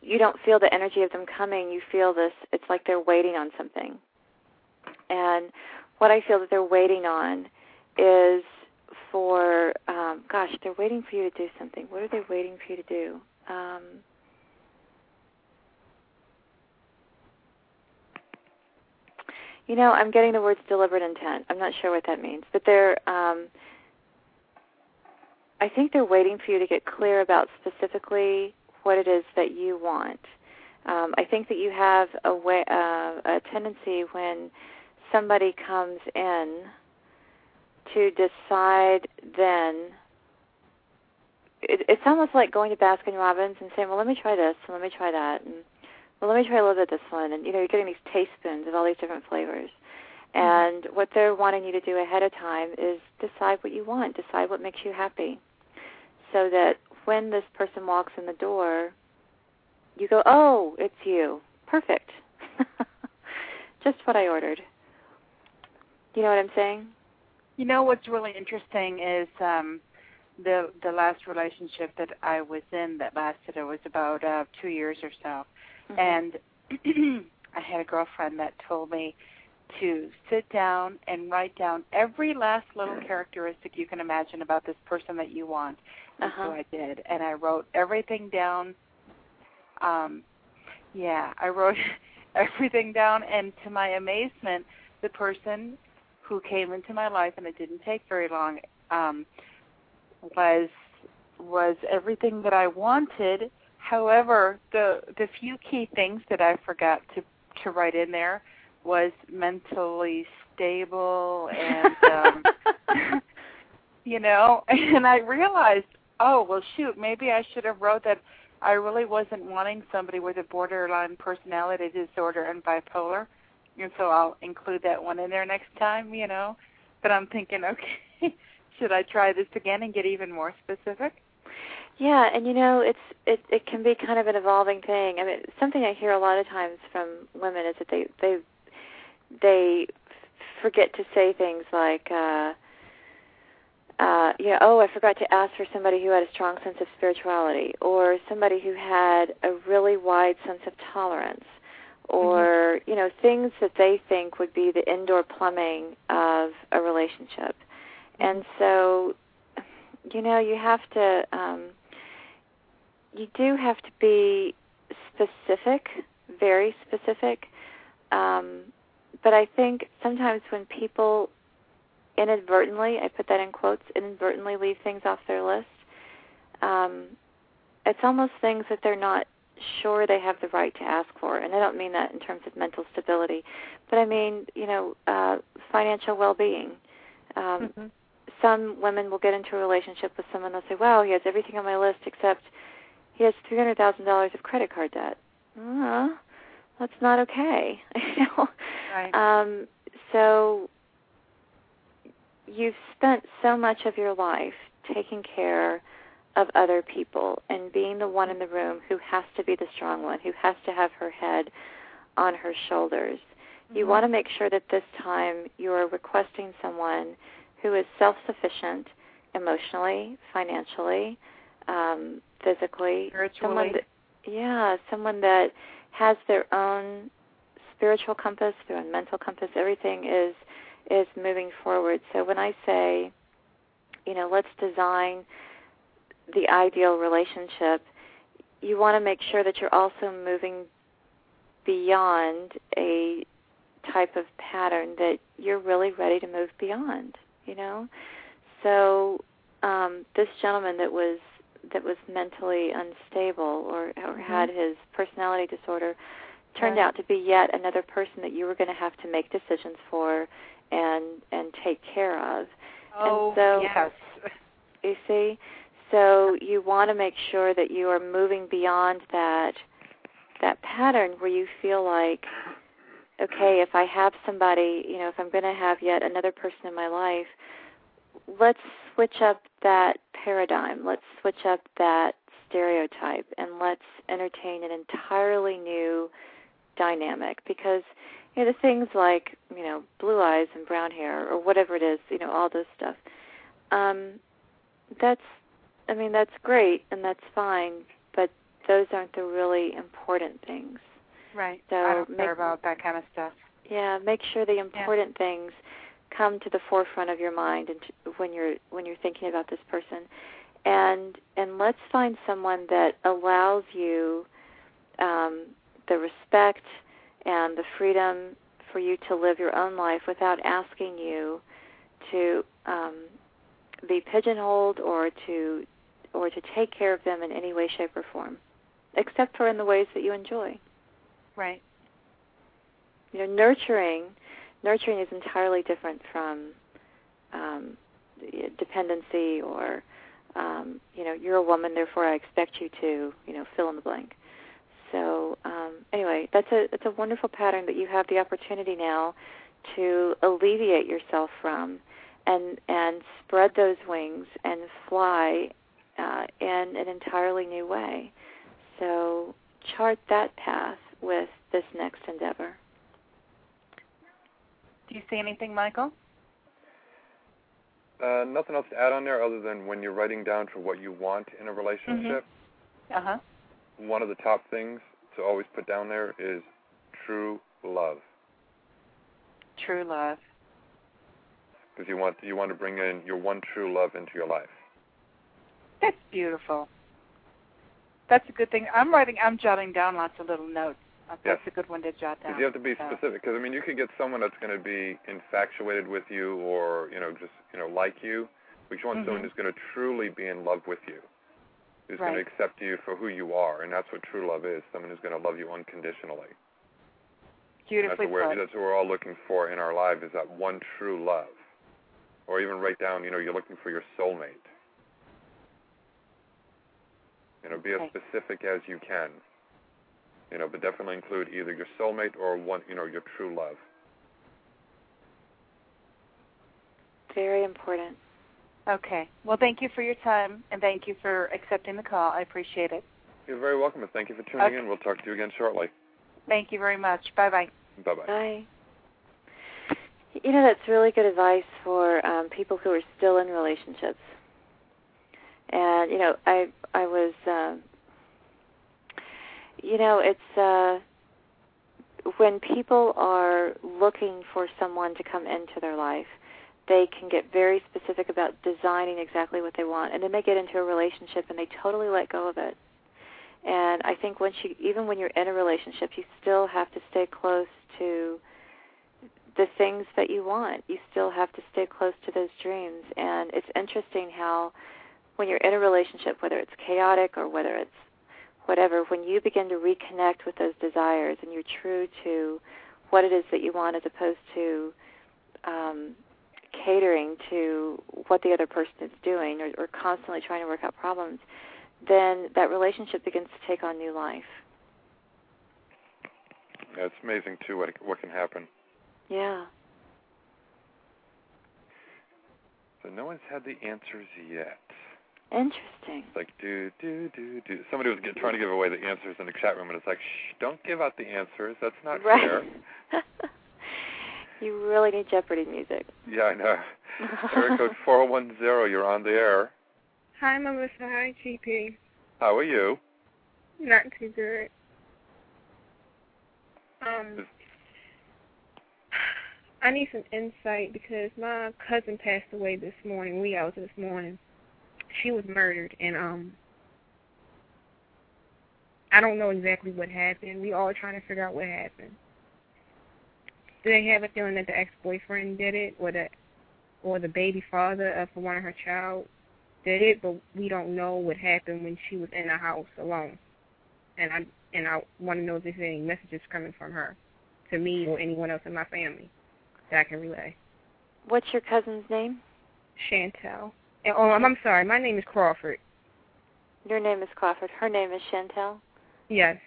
you don't feel the energy of them coming. You feel this. It's like they're waiting on something, and what I feel that they're waiting on is for um gosh they're waiting for you to do something what are they waiting for you to do um you know i'm getting the words deliberate intent i'm not sure what that means but they're um i think they're waiting for you to get clear about specifically what it is that you want um i think that you have a way uh, a tendency when somebody comes in to decide then it, it's almost like going to Baskin Robbins and saying, "Well, let me try this, and let me try that, and well, let me try a little bit of this one." And you know, you're getting these taste spoons of all these different flavors. And what they're wanting you to do ahead of time is decide what you want, decide what makes you happy, so that when this person walks in the door, you go, "Oh, it's you, perfect, just what I ordered." You know what I'm saying? You know what's really interesting is um the the last relationship that I was in that lasted it was about uh 2 years or so. Mm-hmm. And I had a girlfriend that told me to sit down and write down every last little characteristic you can imagine about this person that you want. And Uh-huh. so I did. And I wrote everything down. Um yeah, I wrote everything down and to my amazement the person who came into my life and it didn't take very long um was was everything that I wanted. However, the the few key things that I forgot to to write in there was mentally stable and um you know, and I realized, oh, well shoot, maybe I should have wrote that I really wasn't wanting somebody with a borderline personality disorder and bipolar. And so I'll include that one in there next time, you know. But I'm thinking, okay, should I try this again and get even more specific? Yeah, and you know, it's it it can be kind of an evolving thing. I mean, something I hear a lot of times from women is that they they they forget to say things like uh uh you know, oh, I forgot to ask for somebody who had a strong sense of spirituality or somebody who had a really wide sense of tolerance or, you know, things that they think would be the indoor plumbing of a relationship. And so you know, you have to um you do have to be specific, very specific. Um, but I think sometimes when people inadvertently, I put that in quotes, inadvertently leave things off their list, um, it's almost things that they're not sure they have the right to ask for. And I don't mean that in terms of mental stability, but I mean, you know, uh, financial well-being. Um, Mhm. Some women will get into a relationship with someone. They'll say, "Wow, he has everything on my list except he has three hundred thousand dollars of credit card debt." Uh, that's not okay. you know. Right. Um, so you've spent so much of your life taking care of other people and being the one in the room who has to be the strong one, who has to have her head on her shoulders. You Mhm. want to make sure that this time you are requesting someone who is self sufficient emotionally, financially, um, physically. Someone Spiritually. that, yeah, someone that has their own spiritual compass, their own mental compass, everything is is moving forward. So when I say, you know, let's design the ideal relationship, you want to make sure that you're also moving beyond a type of pattern that you're really ready to move beyond, you know? So um this gentleman that was that was mentally unstable or or mm-hmm. had his personality disorder turned Right. out to be yet another person that you were going to have to make decisions for and and take care of. Oh, and so yes. you see, so you want to make sure that you are moving beyond that that pattern where you feel like okay, if I have somebody, you know, if I'm going to have yet another person in my life, let's switch up that paradigm. Let's switch up that stereotype and let's entertain an entirely new dynamic because you know the things like you know blue eyes and brown hair or whatever it is you know all this stuff um that's i mean that's great and that's fine but those aren't the really important things Right. So I don't make- care about that kind of stuff. yeah make sure the important things come to the forefront of your mind and to, when you're when you're thinking about this person and and let's find someone that allows you um the respect and the freedom for you to live your own life without asking you to um be pigeonholed or to or to take care of them in any way shape or form except for in the ways that you enjoy Right. you know nurturing nurturing is entirely different from um, dependency or um, you know you're a woman therefore I expect you to you know fill in the blank. So um, anyway that's a it's a wonderful pattern that you have the opportunity now to alleviate yourself from and and spread those wings and fly uh, in an entirely new way. So chart that path with this next endeavor you see anything, Michael? Uh, nothing else to add on there other than when you're writing down for what you want in a relationship, Uh huh. one of the top things to always put down there is true love. True love. Because you want you want to bring in your one true love into your life. That's beautiful. That's a good thing. I'm writing. I'm jotting down lots of little notes. Uh, That's a good one to jot down. Because you have to be So- specific. Because I mean, you could get someone that's going to be infatuated with you, or you know, just you know, like you. But you want Mhm. someone who's going to truly be in love with you, who's going to accept you for who you are, and that's what true love is. Someone who's going to love you unconditionally. And Beautifully that's what put. that's what we're all looking for in our life is that one true love. Or even write down, you know, you're looking for your soulmate. You know, be as specific as you can. You know, but definitely include either your soulmate or one, you know, your true love. very important Okay. Well, thank you for your time, and thank you for accepting the call. I appreciate it. You're very welcome, and thank you for tuning Okay. in. We'll talk to you again shortly. Thank you very much. Bye bye. Bye bye. Bye. You know, that's really good advice for um, people who are still in relationships. And you know, I I was, um, you know, it's uh, when people are looking for someone to come into their life, they can get very specific about designing exactly what they want, and then they get into a relationship and they totally let go of it. And I think once you, even when you're in a relationship, you still have to stay close to the things that you want. You still have to stay close to those dreams. And it's interesting how when you're in a relationship, whether it's chaotic or whether it's whatever, when you begin to reconnect with those desires and you're true to what it is that you want as opposed to um, catering to what the other person is doing or, or constantly trying to work out problems, then that relationship begins to take on new life. Yeah, it's amazing too what what can happen. Yeah. So no one's had the answers yet. Interesting. It's like do do do do. Somebody was get, trying to give away the answers in the chat room, and it's like, shh, don't give out the answers. That's not right. fair. you really need Jeopardy music. Yeah, I know. Area code four one zero. You're on the air. Hi, Melissa. Hi, GP. How are you? Not too good. Um, I need some insight because my cousin passed away this morning, We hours this morning. She was murdered, and um, I don't know exactly what happened. We all trying to figure out what happened. Do they have a feeling that the ex-boyfriend did it, or the or the baby father of one of her child did it? But we don't know what happened when she was in the house alone. And I and I want to know if there's any messages coming from her to me or anyone else in my family that I can relay. What's your cousin's name? Chantel. Oh, I'm, I'm sorry. My name is Crawford. Your name is Crawford. Her name is Chantel. Yes.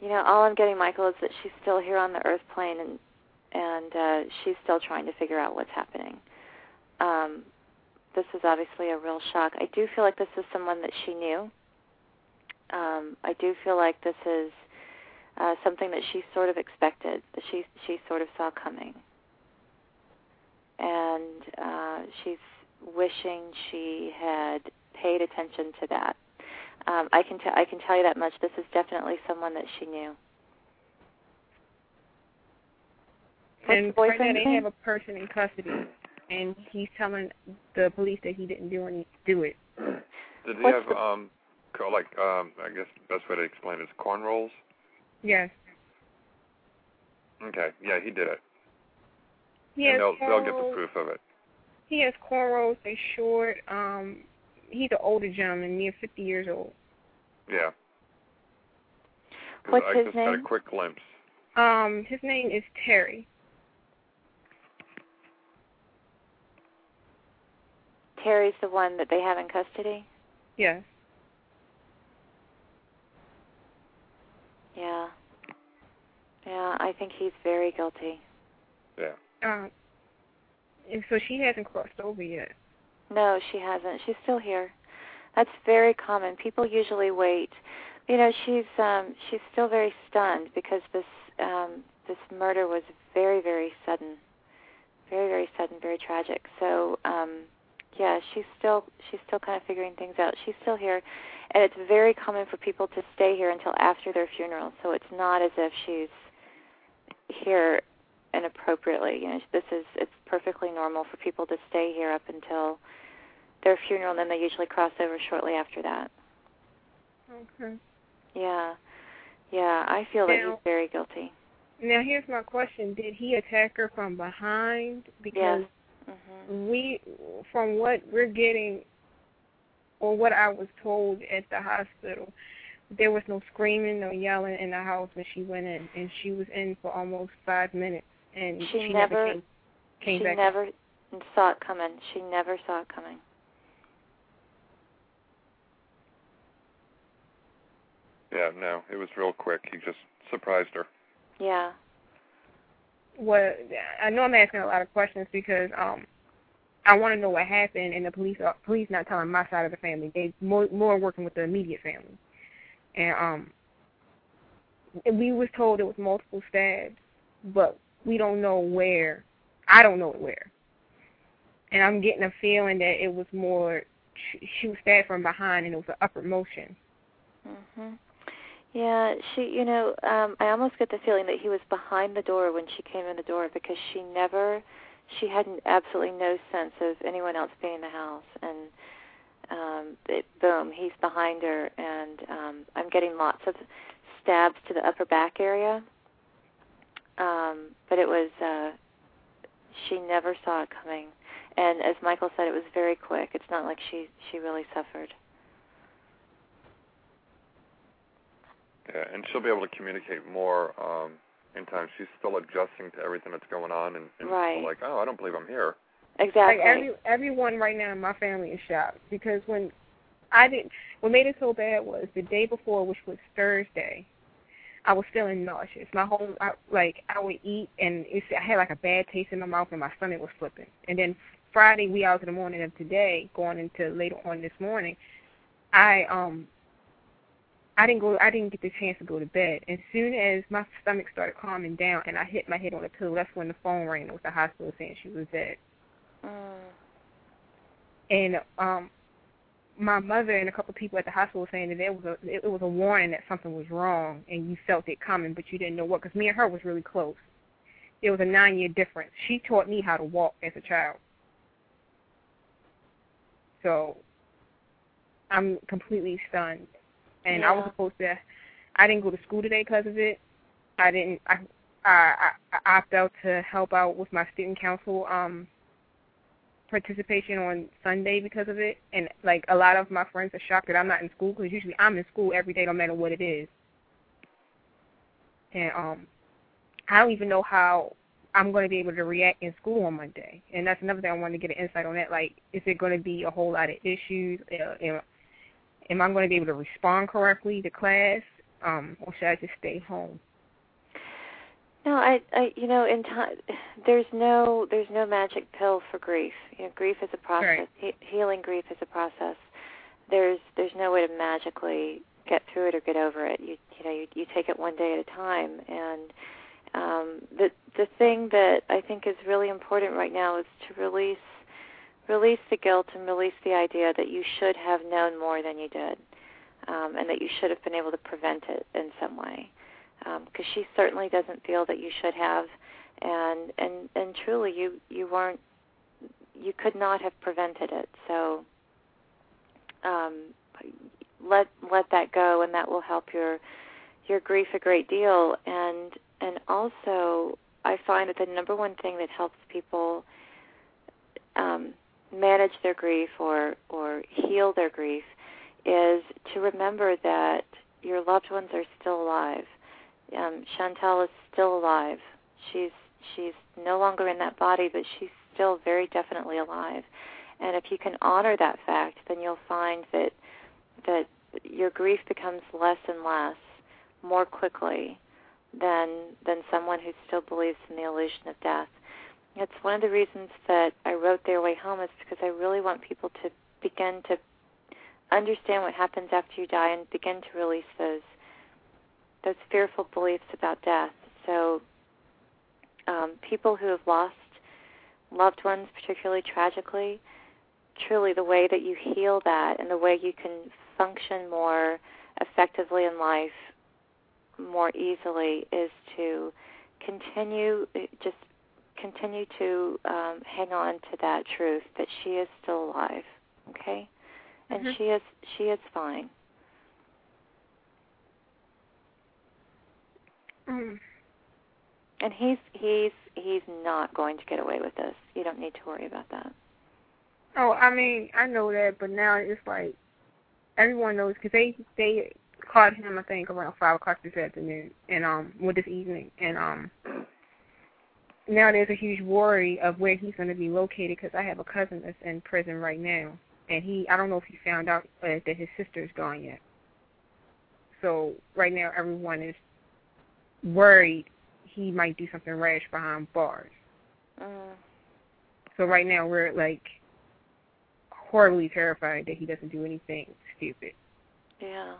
You know, all I'm getting, Michael, is that she's still here on the Earth plane, and and uh, she's still trying to figure out what's happening. Um, this is obviously a real shock. I do feel like this is someone that she knew. Um, I do feel like this is uh, something that she sort of expected, that she she sort of saw coming, and uh, she's wishing she had paid attention to that. Um, I can t- I can tell you that much. This is definitely someone that she knew. What's and the boyfriend's right they have a person in custody, and he's telling the police that he didn't do any do it. Did he What's have um like um I guess best way to explain it is cornrows? Yes. Okay, yeah, he did it. He and they'll they'll get the proof of it. He has cornrows. They short. Um, he's an older gentleman, near 50 years old. Yeah. What's I his just got a name? quick glimpse. Um, his name is Terry. Terry's the one that they have in custody. Yes. Yeah. Yeah, I think he's very guilty. Yeah. Um, and so she hasn't crossed over yet. No, she hasn't. She's still here. That's very common. People usually wait. You know, she's um she's still very stunned because this um this murder was very very sudden. Very very sudden, very tragic. So, um yeah, she's still she's still kind of figuring things out. She's still here. And it's very common for people to stay here until after their funeral. So it's not as if she's here inappropriately. You know, this is it's perfectly normal for people to stay here up until their funeral, and then they usually cross over shortly after that. Okay. Yeah, yeah, I feel that he's very guilty. Now here's my question: Did he attack her from behind? Because Mm-hmm. we, from what we're getting, or what I was told at the hospital, there was no screaming, no yelling in the house when she went in, and she was in for almost five minutes, and She she never- came, came she back. never saw it coming. She never saw it coming. Yeah, no, it was real quick. He just surprised her. Yeah. Well, I know I'm asking a lot of questions because um, I want to know what happened, and the police are police not telling my side of the family. They more more working with the immediate family, and um, we was told it was multiple stabs, but we don't know where. I don't know where, and I'm getting a feeling that it was more she, was stabbed from behind, and it was an upward motion. Mhm. Yeah, she, you know, um I almost get the feeling that he was behind the door when she came in the door because she never she had absolutely no sense of anyone else being in the house and um it, boom, he's behind her and um I'm getting lots of stabs to the upper back area. Um, but it was uh, she never saw it coming, and as Michael said, it was very quick. It's not like she she really suffered. Yeah, and she'll be able to communicate more um, in time. She's still adjusting to everything that's going on, and, and right. like, oh, I don't believe I'm here. Exactly. Like every, everyone right now in my family is shocked because when I didn't, what made it so bad was the day before, which was Thursday, I was feeling nauseous. My whole I, like I would eat and it's, I had like a bad taste in my mouth and my stomach was flipping. And then Friday, wee hours in the morning of today, going into later on this morning, I um I didn't go. I didn't get the chance to go to bed. As soon as my stomach started calming down and I hit my head on the pillow, that's when the phone rang. It was the hospital saying she was dead. And um, my mother and a couple of people at the hospital were saying that there was a it, it was a warning that something was wrong, and you felt it coming, but you didn't know what. Because me and her was really close. it was a nine year difference. She taught me how to walk as a child. So I'm completely stunned, and I was supposed to. I didn't go to school today because of it. I didn't. I I, I I opt out to help out with my student council um participation on Sunday because of it, and like a lot of my friends are shocked that I'm not in school because usually I'm in school every day, no matter what it is. And um, I don't even know how I'm going to be able to react in school on Monday, and that's another thing I wanted to get an insight on that. Like, is it going to be a whole lot of issues? Uh, am, am I going to be able to respond correctly to class, um, or should I just stay home? No, I, I, you know, in time, there's no, there's no magic pill for grief. You know, grief is a process. He, healing grief is a process. There's, there's no way to magically get through it or get over it. You, you know, you, you take it one day at a time. And um, the, the thing that I think is really important right now is to release, release the guilt and release the idea that you should have known more than you did, um, and that you should have been able to prevent it in some way because she certainly doesn't feel that you should have, and and and truly you you weren't you could not have prevented it. So um, let let that go, and that will help your your grief a great deal. And and also, I find that the number one thing that helps people um, manage their grief or or heal their grief is to remember that your loved ones are still alive um, Chantel is still alive. She's she's no longer in that body, but she's still very definitely alive. And if you can honor that fact, then you'll find that that your grief becomes less and less more quickly than than someone who still believes in the illusion of death. It's one of the reasons that I wrote Their Way Home is because I really want people to begin to understand what happens after you die and begin to release those those fearful beliefs about death. So, um, people who have lost loved ones, particularly tragically, truly the way that you heal that and the way you can function more effectively in life more easily is to continue just continue to um, hang on to that truth that she is still alive okay and Mhm. she is she is fine Mm. And he's he's he's not going to get away with this. You don't need to worry about that. Oh, I mean, I know that, but now it's like everyone knows because they they called him I think around five o'clock this afternoon and um well this evening and um now there's a huge worry of where he's going to be located because I have a cousin that's in prison right now and he I don't know if he found out uh, that his sister's gone yet. So right now everyone is worried he might do something rash behind bars. Mm. So right now we're like horribly terrified that he doesn't do anything stupid. Yeah.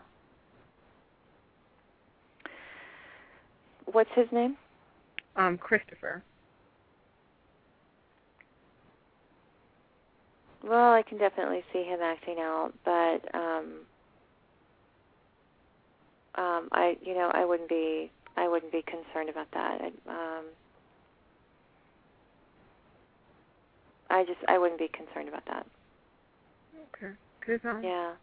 What's his name? Um, Christopher. Well, I can definitely see him acting out, but um um I you know, I wouldn't be I wouldn't be concerned about that. I, um I just I wouldn't be concerned about that. Okay. Cause um, Yeah.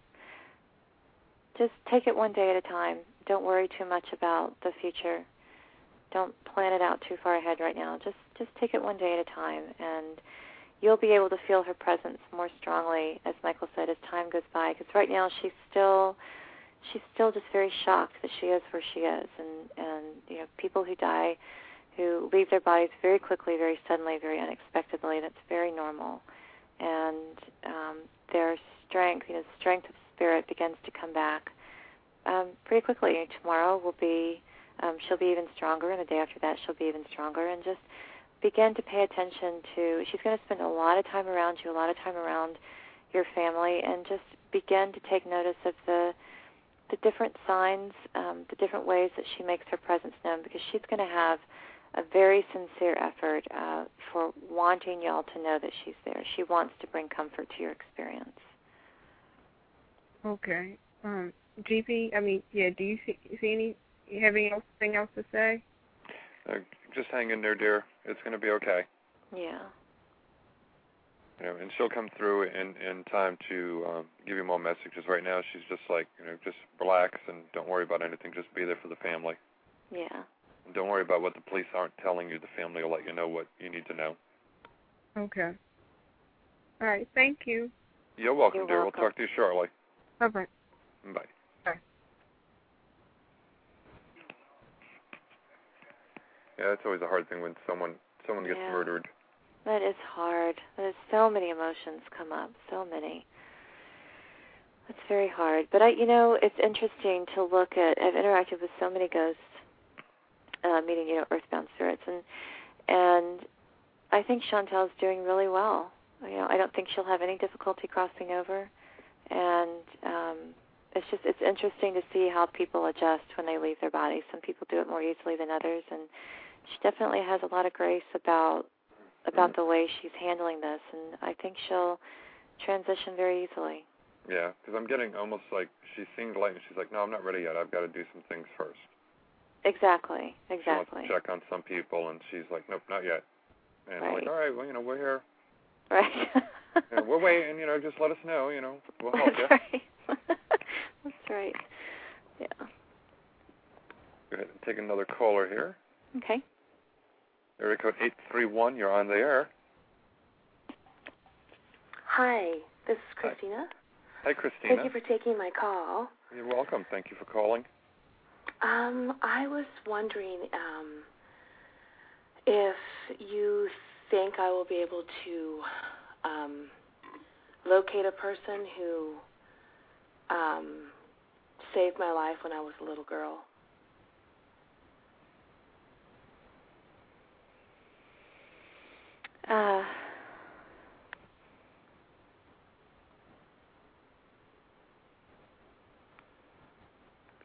Just take it one day at a time. Don't worry too much about the future. Don't plan it out too far ahead right now. Just just take it one day at a time and you'll be able to feel her presence more strongly as Michael said as time goes by because right now she's still she's still just very shocked that she is where she is, and and you know people who die, who leave their bodies very quickly, very suddenly, very unexpectedly. That's very normal, and um, their strength, you know, strength of spirit begins to come back um, pretty quickly. Tomorrow will be, um, she'll be even stronger, and the day after that she'll be even stronger, and just begin to pay attention to. She's going to spend a lot of time around you, a lot of time around your family, and just begin to take notice of the the different signs, um, the different ways that she makes her presence known, because she's going to have a very sincere effort uh, for wanting y'all to know that she's there. She wants to bring comfort to your experience. Okay. Um, GP, I mean, yeah. Do you see, see any? You have anything else to say? Uh, just hang in there, dear. It's going to be okay. Yeah. You know, and she'll come through in in time to um, give you more messages. Right now, she's just like, you know, just relax and don't worry about anything. Just be there for the family. Yeah. And don't worry about what the police aren't telling you. The family will let you know what you need to know. Okay. All right. Thank you. You're welcome, You're dear. welcome. We'll talk to you shortly. Bye bye. Bye. Bye. Yeah, it's always a hard thing when someone someone gets Yeah. murdered. That is hard. There's so many emotions come up, so many. It's very hard. But I, you know, it's interesting to look at. I've interacted with so many ghosts, uh, meeting you know earthbound spirits, and and I think Chantel's doing really well. You know, I don't think she'll have any difficulty crossing over, and um, it's just it's interesting to see how people adjust when they leave their bodies. Some people do it more easily than others, and she definitely has a lot of grace about about mm. the way she's handling this, and I think she'll transition very easily. Yeah, because I'm getting almost like she seemed like she's like, no, I'm not ready yet. I've got to do some things first. Exactly, Exactly. She wants to check on some people, and she's like, nope, not yet. And I'm like, Right. all right, well, you know, we're here. Right. You know, we're waiting. You know, just let us know. You know, we'll help you. That's right. That's right. Yeah. Go ahead and take another caller here. Okay. Area code eight three one. You're on the air. Hi, this is Christina. Hi, Christina. Thank you for taking my call. You're welcome. Thank you for calling. Um, I was wondering um, if you think I will be able to um, locate a person who um, saved my life when I was a little girl. Uh,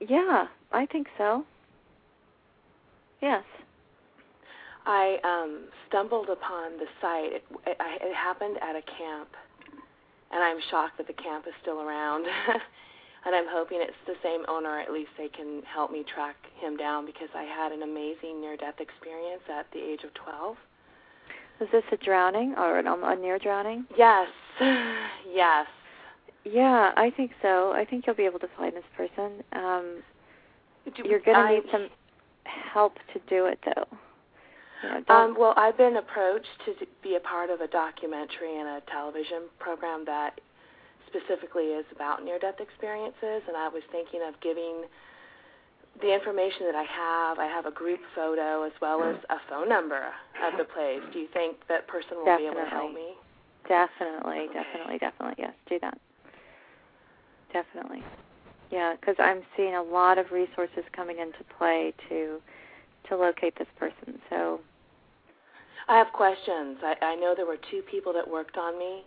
yeah, I think so. Yes. I um, stumbled upon the site. It, it, it happened at a camp, and I'm shocked that the camp is still around. and I'm hoping it's the same owner. At least they can help me track him down because I had an amazing near-death experience at the age of 12. Was this a drowning or an, um, a near drowning? Yes, yes. Yeah, I think so. I think you'll be able to find this person. Um, Do- you're going to need some help to do it, though. You know, Um, well, I've been approached to be a part of a documentary and a television program that specifically is about near-death experiences, and I was thinking of giving the information that I have. I have a group photo as well as a phone number of the place. Do you think that person will be able to help me? Definitely, definitely, definitely. Yes, do that. Definitely. Yeah, because I'm seeing a lot of resources coming into play to to locate this person. So, I have questions. I, I know there were two people that worked on me,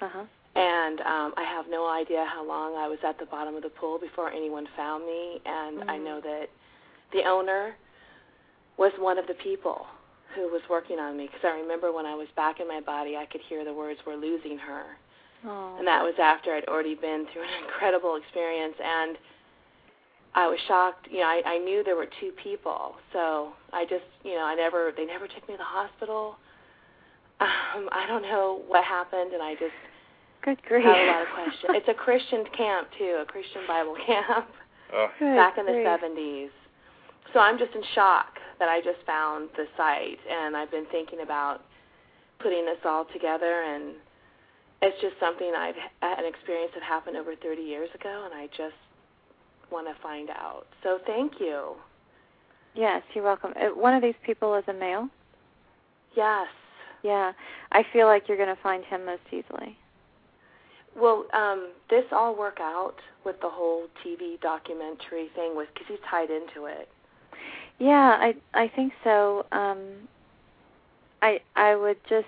uh huh. And um, I have no idea how long I was at the bottom of the pool before anyone found me. And I know that the owner was one of the people who was working on me because I remember when I was back in my body, I could hear the words "We're losing her," Oh. and that was after I'd already been through an incredible experience and. I was shocked. You know, I, I knew there were two people, so I just, you know, I never, they never took me to the hospital. Um, I don't know what happened, and I just Good grief. have a lot of questions. It's a Christian camp too, a Christian Bible camp Oh, Good back in the grief. 70s. So I'm just in shock that I just found the site, and I've been thinking about putting this all together, and it's just something I've had an experience that happened over 30 years ago, and I just want to find out. So thank you. Yes, you're welcome. Uh, one of these people is a male. Yes. Yeah, I feel like you're going to find him most easily. Well, um, this all work out with the whole TV documentary thing with because he's tied into it. Yeah, I I think so. Um, I I would just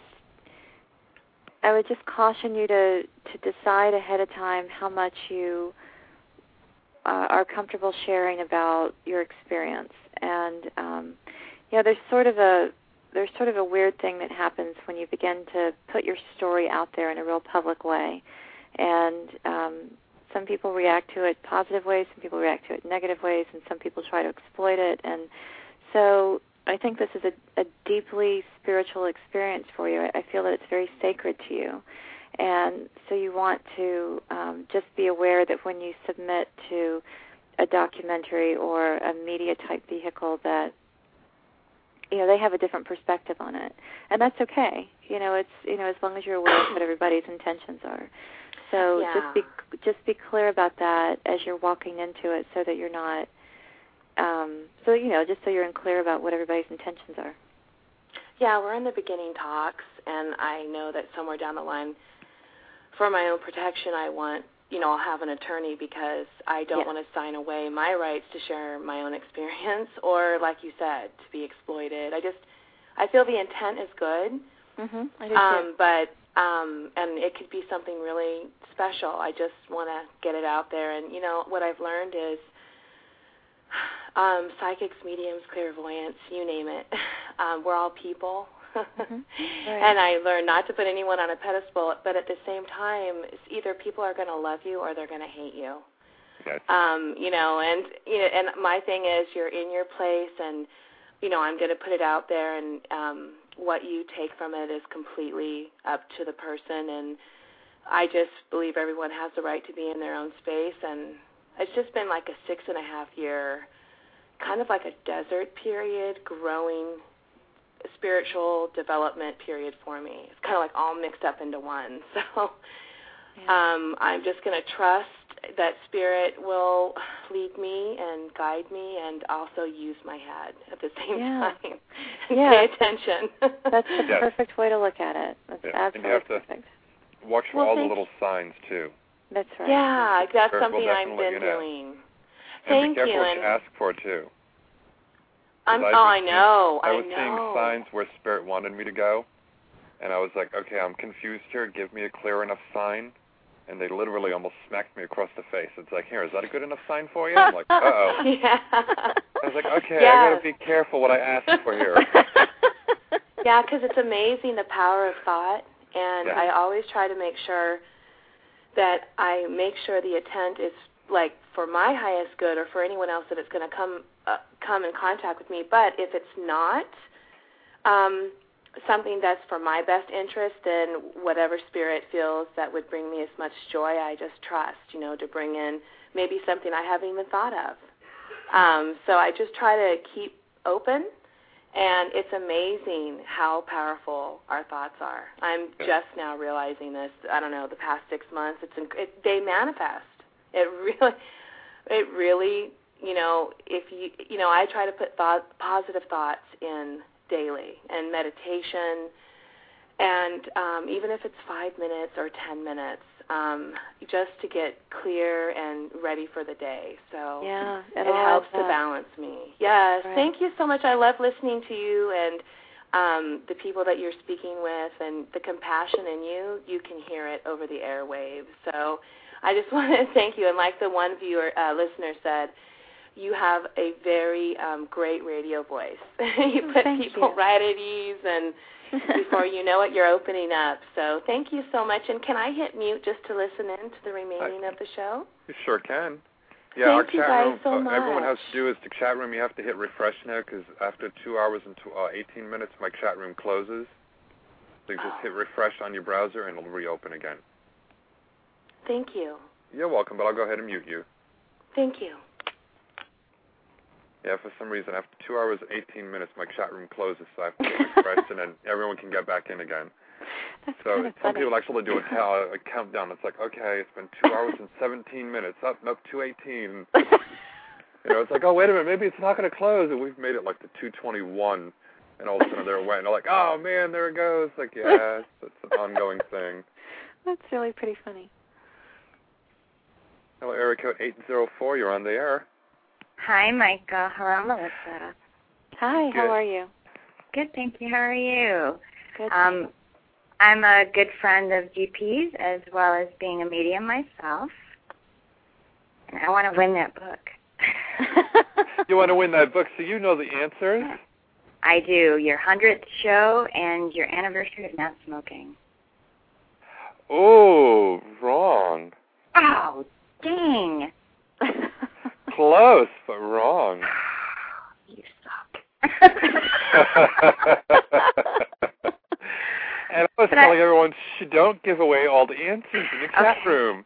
I would just caution you to to decide ahead of time how much you uh, are comfortable sharing about your experience. And um, know, there's sort of a there's sort of a weird thing that happens when you begin to put your story out there in a real public way, and um, some people react to it positive ways, some people react to it negative ways, and some people try to exploit it. And so I think this is a, a deeply spiritual experience for you. I feel that it's very sacred to you. And so you want to um, just be aware that when you submit to a documentary or a media type vehicle that you know they have a different perspective on it and that's okay you know it's you know as long as you're aware of what everybody's intentions are so Yeah. just be just be clear about that as you're walking into it so that you're not um so you know just so you're in clear about what everybody's intentions are Yeah, we're in the beginning talks, and I know that somewhere down the line, for my own protection, I want, you know, I'll have an attorney because I don't Yeah. want to sign away my rights to share my own experience or, like you said, to be exploited. I just, I feel the intent is good, mm-hmm. I do um, too. but um, and it could be something really special. I just want to get it out there, and you know what I've learned is um, psychics, mediums, clairvoyants, you name it. Um, we're all people. And I learned not to put anyone on a pedestal, but at the same time, it's either people are going to love you or they're going to hate you. Yes. Um, you know, and you know, and my thing is, you're in your place, and you know, I'm going to put it out there, and um, what you take from it is completely up to the person. And I just believe everyone has the right to be in their own space, and it's just been like a six and a half year, kind of like a desert period, growing spiritual development period for me. It's kind of like all mixed up into one. So um, I'm just going to trust that spirit will lead me and guide me and also use my head at the same Yeah. time. and Yeah. Pay attention. that's the Yes. perfect way to look at it that's Yeah, and you absolutely have to perfect watch for Well, all the little signs too. that's right Yeah, that's Spirit something I've been you know. doing. And Thank be careful you. what And you ask for too. I'm, I've oh, been I seeing- know. I was know. seeing signs where spirit wanted me to go, and I was like, okay, I'm confused here. Give me a clear enough sign. And they literally almost smacked me across the face. It's like, here, is that a good enough sign for you? I'm like, uh oh. yeah. I was like, okay, I Yes. gotta be careful what I ask for here. Yeah, because it's amazing the power of thought, and Yeah. I always try to make sure that I make sure the intent is like for my highest good or for anyone else that it's going to come uh, come in contact with me. But if it's not um, something that's for my best interest, then whatever spirit feels that would bring me as much joy, I just trust, you know, to bring in maybe something I haven't even thought of. Um, so I just try to keep open and it's amazing how powerful our thoughts are. I'm just now realizing this. I don't know the past six months. It's it, they manifest. It really, it really, you know, if you, you know, I try to put thought, positive thoughts in daily and meditation, and um, even if it's five minutes or ten minutes, um, just to get clear and ready for the day. So yeah it helps to balance me. Yes, Right. thank you so much. I love listening to you and um, the people that you're speaking with, and the compassion in you. You can hear it over the airwaves. So I just want to thank you. And like the one viewer uh, listener said, you have a very um, great radio voice. you Oh, put thank people you. right at ease, and before you know it, you're opening up. So thank you so much. And can I hit mute just to listen in to the remaining of the show? You sure can. Yeah, our Thank you chat guys room. so uh, everyone has to do is the chat room. You have to hit refresh now because after two hours and two, uh, 18 minutes, my chat room closes. So you just hit refresh on your browser and it'll reopen again. Thank you. You're welcome, but I'll go ahead and mute you. Thank you. Yeah, for some reason, after two hours, and 18 minutes, my chat room closes, so I have to hit refresh and then everyone can get back in again. That's So kind of some funny. people actually do a, ta- a countdown. It's like, okay, it's been two hours and 17 minutes. Up, up to 18. You know, it's like, oh wait a minute, maybe it's not going to close, and we've made it like the 221, and all of a sudden they're away, and they're like, oh man, there it goes. Like, yeah, it's, it's an ongoing thing. That's really pretty funny. Hello, area code 804. You're on the air. Hi, Micah. Hello, Melissa. Hi, how are you? Good, thank you. How are you? Good. Um, I'm a good friend of GP's as well as being a medium myself. And I want to win that book. You want to win that book, so you know the answers. I do. Your 100th show and your anniversary of not smoking. Oh, wrong. Oh, dang. Close, but wrong. You suck. and I was But I- telling everyone, shh, don't give away all the answers in the chat Okay. room.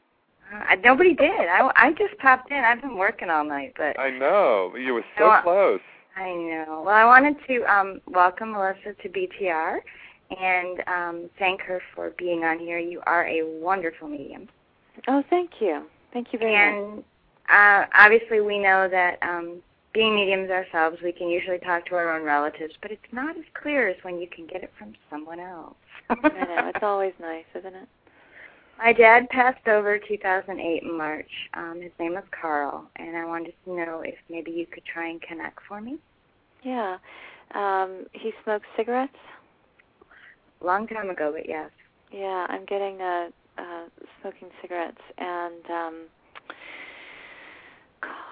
Uh, nobody did. I, I just popped in. I've been working all night, but I know, you were so want- close. I know. Well, I wanted to um, welcome Melissa to BTR and um, thank her for being on here. You are a wonderful medium. Oh, thank you. Thank you very much. And uh, obviously, we know that um, being mediums ourselves, we can usually talk to our own relatives, but it's not as clear as when you can get it from someone else. I know. It's always nice, isn't it? My dad passed over 2008 in March. Um, his name was Carl, and I wanted to know if maybe you could try and connect for me. Yeah. Um, he smoked cigarettes? Long time ago, but yes. Yeah, I'm getting uh, uh, smoking cigarettes. And um,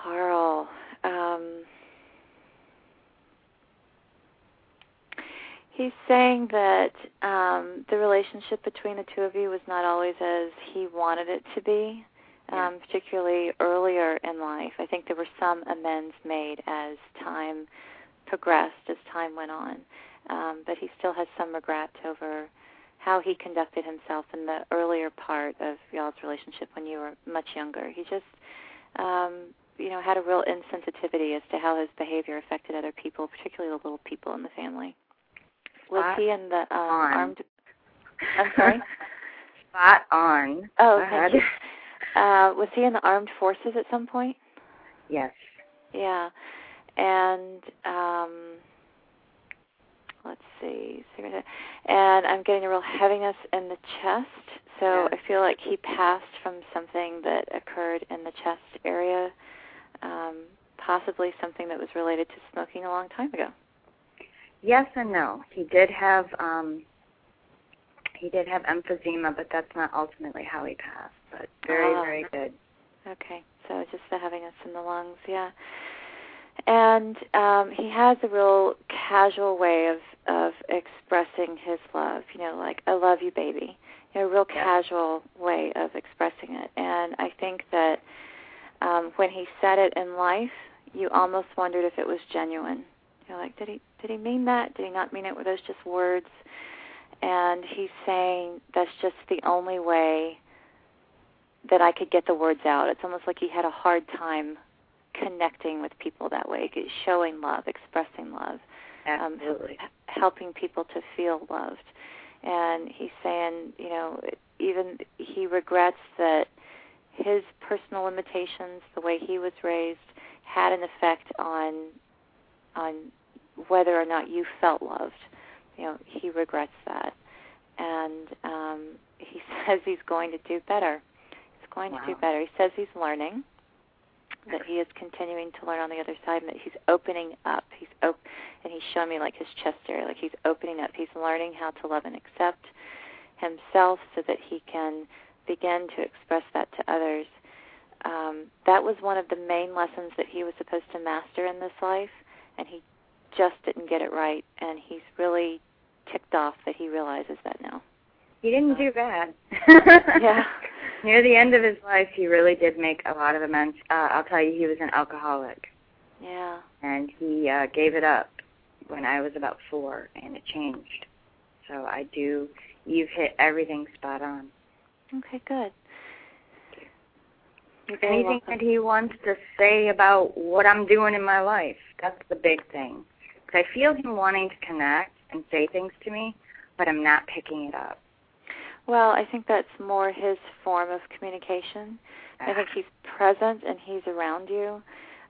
Carl, um, he's saying that um, the relationship between the two of you was not always as he wanted it to be, um, particularly earlier in life. I think there were some amends made as time progressed, as time went on. Um, but he still has some regret over how he conducted himself in the earlier part of y'all's relationship when you were much younger. He just, um, you know, had a real insensitivity as to how his behavior affected other people, particularly the little people in the family. Was Spot he in the um, on. armed? I'm sorry. Spot on. Oh, thank you. Uh, was he in the armed forces at some point? Yes. Yeah, and um, let's see, and I'm getting a real heaviness in the chest. So I feel like he passed from something that occurred in the chest area, um, possibly something that was related to smoking a long time ago. Yes and no. He did have um he did have emphysema, but that's not ultimately how he passed. But very, Ah. very good. Okay, so just the heaviness in the lungs, yeah. And um he has a real casual way of of expressing his love, you know, like I love you baby. You know, a real casual way of expressing it. And I think that um when he said it in life, you almost wondered if it was genuine. You're like, did he did he mean that? Did he not mean it? Were those just words? And he's saying that's just the only way that I could get the words out. It's almost like he had a hard time connecting with people that way, showing love, expressing love, Absolutely. um, helping people to feel loved. And he's saying, you know, even he regrets that his personal limitations, the way he was raised, had an effect on on whether or not you felt loved. You know, he regrets that, and um, he says he's going to do better. He's going to do better. He says he's learning, that he is continuing to learn on the other side, and that he's opening up. He's op- and he's showing me like his chest area, like he's opening up. He's learning how to love and accept himself, so that he can begin to express that to others. Um, that was one of the main lessons that he was supposed to master in this life, and he just didn't get it right. And he's really ticked off that he realizes that now. He didn't do bad. Yeah. Near the end of his life, he really did make a lot of amends. Uh, I'll tell you, he was an alcoholic, Yeah. and he uh, gave it up when I was about four, and it changed. So I do. You've hit everything spot on. Okay, good. Anything welcome. that he wants to say about what I'm doing in my life, that's the big thing. Because I feel him wanting to connect and say things to me, but I'm not picking it up. Well, I think that's more his form of communication. I think he's present and he's around you,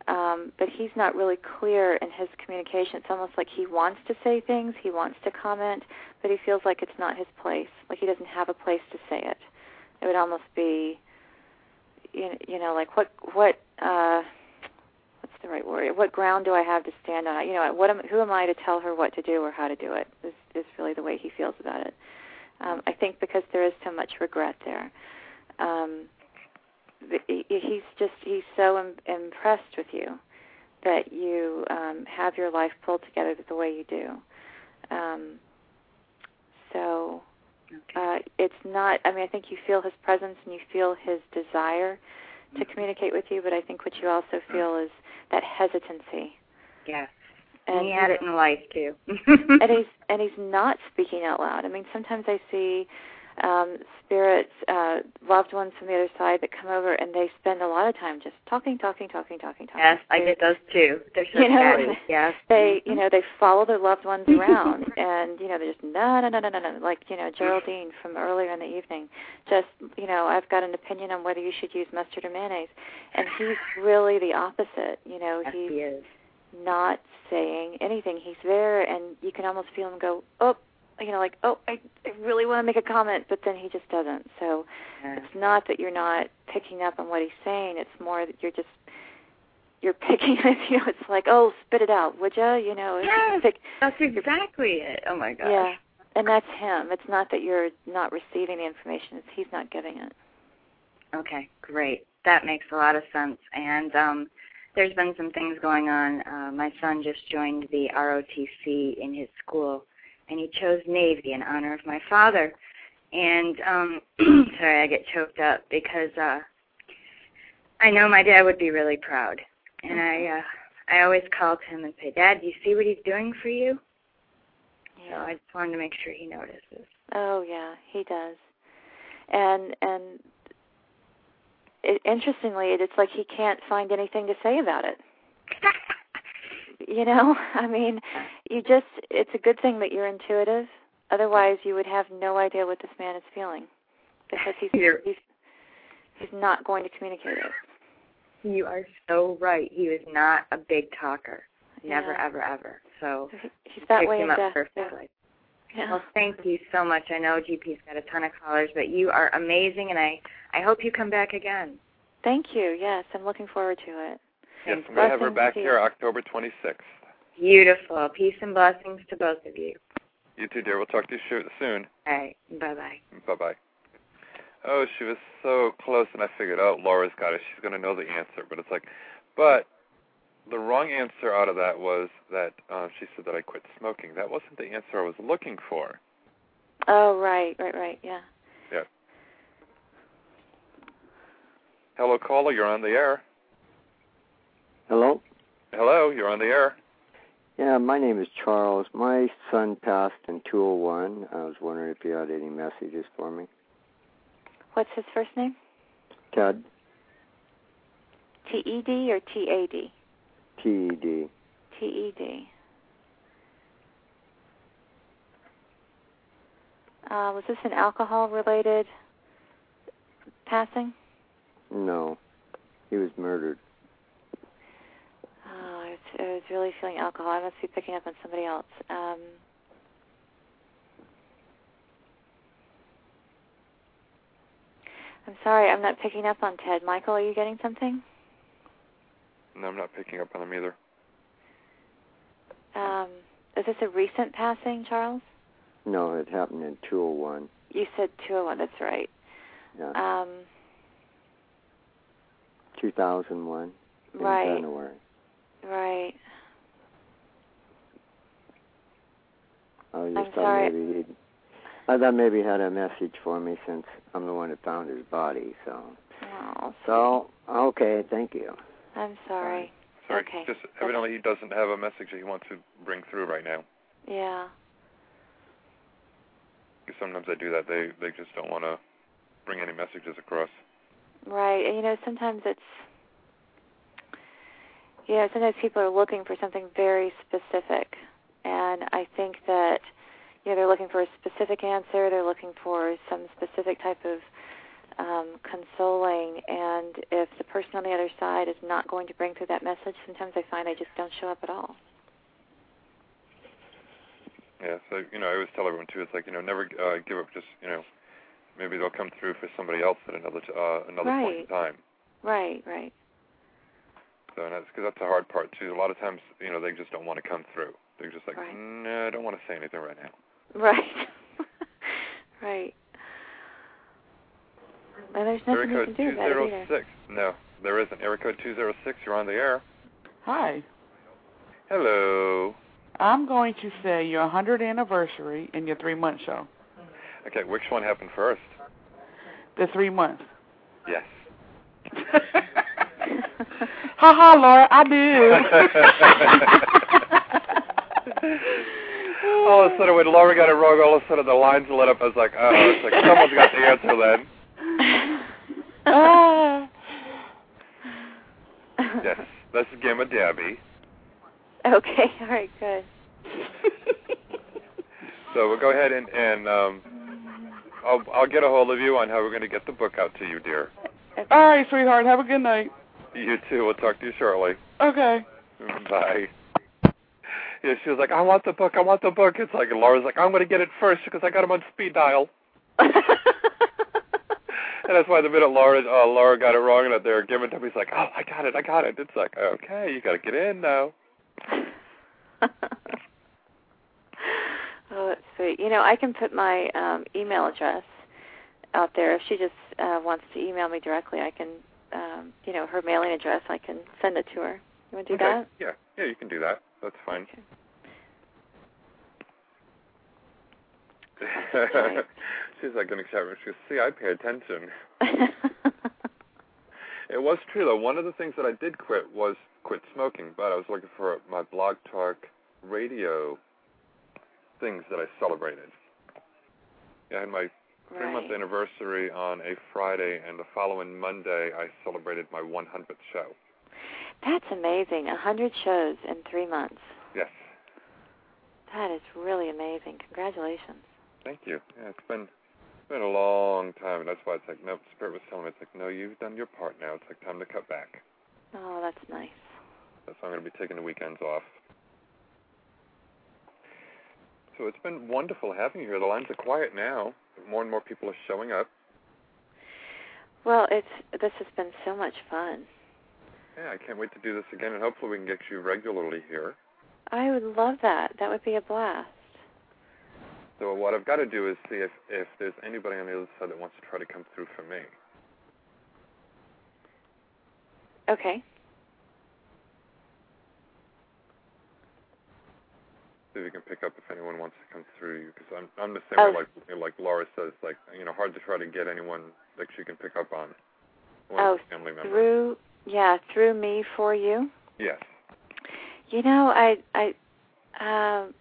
um, but he's not really clear in his communication. It's almost like he wants to say things, he wants to comment, but he feels like it's not his place. Like he doesn't have a place to say it. It would almost be, you know, like what what uh, what's the right word? What ground do I have to stand on? You know, what am who am I to tell her what to do or how to do it? Is is really the way he feels about it. Um, I think because there is so much regret there. Um, he's just he's so Im- impressed with you that you um, have your life pulled together the way you do. Um, so uh, it's not. I mean, I think you feel his presence and you feel his desire to communicate with you, but I think what you also feel is that hesitancy. Yes. And he had it in life too. and he's and he's not speaking out loud. I mean, sometimes I see um, spirits, uh, loved ones from the other side that come over and they spend a lot of time just talking, talking, talking, talking, talking. Yes, I get those too. They're so you know, chatty. Yes. They, you know, they follow their loved ones around, and you know, they're just no, no, no, no, no, no. Like you know, Geraldine from earlier in the evening. Just you know, I've got an opinion on whether you should use mustard or mayonnaise, and he's really the opposite. You know, Yes, he's he is. not saying anything. He's there, and you can almost feel him go, oh, you know, like, oh, I, I really want to make a comment, but then he just doesn't. So Yes. it's not that you're not picking up on what he's saying. It's more that you're just you're picking. You know, it's like, oh, spit it out, would you? You know, Yes, pick, that's exactly it. Oh my gosh. yeah. And that's him. It's not that you're not receiving the information. It's he's not giving it. Okay, great. That makes a lot of sense. And um, there's been some things going on. Uh, my son just joined the ROTC in his school, and he chose Navy in honor of my father. And um, sorry, I get choked up because uh, I know my dad would be really proud. And I, uh, I always call him and say, "Dad, do you see what he's doing for you?" So I just wanted to make sure he notices. Oh yeah, he does. And and it, interestingly, it's like he can't find anything to say about it. you know, I mean, you just it's a good thing that you're intuitive. Otherwise, you would have no idea what this man is feeling because he's he's he's not going to communicate it. You are so right. He was not a big talker. Never, Yeah. ever, ever. So He's that picked way him in up perfectly. Yeah. Well, thank you so much. I know GP's got a ton of callers, but you are amazing, and I I hope you come back again. Thank you. Yes, I'm looking forward to it. Yes, I'm going to have her back here. October 26th. Beautiful. Peace and blessings to both of you. You too, dear. We'll talk to you soon. All right. Bye bye. Bye bye. Oh, she was so close, and I figured, oh, Laura's got it. She's going to know the answer. But it's like, but the wrong answer out of that was that uh, she said that I quit smoking. That wasn't the answer I was looking for. Oh, right, right, right. Yeah. Yeah. Hello, caller. You're on the air. Hello? Hello, you're on the air. Yeah, my name is Charles. My son passed in 201. I was wondering if you had any messages for me. What's his first name? Ted, T E D or T A D? T-E-D. T E D. Uh, was this an alcohol related passing? No, he was murdered. I was, really feeling alcohol. I must be picking up on somebody else. Um, I'm sorry, I'm not picking up on Ted. Michael, are you getting something? No, I'm not picking up on him either. Um, is this a recent passing, Charles? No, it happened in 201. You said 201. That's right. Yeah, Um, 2001 in right. January. Right. I was I'm just thought sorry. maybe he'd, I thought maybe he had a message for me since I'm the one that found his body. So, Oh, so okay, thank you. I'm sorry. Sorry, Okay. just evidently he doesn't have a message that he wants to bring through right now. Yeah. 'Cause sometimes I do that. They they just don't want to bring any messages across. Right. And you know, sometimes it's yeah, sometimes people are looking for something very specific. And I think that you know, they're looking for a specific answer, they're looking for some specific type of um, consoling. And if the person on the other side is not going to bring through that message, sometimes I find I just don't show up at all. Yeah, so you know, I always tell everyone too. It's like you know, never uh, give up. Just you know, maybe they'll come through for somebody else at another t- uh, another point in Right. time. Right, right. So and that's because that's the hard part too. A lot of times, you know, they just don't want to come through. They're just like, Right. no, I don't want to say anything right now. Right. right. And there's Area nothing you code can do two about it either. six. No, there isn't. Area code two zero six. You're on the air. Hi. Hello. I'm going to say your 100th anniversary and your three month show. Okay, which one happened first? The three months. Yes. Ha ha, Laura, I do. all of a sudden, when Laura got it wrong, all of a sudden the lines lit up. I was like, oh, it's like someone's got the answer then. Ah. Yes, that's Gamma Debbie. Okay, all right, good. So we'll go ahead and, and um, I'll, I'll get a hold of you on how we're going to get the book out to you, dear. All right, sweetheart. Have a good night. You too. We'll talk to you shortly. Okay. Bye. Yeah, she was like, I want the book. I want the book. It's like Laura's like, I'm going to get it first because I got him on speed dial. and that's why the minute Laura uh, Laura got it wrong and they're giving it to me, he's like, Oh, I got it. I got it. It's like, okay, you got to get in now. Oh, that's sweet. You know, I can put my um, email address out there. If she just uh, wants to email me directly, I can, um, you know, her mailing address. I can send it to her. You want to do okay. that? Yeah, yeah, you can do that. That's fine. She's like chat room. She goes, see, I pay attention. it was true though. One of the things that I did quit was quit smoking, but I was looking for my blog talk radio things that I celebrated. Yeah, I had my three month anniversary on a Friday, and the following Monday I celebrated my 100th show. That's amazing. A hundred shows in three months. Yes, That is really amazing. Congratulations. thank you. Yeah, it's been it's been a long time, and that's why it's like no. Spirit was telling me it's like no, you've done your part now. It's like time to cut back. Oh, that's nice. That's why I'm going to be taking the weekends off. So it's been wonderful having you here. The lines are quiet now. More and more people are showing up. Well, it's this has been so much fun. Yeah, I can't wait to do this again, and hopefully we can get you regularly here. I would love that. That would be a blast. So what I've got to do is see if if there's anybody on the other side that wants to try to come through for me. Okay. See if you can pick up if anyone wants to come through because I'm I'm the same Oh. way like like Laura says, like you know, hard to try to get anyone that she can pick up on. One Oh, family members. through yeah, through me for you. Yes. You know, I I um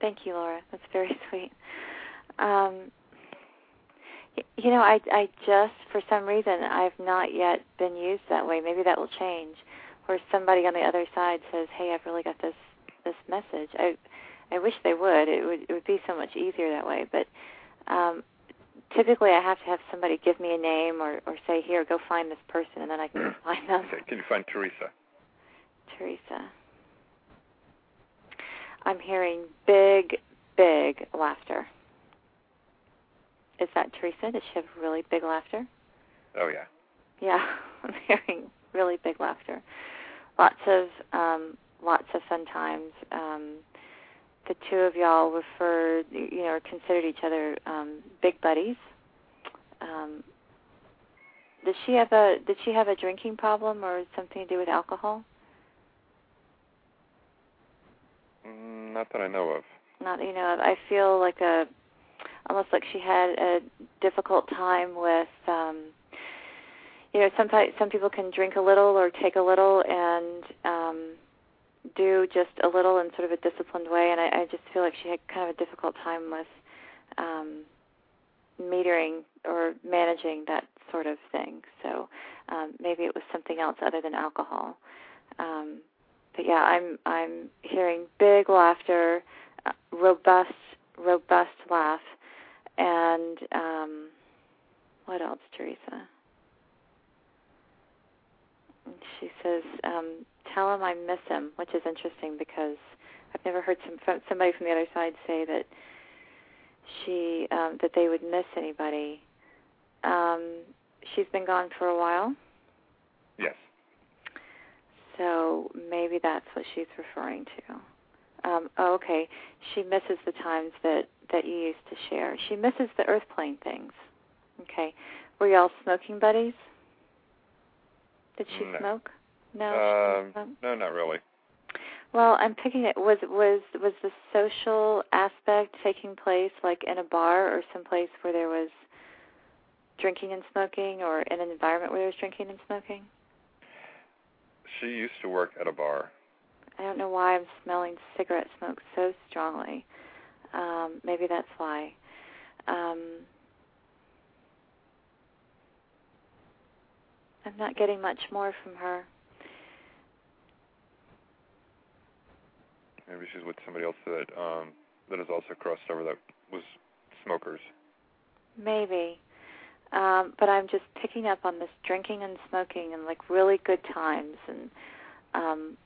thank you, Laura. That's very sweet. Um you know, I I just for some reason I've not yet been used that way. Maybe that will change. Where somebody on the other side says, "Hey, I've really got this this message." I I wish they would. It would it would be so much easier that way, but um typically I have to have somebody give me a name or or say, "Here, go find this person," and then I can go find them. Okay. Can you find Teresa? Teresa. I'm hearing big, big laughter. Is that Teresa? Does she have really big laughter? Oh yeah. Yeah, I'm hearing really big laughter. Lots of um lots of fun times. Um the two of y'all referred you know, considered each other um big buddies. Um did she have a did she have a drinking problem or something to do with alcohol? Mm, not that I know of. not that you know of. i feel like a almost like she had a difficult time with um you know some some people can drink a little or take a little and um do just a little in sort of a disciplined way and i, I just feel like she had kind of a difficult time with um metering or managing that sort of thing so um maybe it was something else other than alcohol um but yeah, I'm I'm hearing big laughter, uh, robust robust laugh, and um, What else, Teresa? She says, um, "Tell him I miss him," which is interesting because I've never heard some somebody from the other side say that she um, that they would miss anybody. Um, she's been gone for a while, Yes. so maybe that's what she's referring to. Um, oh, okay. She misses the times that that you used to share. She misses the earth plane things. Okay. Were y'all smoking buddies? Did she No. smoke? No. Um, no, not really. Well, I'm picking it. Was was was the social aspect taking place like in a bar or someplace where there was drinking and smoking, or in an environment where there was drinking and smoking? She used to work at a bar. I don't know why I'm smelling cigarette smoke so strongly. Um, maybe that's why. Um, I'm not getting much more from her. Maybe she's with somebody else that um that has also crossed over that was smokers. Maybe. Um, but I'm just picking up on this drinking and smoking and like really good times and um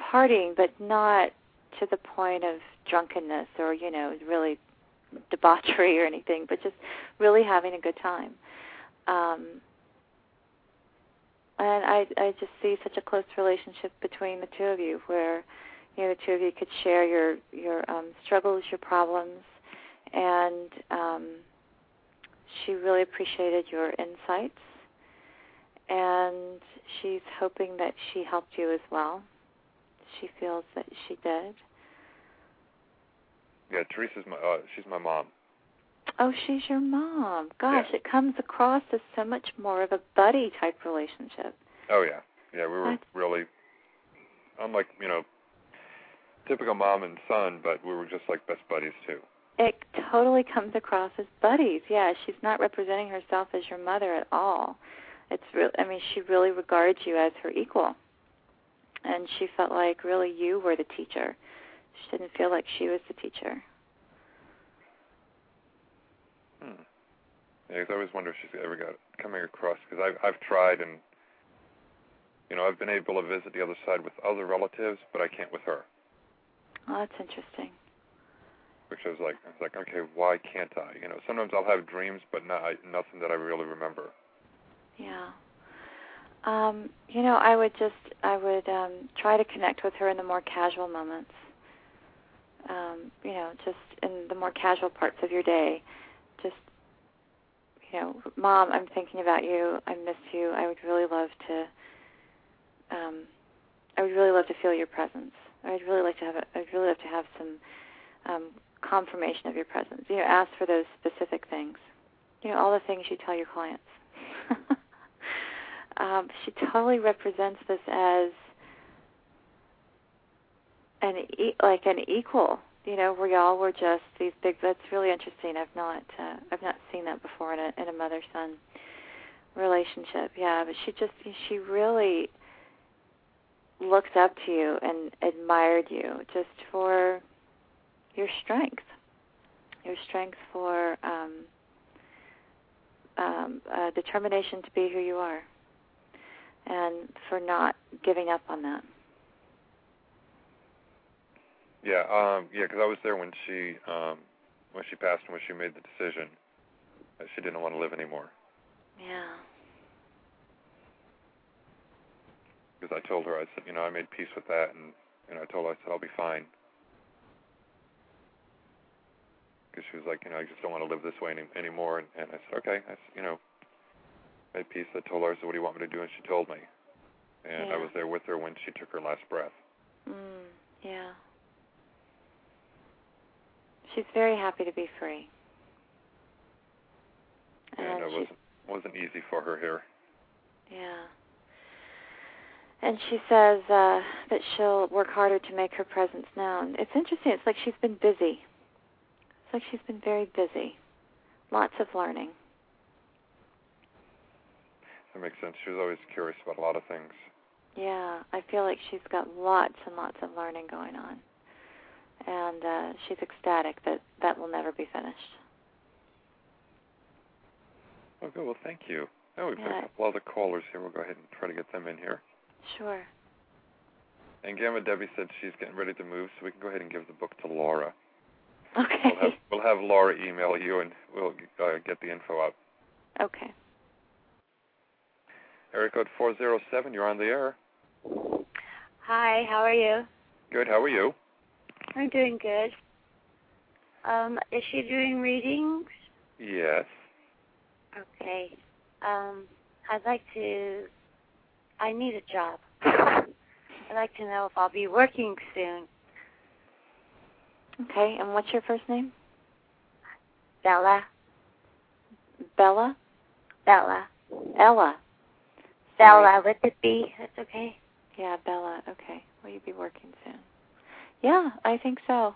partying but not to the point of drunkenness or, you know, really debauchery or anything, but just really having a good time. Um and I I just see such a close relationship between the two of you where you know the two of you could share your your um struggles, your problems and um she really appreciated your insights and she's hoping that she helped you as well. She feels that she did. Yeah, Teresa's my uh, she's my mom. Oh, she's your mom. Gosh, it comes across as so much more of a buddy type relationship. Oh yeah, yeah. We were That's- really unlike you know typical mom and son, but we were just like best buddies too. It totally comes across as buddies. Yeah, she's not representing herself as your mother at all. It's real. I mean, she really regards you as her equal, and she felt like really you were the teacher. She didn't feel like she was the teacher. Hmm. Yeah, 'cause I always wonder if she's ever got coming across because I've I've tried and you know I've been able to visit the other side with other relatives, but I can't with her. Oh, that's interesting. Which I was like, I was like, okay, why can't I? You know, sometimes I'll have dreams, but not nothing that I really remember. Yeah. Um, you know, I would just I would um try to connect with her in the more casual moments. Um, you know, just in the more casual parts of your day. Just you know, mom, I'm thinking about you. I miss you. I would really love to um I would really love to feel your presence. I'd really like to have a, I'd really love to have some um confirmation of your presence. You know, ask for those specific things. You know, all the things you tell your clients. um, she totally represents this as an e- like an equal. You know, where y'all were just these big. That's really interesting. I've not uh, I've not seen that before in a in a mother son relationship. Yeah, but she just she really looked up to you and admired you just for your strength, your strength for um, um, uh, determination to be who you are, and for not giving up on that. Yeah, um, yeah, because I was there when she um, when she passed and when she made the decision that she didn't want to live anymore. Yeah. Because I told her, I said, you know, I made peace with that, and you know, I told her, I said, I'll be fine. Because she was like, you know, I just don't want to live this way any, anymore, and, and I said, okay, I, you know, made peace. I told her, I said, what do you want me to do? And she told me, and I was there with her when she took her last breath. Mm, yeah. She's very happy to be free. and And it wasn't wasn't easy for her here. Yeah. And she says uh, that she'll work harder to make her presence known. It's interesting. It's like she's been busy. It's like she's been very busy. Lots of learning. That makes sense. She was always curious about a lot of things. Yeah, I feel like she's got lots and lots of learning going on. And uh, she's ecstatic that that will never be finished. Good. Well, thank you. Oh, we've got Yeah. a couple other callers here. We'll go ahead and try to get them in here. Sure. And Gamma Debbie said she's getting ready to move, so we can go ahead and give the book to Laura. Okay. We'll have, we'll have Laura email you, and we'll uh, get the info out. Okay. Area code 407, you're on the air. Hi, how are you? Good. How are you? I'm doing good. Um, is she doing readings? Yes. Okay. Um, I'd like to. I need a job. I'd like to know if I'll be working soon. Okay. And what's your first name? Bella. Bella. Bella. Ella. Bella with the B. That's okay. Yeah, Bella. Okay. Will you be working soon? Yeah, I think so.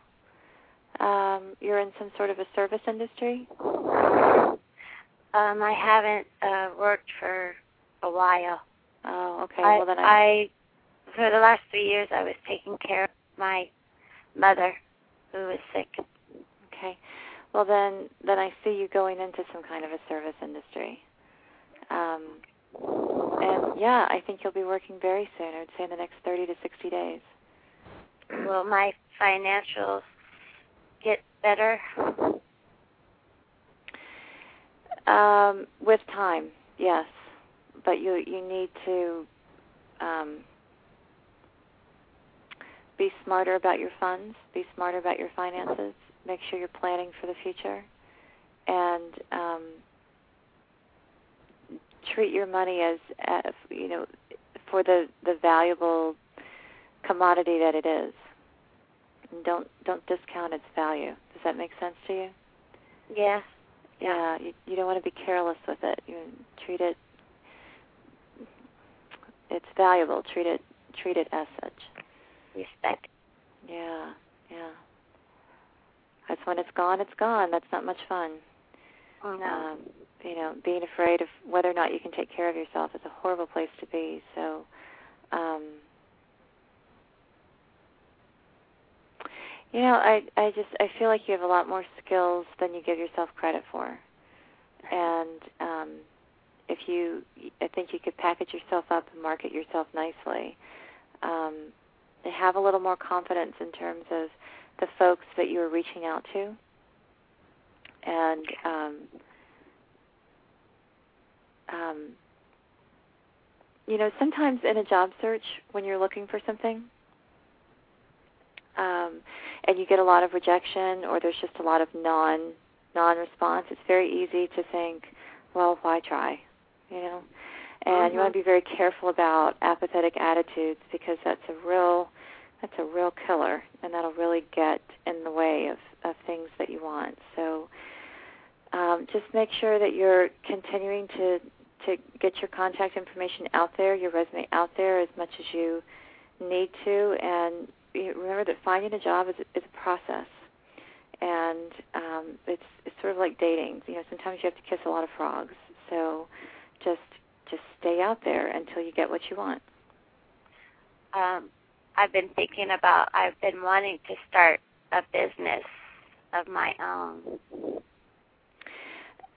Um, you're in some sort of a service industry. Um, I haven't uh, worked for a while. Oh, okay. I, well then I, for the last three years, I was taking care of my mother, who was sick. Okay. Well then, then I see you going into some kind of a service industry. Um, and yeah, I think you'll be working very soon. I would say in the next 30 to 60 days. Will my financials get better? Um, with time, yes, but you you need to um, be smarter about your funds, be smarter about your finances, make sure you're planning for the future, and um, treat your money as, as you know for the the valuable commodity that it is. And don't don't discount its value. Does that make sense to you? Yeah. Yeah, you, you don't want to be careless with it. You treat it. It's valuable. Treat it. Treat it as such. Respect. Yeah, yeah. That's when it's gone. It's gone. That's not much fun. No. Um, you know, being afraid of whether or not you can take care of yourself is a horrible place to be. So, um, you know, I I just I feel like you have a lot more skills than you give yourself credit for, and um, if you, I think you could package yourself up and market yourself nicely. Um, have a little more confidence in terms of the folks that you are reaching out to, and um, um, you know, sometimes in a job search when you're looking for something, um, and you get a lot of rejection or there's just a lot of non non response, it's very easy to think, well, why try? You know? And you want to be very careful about apathetic attitudes because that's a real that's a real killer and that'll really get in the way of, of things that you want. So um, just make sure that you're continuing to to get your contact information out there, your resume out there as much as you need to, and remember that finding a job is is a process, and um, it's it's sort of like dating. You know, sometimes you have to kiss a lot of frogs. So just just stay out there until you get what you want. Um, I've been thinking about. I've been wanting to start a business of my own.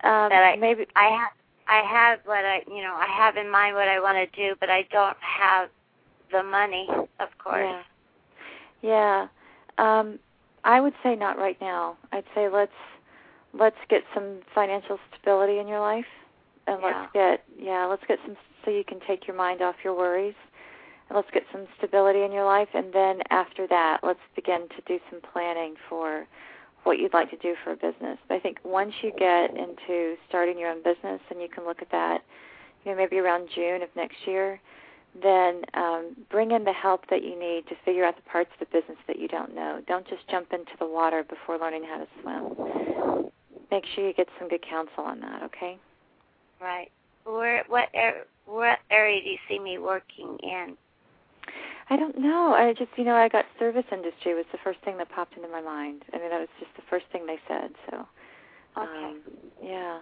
Um, that I maybe I have I have what I you know I have in mind what I want to do, but I don't have the money, of course. Yeah. Yeah. Um, I would say not right now. I'd say let's let's get some financial stability in your life, and let's get yeah let's get some so you can take your mind off your worries, and let's get some stability in your life, and then after that let's begin to do some planning for what you'd like to do for a business. But I think once you get into starting your own business, and you can look at that, you know maybe around June of next year then um, bring in the help that you need to figure out the parts of the business that you don't know. Don't just jump into the water before learning how to swim. Make sure you get some good counsel on that, okay? Right. Where what er, what area do you see me working in? I don't know. I just, you know, I got service industry was the first thing that popped into my mind. I mean, that was just the first thing they said. So, Okay. um, yeah.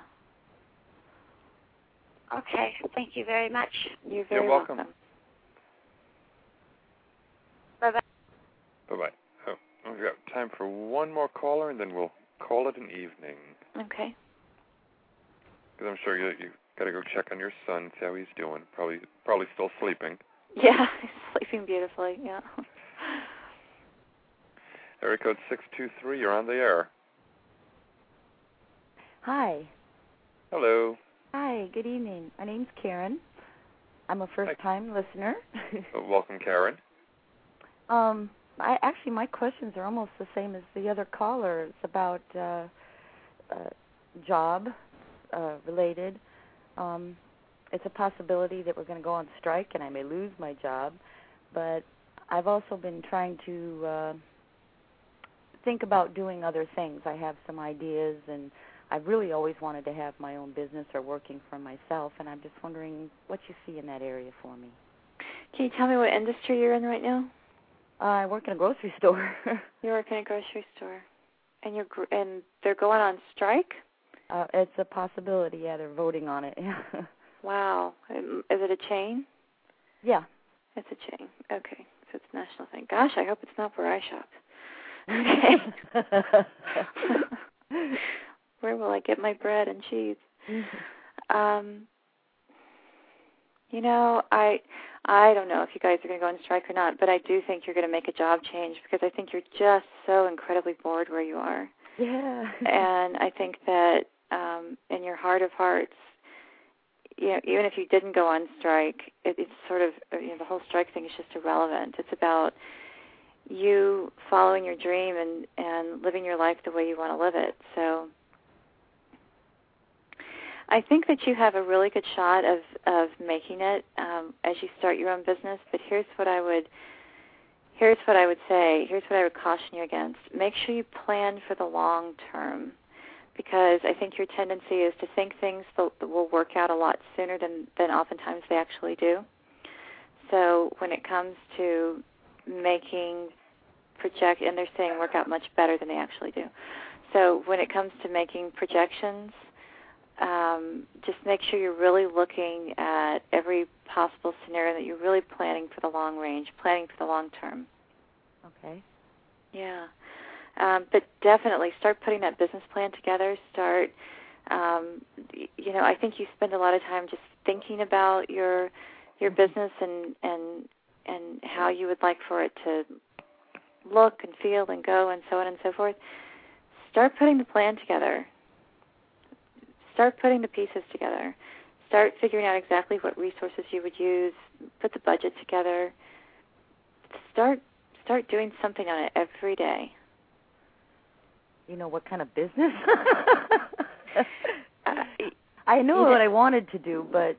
Okay. Thank you very much. You're very You're welcome. Bye bye. Bye bye. Oh, we've got time for one more caller, and then we'll call it an evening. Okay. Because I'm sure you you got to go check on your son, see how he's doing. Probably probably still sleeping. Yeah, he's sleeping beautifully. Yeah. Area code six two three. You're on the air. Hi. Hello. Hi, good evening. My name's Karen. I'm a first time listener. Uh, welcome, Karen. um I actually my questions are almost the same as the other caller. It's about uh uh job uh related. Um it's a possibility that we're going to go on strike and I may lose my job, but I've also been trying to uh think about doing other things. I have some ideas and I've really always wanted to have my own business or working for myself, and I'm just wondering what you see in that area for me. Can you tell me what industry you're in right now? Uh, I work in a grocery store. you work in a grocery store, and you're gr- and they're going on strike. Uh, it's a possibility. Yeah, they're voting on it. Wow, Um, is it a chain? yeah. It's a chain. Okay, so it's a national thing. Gosh, I hope it's not where I shop. Okay. where will I get my bread and cheese? Um, you know, I I don't know if you guys are going to go on strike or not, but I do think you're going to make a job change because I think you're just so incredibly bored where you are. Yeah. and I think that um in your heart of hearts, you know, even if you didn't go on strike, it, it's sort of you know the whole strike thing is just irrelevant. It's about you following your dream and and living your life the way you want to live it. So I think that you have a really good shot of of making it um, as you start your own business. But here's what I would here's what I would say. Here's what I would caution you against. Make sure you plan for the long term, because I think your tendency is to think things that will work out a lot sooner than than oftentimes they actually do. So when it comes to making project, and they're saying work out much better than they actually do. So when it comes to making projections, um, just make sure you're really looking at every possible scenario that you're really planning for the long range, planning for the long term. Okay. Yeah. Um, but definitely start putting that business plan together. Start, um, you know, I think you spend a lot of time just thinking about your your business and and and how you would like for it to look and feel and go and so on and so forth. Start putting the plan together. Start putting the pieces together. Start figuring out exactly what resources you would use. Put the budget together. Start start doing something on it every day. You know what kind of business? I know what I wanted to do, but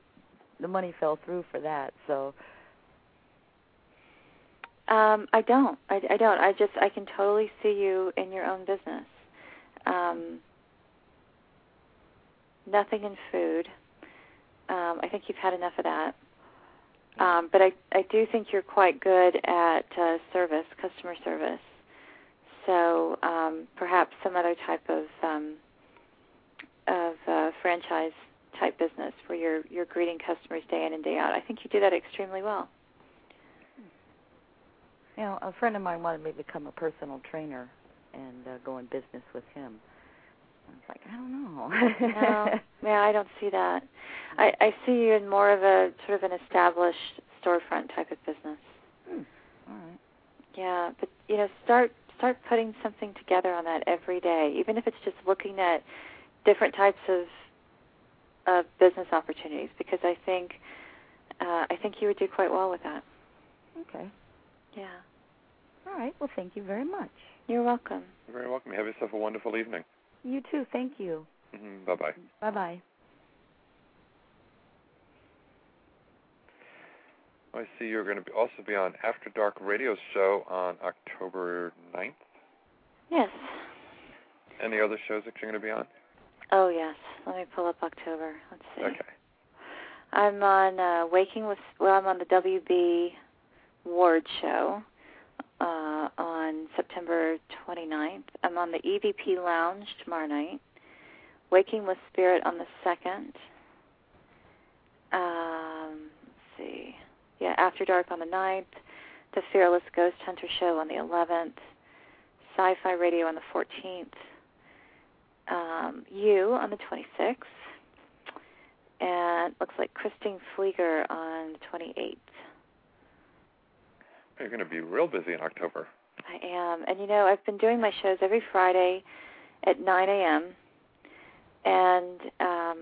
the money fell through for that. So Um, I don't. I, I don't. I just I can totally see you in your own business. Um, nothing in food. Um, I think you've had enough of that. Um, but I I do think you're quite good at uh, service, customer service. So um, perhaps some other type of um, of uh, franchise type business where you're you're greeting customers day in and day out. I think you do that extremely well. you know, a friend of mine wanted me to become a personal trainer and uh, go in business with him. I was like, I don't know. no, yeah, I don't see that. I, I see you in more of a sort of an established storefront type of business. Hmm. All right. Yeah, but you know, start start putting something together on that every day, even if it's just looking at different types of of business opportunities, because I think uh, I think you would do quite well with that. Okay. Yeah, All right. Well, thank you very much. you're welcome. You're very welcome. Have yourself a wonderful evening. You too. Thank you. Mm-hmm. Bye bye. Bye bye. I see you're going to be also be on After Dark Radio Show on October 9th. Yes. Any other shows that you're going to be on? Oh yes. Let me pull up October. Let's see. Okay. I'm on uh, Waking with. Well, I'm on the WB Ward show uh, on September 29th. I'm on the EVP Lounge tomorrow night. Waking with Spirit on the second. See. Yeah, After Dark on the 9th. The Fearless Ghost Hunter show on the 11th. Sci-Fi Radio on the 14th. Um, you on the 26th. and looks like Christine Flieger on the 28th. You're going to be real busy in October. I am, and you know, I've been doing my shows every Friday at 9 a.m. and um,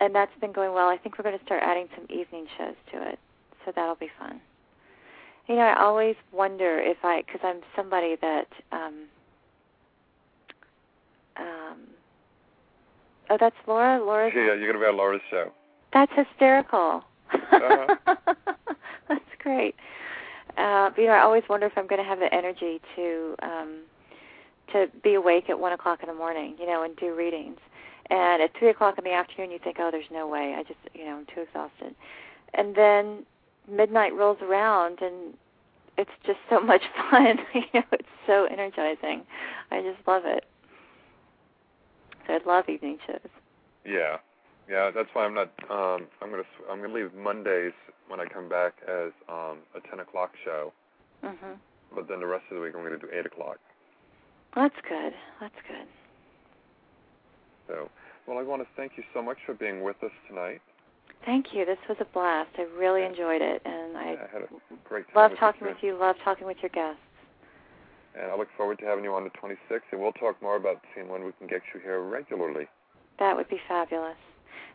and that's been going well. I think we're going to start adding some evening shows to it, so that'll be fun. You know, I always wonder if I, because I'm somebody that, um, um, oh, that's Laura. Laura's. Yeah, you're to be on Laura's show. That's hysterical. Uh-huh. that's great. Uh, you know, I always wonder if I'm going to have the energy to um, to be awake at one o'clock in the morning, you know, and do readings. And at three o'clock in the afternoon, you think, oh, there's no way. I just, you know, I'm too exhausted. And then midnight rolls around, and it's just so much fun. you know, it's so energizing. I just love it. So I love evening shows. Yeah, yeah. That's why I'm not. Um, I'm gonna. I'm gonna leave Mondays when I come back as um, a 10 o'clock show. Mhm. But then the rest of the week I'm going to do 8 o'clock. That's good. That's good. So, well, I want to thank you so much for being with us tonight. Thank you. This was a blast. I really enjoyed it, and I Yeah, I had a great time. love talking with you. Love talking with your guests. And I look forward to having you on the 26th, and we'll talk more about seeing when we can get you here regularly. That would be fabulous.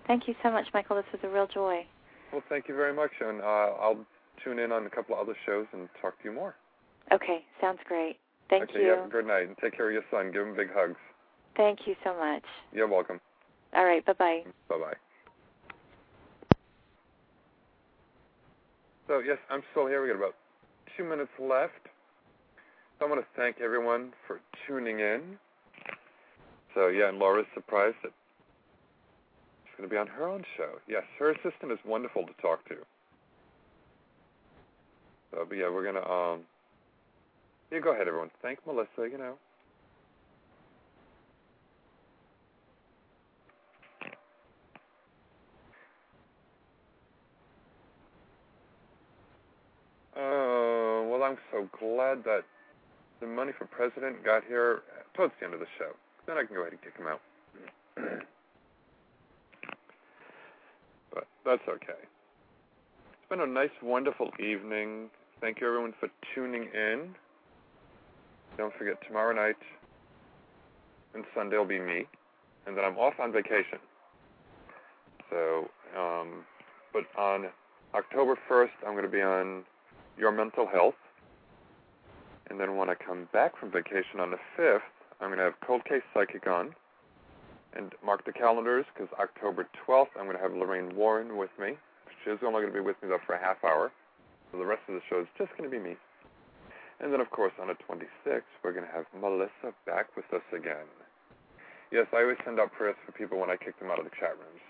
Thank you so much, Michael. This was a real joy. Well, thank you very much, and uh, I'll tune in on a couple of other shows and talk to you more. Okay, sounds great. Thank you. okay, you. Yeah, good night, and take care of your son. Give him big hugs. Thank you so much. You're welcome. All right, bye bye. Bye bye. So yes, I'm still here. We got about two minutes left. So I want to thank everyone for tuning in. So yeah, and Laura's surprised that she's going to be on her own show. Yes, her assistant is wonderful to talk to. So but yeah, we're gonna um. Yeah, go ahead, everyone. Thank Melissa. You know. Oh, well, I'm so glad that the money for president got here towards the end of the show. Then I can go ahead and kick him out. but that's okay. It's been a nice, wonderful evening. Thank you, everyone, for tuning in. Don't forget, tomorrow night and Sunday will be me. And then I'm off on vacation. So, um, but on October 1st, I'm going to be on your mental health. And then when I come back from vacation on the 5th, I'm going to have Cold Case Psychic on. And mark the calendars because October 12th, I'm going to have Lorraine Warren with me. She's only going to be with me, though, for a half hour. So the rest of the show is just going to be me. And then, of course, on the 26th, we're going to have Melissa back with us again. Yes, I always send out prayers for people when I kick them out of the chat rooms.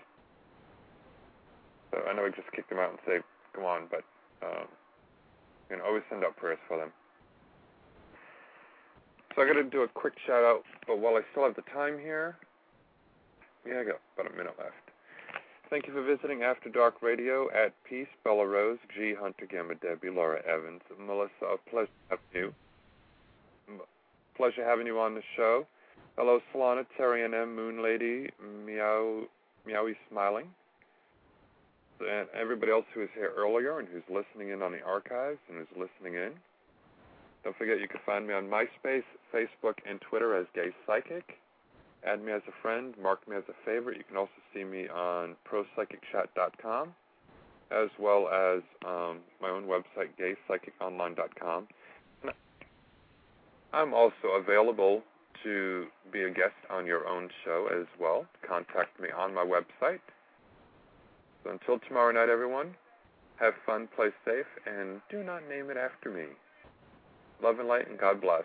So I know I just kick them out and say, go on, but um, you know, always send out prayers for them. So I got to do a quick shout out, but while I still have the time here, yeah, I got about a minute left. Thank you for visiting After Dark Radio at Peace, Bella Rose, G. Hunter Gamma, Debbie, Laura Evans, Melissa. A pleasure having you. Pleasure having you on the show. Hello, Solana, Terry and M, Moon Lady, Meow, Meowie Smiling, and everybody else who was here earlier and who's listening in on the archives and who's listening in. Don't forget you can find me on MySpace, Facebook, and Twitter as Gay Psychic. Add me as a friend, mark me as a favorite. You can also see me on propsychicchat.com, as well as um, my own website, gaypsychiconline.com. I'm also available to be a guest on your own show as well. Contact me on my website. So until tomorrow night, everyone, have fun, play safe, and do not name it after me. Love and light, and God bless.